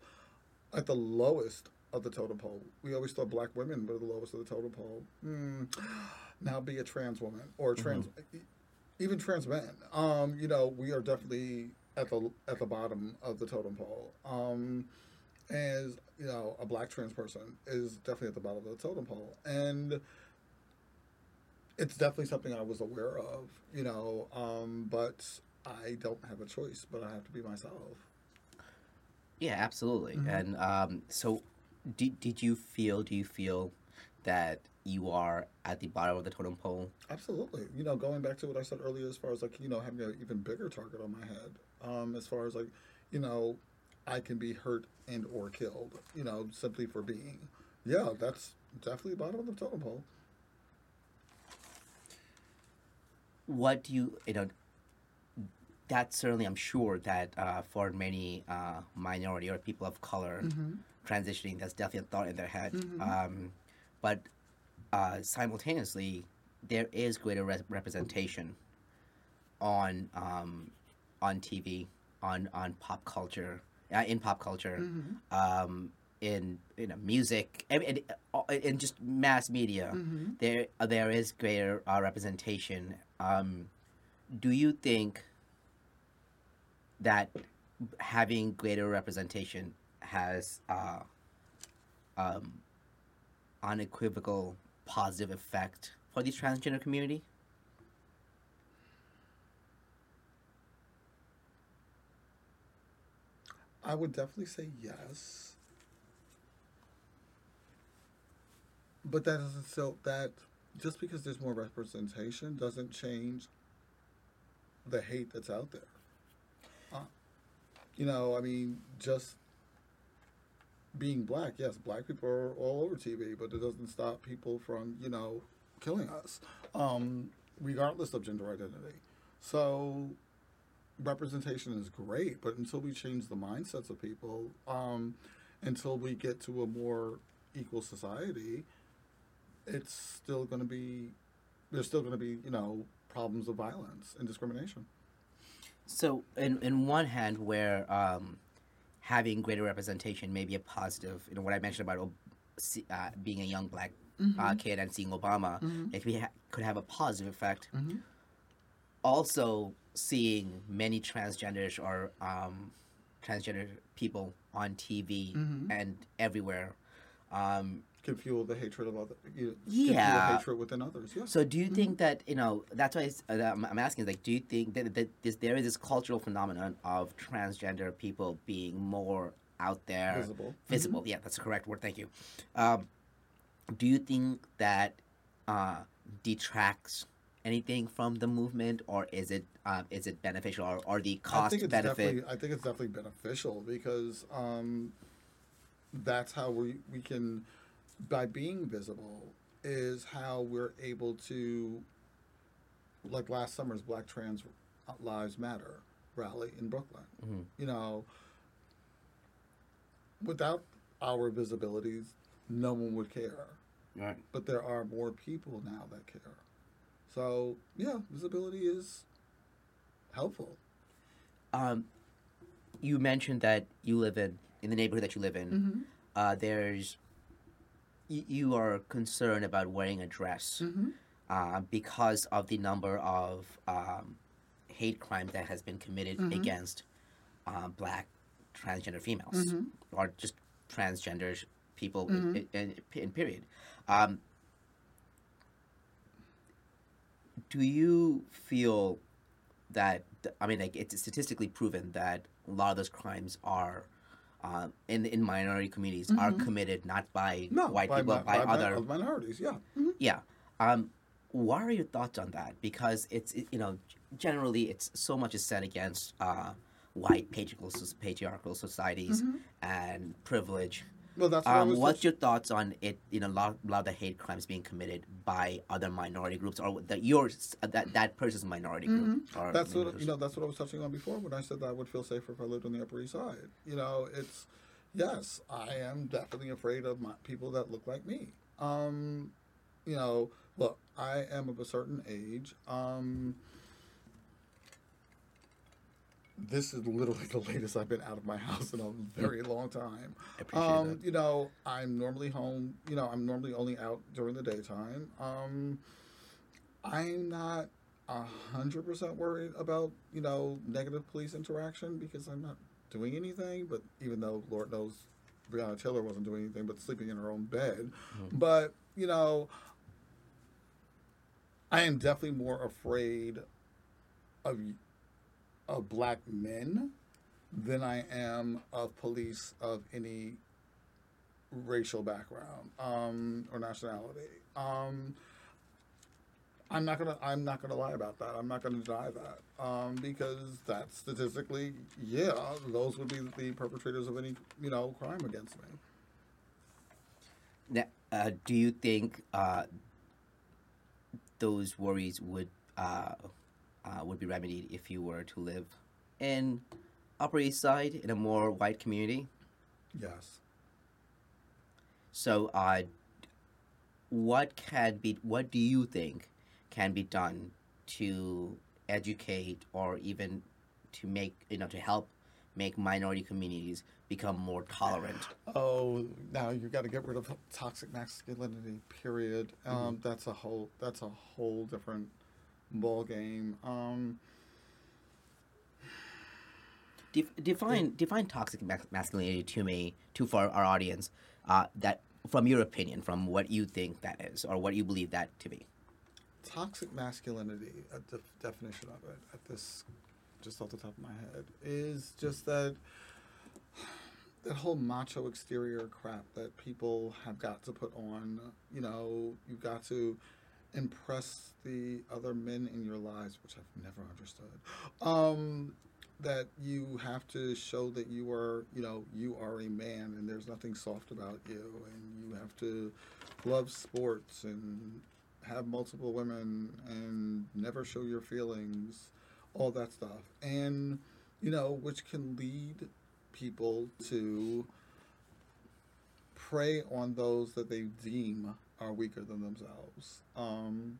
at the lowest of the totem pole. We always thought black women were the lowest of the totem pole. Mm, now be a trans woman or trans, even trans men. Um, you know, we are definitely at the at the bottom of the totem pole. Um, as you know, a black trans person is definitely at the bottom of the totem pole, and it's definitely something I was aware of. You know, um, but I don't have a choice, but I have to be myself. Yeah, absolutely. Mm-hmm. And um, so, did, did you feel, do you feel that you are at the bottom of the totem pole? Absolutely. You know, going back to what I said earlier, as far as like, you know, having an even bigger target on my head, um, as far as like, you know, I can be hurt and or killed, you know, simply for being. Yeah, that's definitely bottom of the totem pole. What do you, you know, that certainly, I'm sure that uh, for many uh, minority or people of color transitioning, that's definitely a thought in their head. Um, but uh, simultaneously, there is greater re- representation on um, on TV, on on pop culture, uh, in pop culture, um, in you know music, and, and, uh, in just mass media. There uh, there is greater uh, representation. Um, do you think that having greater representation has uh, um, unequivocal positive effect for the transgender community? I would definitely say yes. But that doesn't so that just because there's more representation doesn't change the hate that's out there. Uh, you know, I mean, just being black, yes, black people are all over TV, but it doesn't stop people from, you know, killing us, um, regardless of gender identity. So representation is great, but until we change the mindsets of people, um, until we get to a more equal society, it's still going to be there's still going to be you know problems of violence and discrimination. So, in in one hand, where um, having greater representation may be a positive, you know, what I mentioned about uh, being a young black uh, kid and seeing Obama, it could, ha- could have a positive effect. Also, seeing many transgenders or um, transgender people on TV Mm-hmm. and everywhere. Um, Can fuel the hatred of other. You, Yeah. hatred within others. Yes. so, do you think that you know? That's why uh, I'm, I'm asking. Like, do you think that, that this, there is this cultural phenomenon of transgender people being more out there, Visible. visible? Yeah, that's the correct word. Thank you. Um, do you think that uh, detracts anything from the movement, or is it uh, is it beneficial, or, or the I cost think it's benefit? definitely. I think it's definitely beneficial because um, that's how we we can, by being visible, is how we're able to. Like last summer's Black Trans Lives Matter rally in Brooklyn. Mhm. You know, without our visibilities, no one would care. Right. But there are more people now that care. So yeah, visibility is helpful. Um, you mentioned that you live in in the neighborhood that you live in. Mm-hmm. Uh, there's y- you are concerned about wearing a dress Mm-hmm. uh, because of the number of um, hate crimes that has been committed Mhm. against uh, black transgender females Mhm. or just transgender people Mhm. in, in, in period. Um, do you feel that I mean, like it's statistically proven that a lot of those crimes are uh, in in minority communities are Mhm. committed not by No, white by, people, mi- by, by other of minorities. Yeah. Mhm. yeah. Um, what are your thoughts on that? Because it's it, you know generally it's so much is said against uh, white patriarchal patriarchal societies Mhm. and privilege. Well, that's what I Um, what's your thoughts on it? You know, a lot, lot of the hate crimes being committed by other minority groups, or that yours that that person's minority group. Or Mm-hmm. That's what you know. That's what I was touching on before when I said that I would feel safer if I lived on the Upper East Side. You know, it's yes, I am definitely afraid of my, people that look like me. Um, you know, look, I am of a certain age. Um, this is literally (laughs) the latest I've been out of my house in a very long time. I appreciate Um, you know, I'm normally home. You know, I'm normally only out during the daytime. Um, I'm not a hundred percent worried about you know negative police interaction because I'm not doing anything. But even though Lord knows Breonna Taylor wasn't doing anything but sleeping in her own bed, but you know, I am definitely more afraid of of black men than I am of police of any racial background um, or nationality. Um, I'm not gonna. I'm not gonna lie about that. I'm not gonna deny that um, because that statistically, yeah, those would be the perpetrators of any you know crime against me. Now, uh, do you think uh, those worries would uh, uh, would be remedied if you were to live in Upper East Side in a more white community? Yes. So, uh, what can be? What do you think can be done to educate or even to make you know to help make minority communities become more tolerant? Oh, now you've got to get rid of toxic masculinity. Period. Um, That's a whole. That's a whole different ball game. Um, Def- define define toxic masculinity to me, to for our audience. Uh, that from your opinion, from what you think that is, or what you believe that to be. toxic masculinity, a def- definition of it, at this, just off the top of my head, is just that that whole macho exterior crap that people have got to put on. You know, you've got to impress the other men in your lives, which I've never understood. Um, that you have to show that you are, you know, you are a man and there's nothing soft about you, and you have to love sports and have multiple women and never show your feelings, all that stuff. And, you know, which can lead people to prey on those that they deem are weaker than themselves. Um,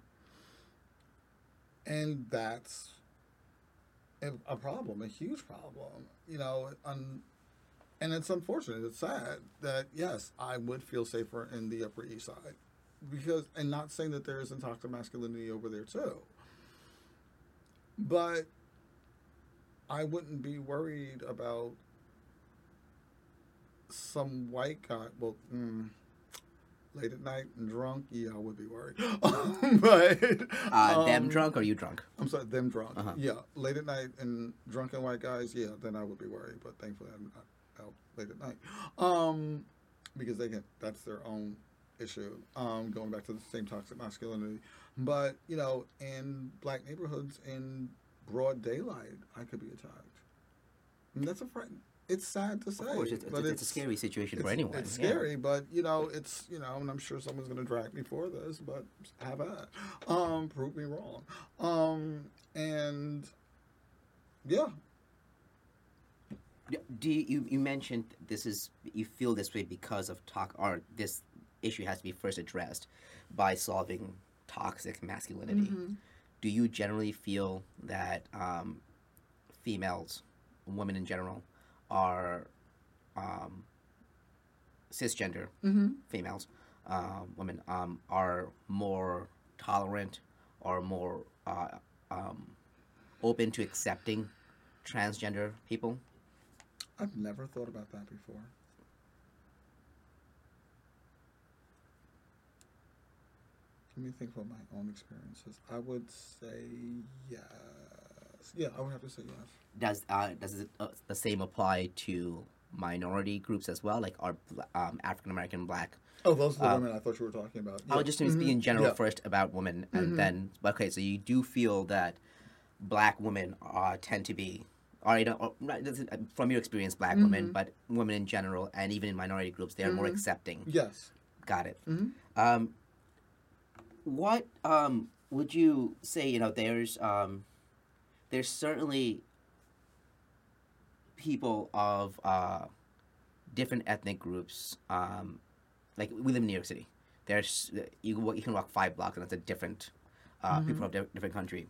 and that's a, problem, a huge problem. You know, un, and it's unfortunate. It's sad that yes, I would feel safer in the Upper East Side because, and not saying that there isn't toxic masculinity over there too, but I wouldn't be worried about some white guy. Well, mm, late at night and drunk. Yeah, I would be worried. (laughs) but Uh, them um, drunk or you drunk? I'm sorry, them drunk. Uh-huh. Yeah, late at night and drunken white guys. Yeah, then I would be worried. But thankfully, I'm not out late at night, um, because they can. That's their own issue. Um, going back to the same toxic masculinity, but you know, in black neighborhoods in broad daylight, I could be attacked. And that's a friend. It's sad to say, Of course, it's, it's, but it's, a scary situation for anyone. It's yeah. scary, but you know, it's you know, and I'm sure someone's gonna drag me for this, but have at, um, prove me wrong, um, and yeah, Do you, you you mentioned this is you feel this way because of talk or this issue has to be first addressed by solving toxic masculinity. Mm-hmm. Do you generally feel that um, females, women in general, are um, cisgender Mm-hmm. females, uh, women um, are more tolerant or more uh, um, open to accepting transgender people? I've never thought about that before. Let me think about my own experiences. I would say yes. Yeah, I would have to say yes. does uh, does it, uh, the same apply to minority groups as well, like our um, African American Black? Oh, those are the Uh, women I thought you were talking about. I would just speak in general Yeah. first about women, and then okay. So you do feel that Black women uh, tend to be, or you know, or, not- this is, from your experience, Black women, but women in general, and even in minority groups, they are more accepting. Yes. Got it. Mhm. Um, what um, would you say? You know, there's um, there's certainly people of uh, different ethnic groups. Um, like we live in New York City. There's you you can walk five blocks and it's a different uh, people of di- different country.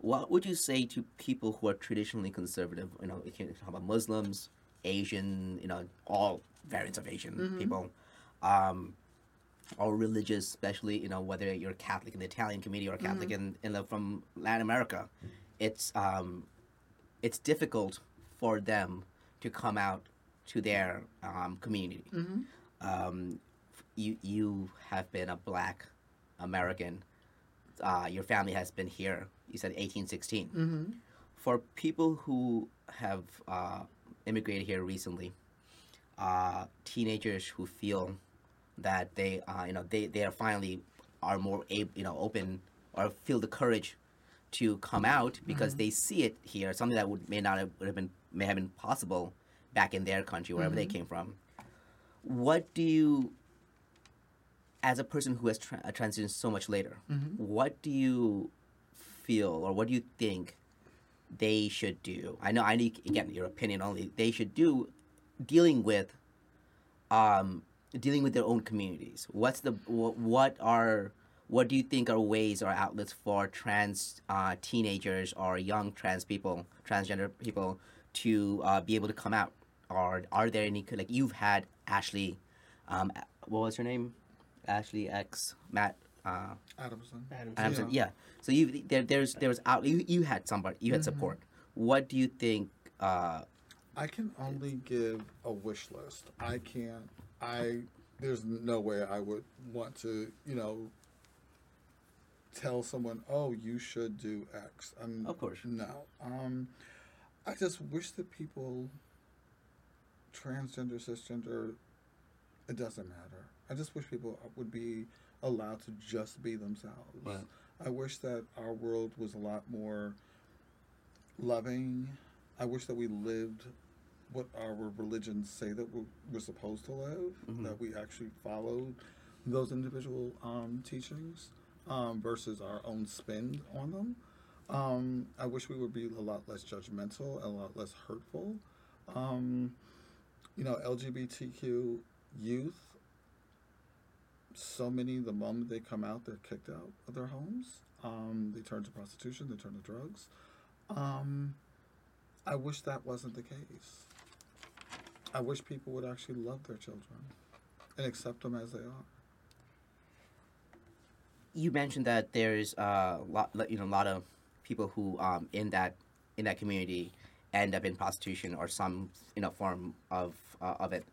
What would you say to people who are traditionally conservative? You know, you can talk about Muslims, Asian, you know, all variants of Asian people. Um, or religious, especially you know whether you're Catholic in the Italian community or Catholic in, in the, from Latin America, it's um, it's difficult for them to come out to their um, community. Um, you you have been a Black American. Uh, your family has been here. You said 1816. Mm-hmm. For people who have uh, immigrated here recently, uh, teenagers who feel that they uh, you know they, they are finally are more able you know open or feel the courage to come out because they see it here something that would may not have, would have been may have been possible back in their country wherever they came from. What do you as a person who has tra- uh, transitioned so much later what do you feel or what do you think they should do? I know i need again your opinion only. They should do dealing with um dealing with their own communities. What's the what, what are what do you think are ways or outlets for trans uh, teenagers or young trans people transgender people to uh, be able to come out or are there any like you've had ashley um, what was her name ashley x matt uh, Adamson. Adamson. Yeah. So you there there's there's out you, you had somebody you had support. What do you think? Uh, I can only give a wish list. I can't. I there's no way I would want to, you know, tell someone, "Oh, you should do X." I'm, Of course. No. Um, I just wish that people, transgender, cisgender, it doesn't matter. I just wish people would be allowed to just be themselves. Right. I wish that our world was a lot more loving. I wish that we lived what our religions say that we're, we're supposed to live, Mhm. that we actually followed those individual um, teachings um, versus our own spend on them. Um, I wish we would be a lot less judgmental a lot less hurtful. Um, you know, LGBTQ youth, so many, the moment they come out, they're kicked out of their homes. Um, they turn to prostitution, they turn to drugs. Um, I wish that wasn't the case. I wish people would actually love their children and accept them as they are. You mentioned that there's a lot you know a lot of people who um in that in that community end up in prostitution or some you know form of uh, of it.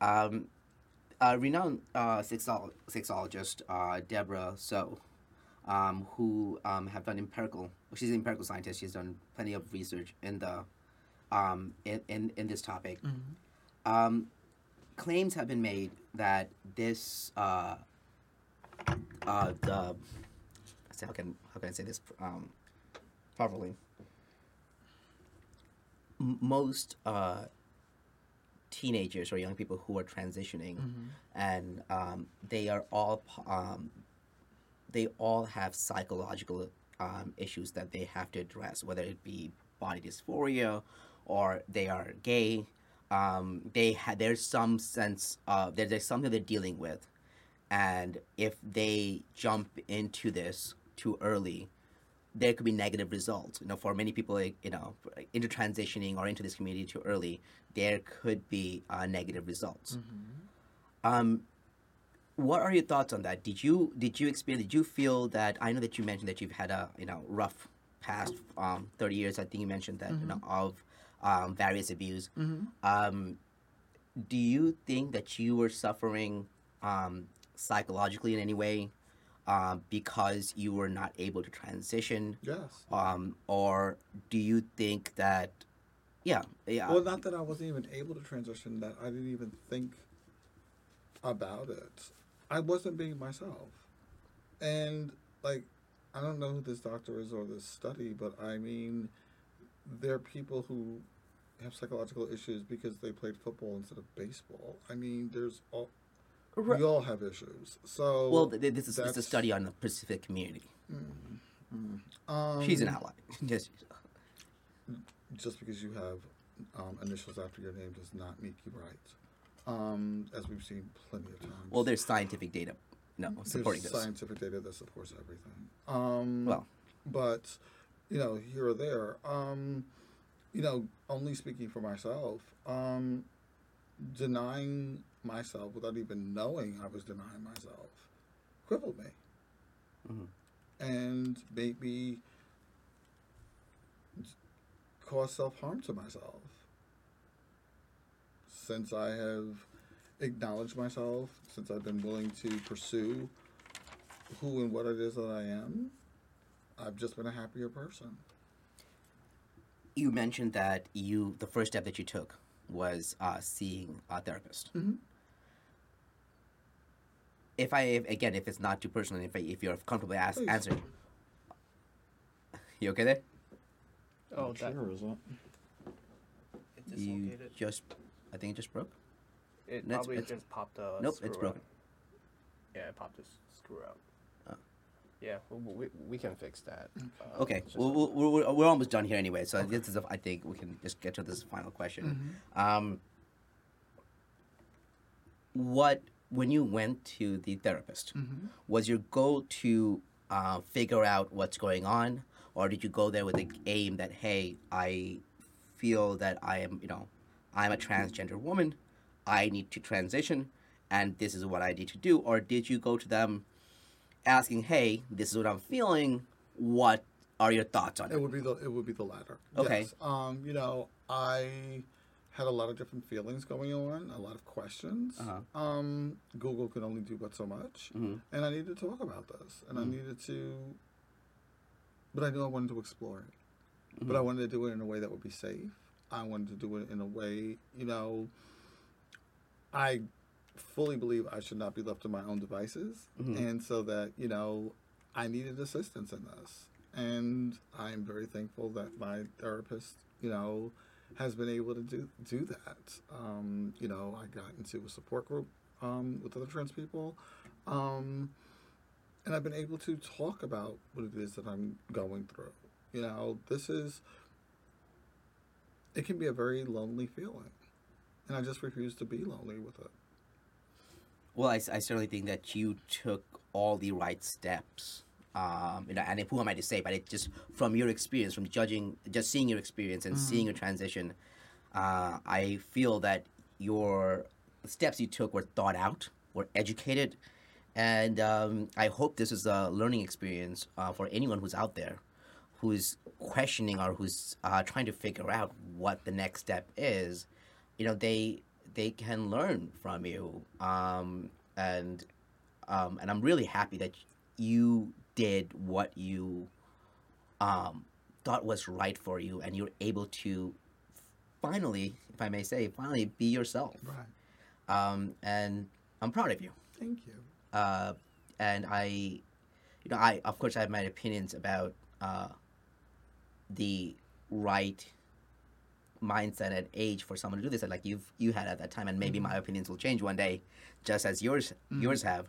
Um, uh, renowned uh, sexolo- sexologist uh, Deborah Soh, um, who um, have done empirical. She's an empirical scientist. She's done plenty of research in the um, in, in in this topic. Um, claims have been made that this uh, uh, the how can how can I say this um, properly? M- most uh, teenagers or young people who are transitioning, and um, they are all um, they all have psychological um, issues that they have to address, whether it be body dysphoria or they are gay. Um, they ha- there's some sense of there, there's something they're dealing with, and if they jump into this too early, there could be negative results. You know, for many people, like, you know, into transitioning or into this community too early, there could be uh, negative results. Um, what are your thoughts on that? Did you did you experience? Did you feel that? I know that you mentioned that you've had a you know rough past um, thirty years. I think you mentioned that you know of um, various abuse. Um, do you think that you were suffering um, psychologically in any way um, because you were not able to transition? Yes. Um, or do you think that, yeah, yeah, Well, not that I wasn't even able to transition, that I didn't even think about it. I wasn't being myself. And, like, I don't know who this doctor is or this study, but I mean, there are people who have psychological issues because they played football instead of baseball. I mean, there's all. Right. We all have issues. So. well, th- th- this is it's a study on the Pacific community. Um, (laughs) She's an ally. Just just because you have um, initials after your name does not make you right. Um, as we've seen plenty of times. well, there's scientific data, no, There's supporting this. scientific data that supports everything. Um, Well. but you know, here or there, um, you know, only speaking for myself, um, denying myself without even knowing I was denying myself crippled me, Mhm. and made me cause self harm to myself. Since I have acknowledged myself, since I've been willing to pursue who and what it is that I am, I've just been a happier person. You mentioned that you the first step that you took was uh, seeing a therapist. Mhm. If I if, again, if it's not too personal, if I, if you're comfortable ask, Please. answering, you okay there? Oh, that, sure, isn't it? it You dislocated. just, I think it just broke. It That's- probably it's- just popped a Nope, screw it's out. broken. Yeah, it popped a s- screw out. Yeah, we, we, we can fix that. Uh, Okay, just well, a- we're, we're, we're almost done here anyway, so this is, a, I think we can just get to this final question. Um, what, when you went to the therapist, was your goal to uh, figure out what's going on, or did you go there with the aim that, hey, I feel that I am, you know, I'm a transgender woman, I need to transition, and this is what I need to do, or did you go to them asking, "Hey, this is what I'm feeling. What are your thoughts on It it?" would be the it would be the latter. Okay. Yes. Um, you know, I had a lot of different feelings going on, a lot of questions. Uh-huh. Um, Google could only do but so much, Mhm. and I needed to talk about this, and I Mm-hmm. needed to. But I knew I wanted to explore it. But Mm-hmm. I wanted to do it in a way that would be safe. I wanted to do it in a way, you know. I fully believe I should not be left to my own devices, Mhm. and so that you know, I needed assistance in this, and I'm very thankful that my therapist, you know, has been able to do do that. Um, you know, I got into a support group um, with other trans people, um, and I've been able to talk about what it is that I'm going through. You know, this is. It can be a very lonely feeling, and I just refuse to be lonely with it. Well, I certainly think that you took all the right steps. Um, you know, and who am I to say? But it just from your experience, from judging, just seeing your experience and seeing your transition, uh, I feel that your steps you took were thought out, were educated, and um, I hope this is a learning experience uh, for anyone who's out there who's questioning or who's uh, trying to figure out what the next step is, you know, they they can learn from you, um, and um, and I'm really happy that you did what you um, thought was right for you, and you're able to finally, if I may say, finally be yourself. Right. Um, and I'm proud of you. Thank you. Uh, and I, you know, I of course I have my opinions about uh, the right mindset and age for someone to do this, like you've you had at that time, and maybe my opinions will change one day, just as yours yours have.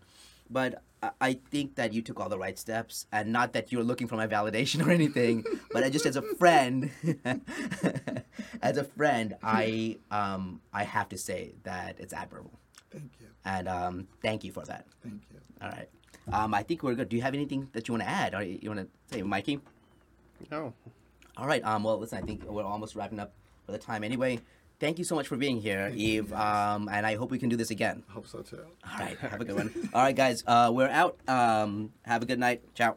But I- I think that you took all the right steps, and not that you're looking for my validation (laughs) or anything, but I just as a friend, (laughs) as a friend, (laughs) I um I have to say that it's admirable, Thank you. and um thank you for that. Thank you. All right. Um, I think we're good. Do you have anything that you want to add, or you want to say, Mikey? No. All right. Um, well, listen, I think we're almost wrapping up for the time anyway. Thank you so much for being here, Eve. Um, and I hope we can do this again. Hope so too. All right. Have a good (laughs) one. All right, guys. Uh, we're out. Um, have a good night. Ciao.